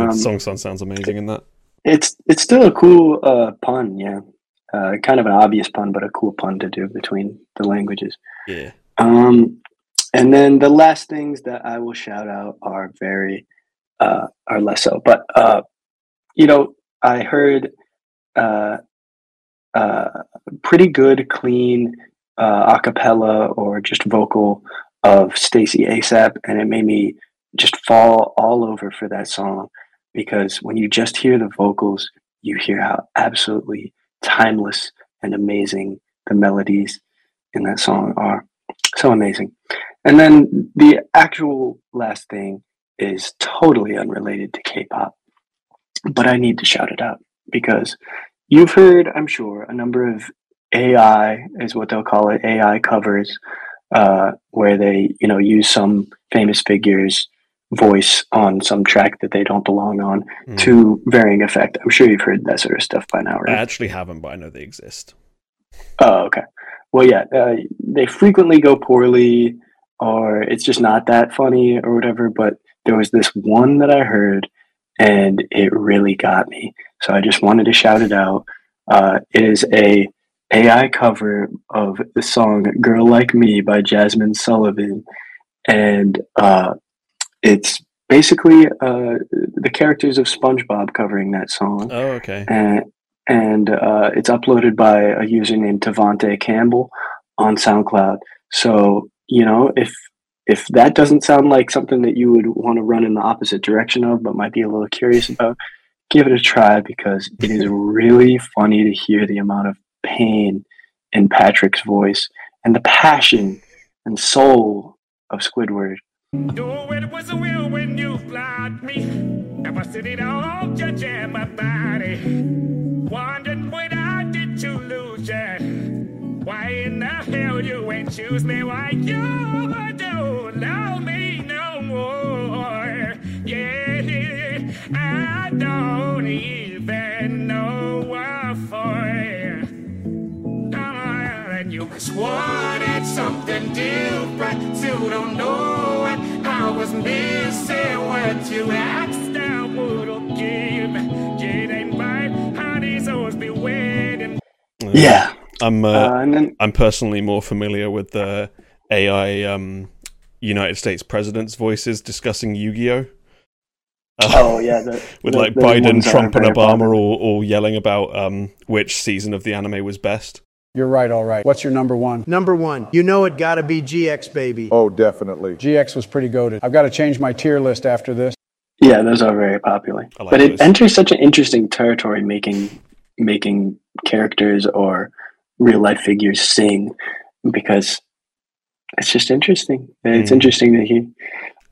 Um, Song Sun sounds amazing in that. It's it's still a cool uh, pun, yeah. Uh, kind of an obvious pun, but a cool pun to do between the languages. Yeah. Um, and then the last things that I will shout out are very uh, are less so. But uh, you know, I heard uh, uh, pretty good, clean uh, a cappella or just vocal of STAYC ASAP, and it made me just fall all over for that song because when you just hear the vocals, you hear how absolutely timeless and amazing the melodies in that song are. So amazing. And then the actual last thing is totally unrelated to K pop, but I need to shout it out because you've heard, I'm sure, a number of AI, is what they'll call it, AI covers, uh, where they, you know, use some famous figure's voice on some track that they don't belong on Mm. to varying effect. I'm sure you've heard that sort of stuff by now, I actually haven't, but I know they exist. Oh, okay. Well, yeah, uh, they frequently go poorly, or it's just not that funny, or whatever. But there was this one that I heard, and it really got me. So I just wanted to shout it out. Uh, it is a AI cover of the song "Girl Like Me" by Jazmine Sullivan, and uh, it's basically uh, the characters of SpongeBob covering that song Oh, okay. and and uh, it's uploaded by a user named Tavante Campbell on SoundCloud. So you know if if that doesn't sound like something that you would want to run in the opposite direction of, but might be a little curious about, give it a try because it is really funny to hear the amount of pain in Patrick's voice and the passion and soul of Squidward. Oh, it was a will when you flied me. I was sitting on your jam, my body. Wondering what I did to lose you. Why in the hell you ain't choose me? Why you don't love me no more? Yeah, I don't even know what for. And you wanted something different, still don't know it. I was missing what you asked, I would give. It ain't right, how these always be waiting. Yeah. I'm uh, Uh, then I'm personally more familiar with the AI um, United States president's voices discussing Yu-Gi-Oh. Uh, oh yeah, the, with the- like the Biden, ones that are Trump, and Obama popular. all, all yelling about um, which season of the anime was best. You're right, all right. What's your number one? Number one, you know it gotta be GX, baby. Oh, definitely. GX was pretty goaded. I've got to change my tier list after this. Yeah, those are very popular. I like but it those. enters such an interesting territory making making characters or real life figures sing because it's just interesting. It's Mhm. interesting to hear.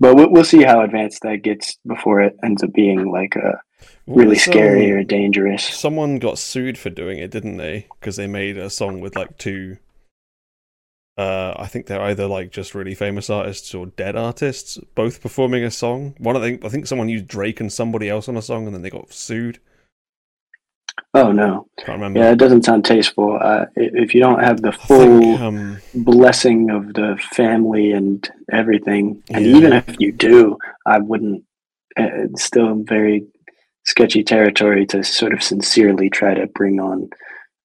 But we'll, we'll see how advanced that gets before it ends up being like a What really scary um, or dangerous. Someone got sued for doing it, didn't they? Because they made a song with like two. Uh, I think they're either like just really famous artists or dead artists, both performing a song. One of them, I think someone used Drake and somebody else on a song, and then they got sued. Oh no. Can't remember. Yeah, it doesn't sound tasteful. Uh, if you don't have the full think, um, blessing of the family and everything, and Yeah. even if you do, I wouldn't. uh, It's still very sketchy territory to sort of sincerely try to bring on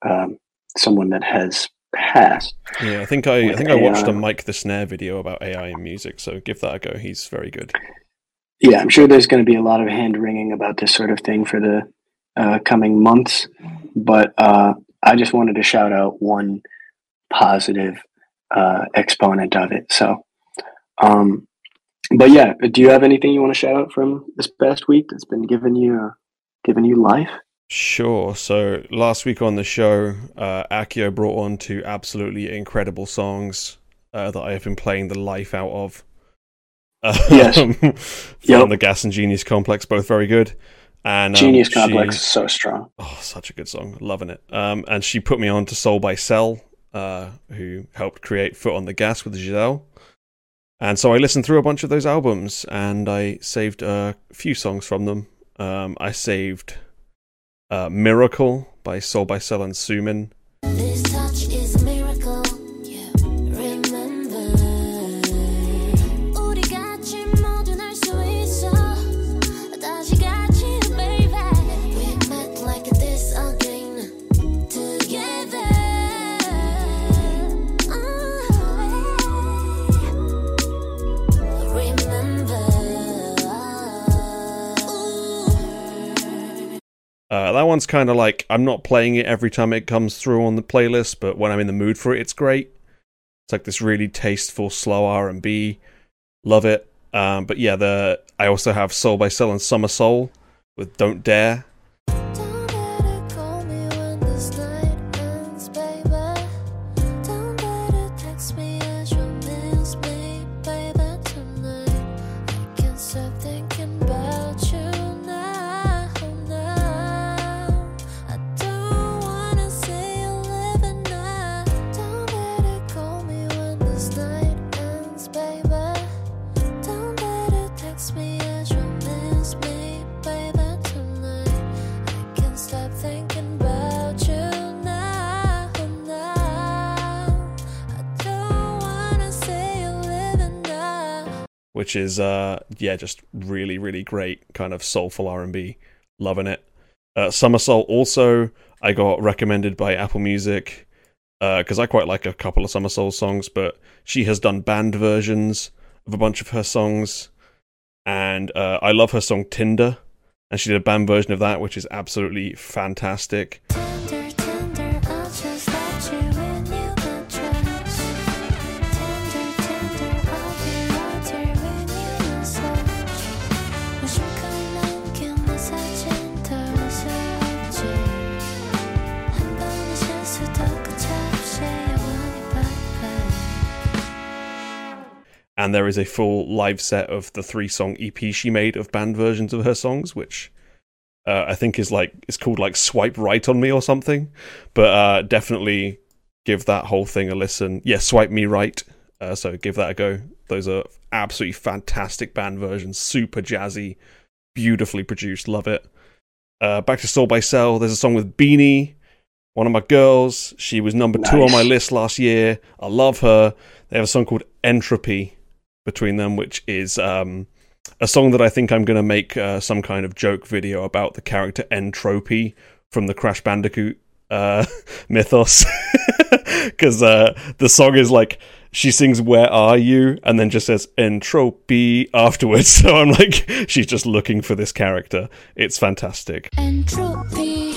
um, someone that has passed. yeah, I think I, I think I watched a Mike the Snare video about AI in music, so give that a go. He's very good. Yeah, I'm sure there's going to be a lot of hand wringing about this sort of thing for the uh, coming months, but uh, I just wanted to shout out one positive uh, exponent of it. So, um, but yeah, do you have anything you want to shout out from this past week that's been giving you uh, giving you life? Sure. So last week on the show, uh, Akio brought on two absolutely incredible songs uh, that I have been playing the life out of. Yes. Um, from Yep. the Gas and Genius Complex, both very good. And um, Genius she- Complex is so strong. Oh, such a good song. Loving it. Um, and she put me on to Soul by Cell, uh, who helped create Foot on the Gas with Giselle. And so I listened through a bunch of those albums and I saved a few songs from them. Um, I saved uh, Miracle by Soul by Cell and Sumin. Uh, that one's kind of like I'm not playing it every time it comes through on the playlist, but when I'm in the mood for it, it's great. It's like this really tasteful, slow R and B. Love it. Um, but yeah, the I also have Soul by Cell and Summer Soul with Don't Dare. Which is uh yeah just really really great kind of soulful r&b loving it. Uh summer soul also i got recommended by apple music because i quite like a couple of summer soul songs but she has done band versions of a bunch of her songs. And uh, i love her song tinder and she did a band version of that which is absolutely fantastic and there is a full live set of the three song EP she made of band versions of her songs, which uh, I think is like it's called like Swipe Right on Me or something. But uh, definitely give that whole thing a listen. Yeah, Swipe Me Right. Uh, so give that a go. Those are absolutely fantastic band versions, super jazzy, beautifully produced. Love it. Uh, back to Soul by Cell. There's a song with Beanie, one of my girls. She was number two on my list last year. I love her. They have a song called Entropy between them, which is um, a song that I think I'm going to make uh, some kind of joke video about the character Entropy from the Crash Bandicoot uh, mythos. Because uh, the song is like, she sings Where Are You? and then just says Entropy afterwards. So I'm like, she's just looking for this character. It's fantastic. Entropy.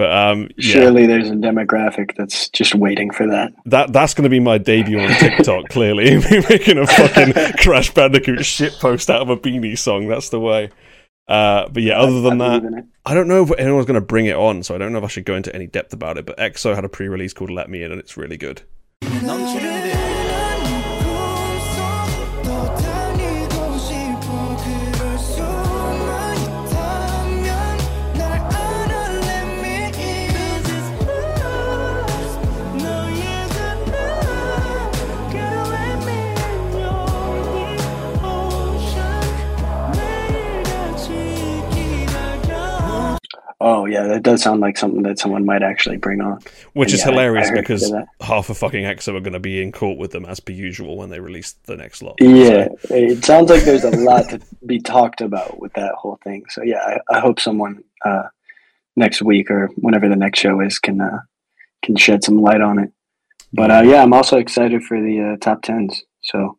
But um, yeah. Surely there's a demographic that's just waiting for that. That that's going to be my debut on TikTok. clearly, making a fucking Crash Bandicoot shit post out of a beanie song. That's the way. Uh, but yeah, other than I that, believe in it. I don't know if anyone's going to bring it on, so I don't know if I should go into any depth about it. But EXO had a pre-release called "Let Me In," and it's really good. Oh yeah, that does sound like something that someone might actually bring on. Which And is yeah, hilarious because half of fucking EXO are going to be in court with them as per usual when they release the next lot. Yeah, it sounds like there's a lot to be talked about with that whole thing. So yeah, I, I hope someone uh, next week or whenever the next show is can uh, can shed some light on it. But uh, yeah, I'm also excited for the uh, top tens. So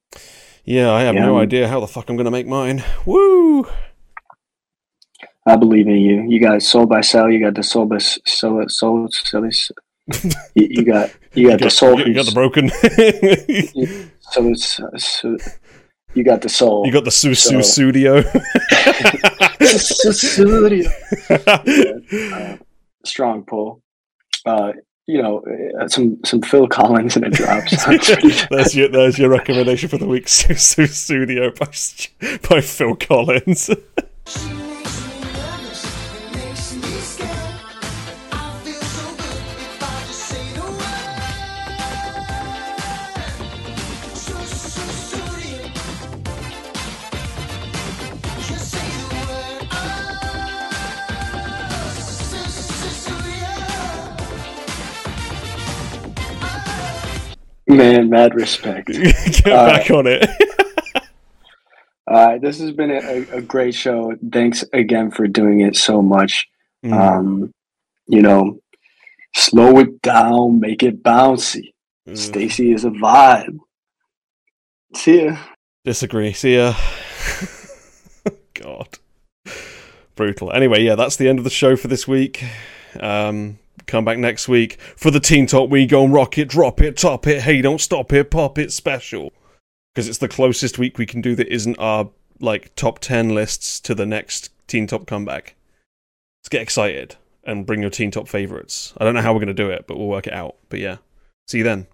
Yeah, I have Yeah, no I'm- idea how the fuck I'm going to make mine. Woo! I believe in you. You got Soul by Cell. You got the Soul by Soul Soul. Soul you, you got you got the Soul. You got the broken. So it's so, you got the Soul. You got the Susu So- Studio. Studio. uh, strong pull. Uh, you know, uh, some some Phil Collins and a drop. sounds pretty good. there's your there's your recommendation for the week. Sussudio by by Phil Collins. Man, mad respect. Get Uh, back on it. Uh, this has been a, a great show. Thanks again for doing it so much. Mm. Um, you know, slow it down, make it bouncy. Mm. STAYC is a vibe. See ya. Disagree. See ya. God. Brutal. Anyway, yeah, that's the end of the show for this week. Um, come back next week for the Teen Top We Go and Rock It, Drop It, Top It, Hey Don't Stop It, Pop It special. Because it's the closest week we can do that isn't our like top 10 lists to the next Teen Top comeback. Let's get excited and bring your Teen Top favorites. I don't know how we're going to do it, but we'll work it out. But yeah, see you then.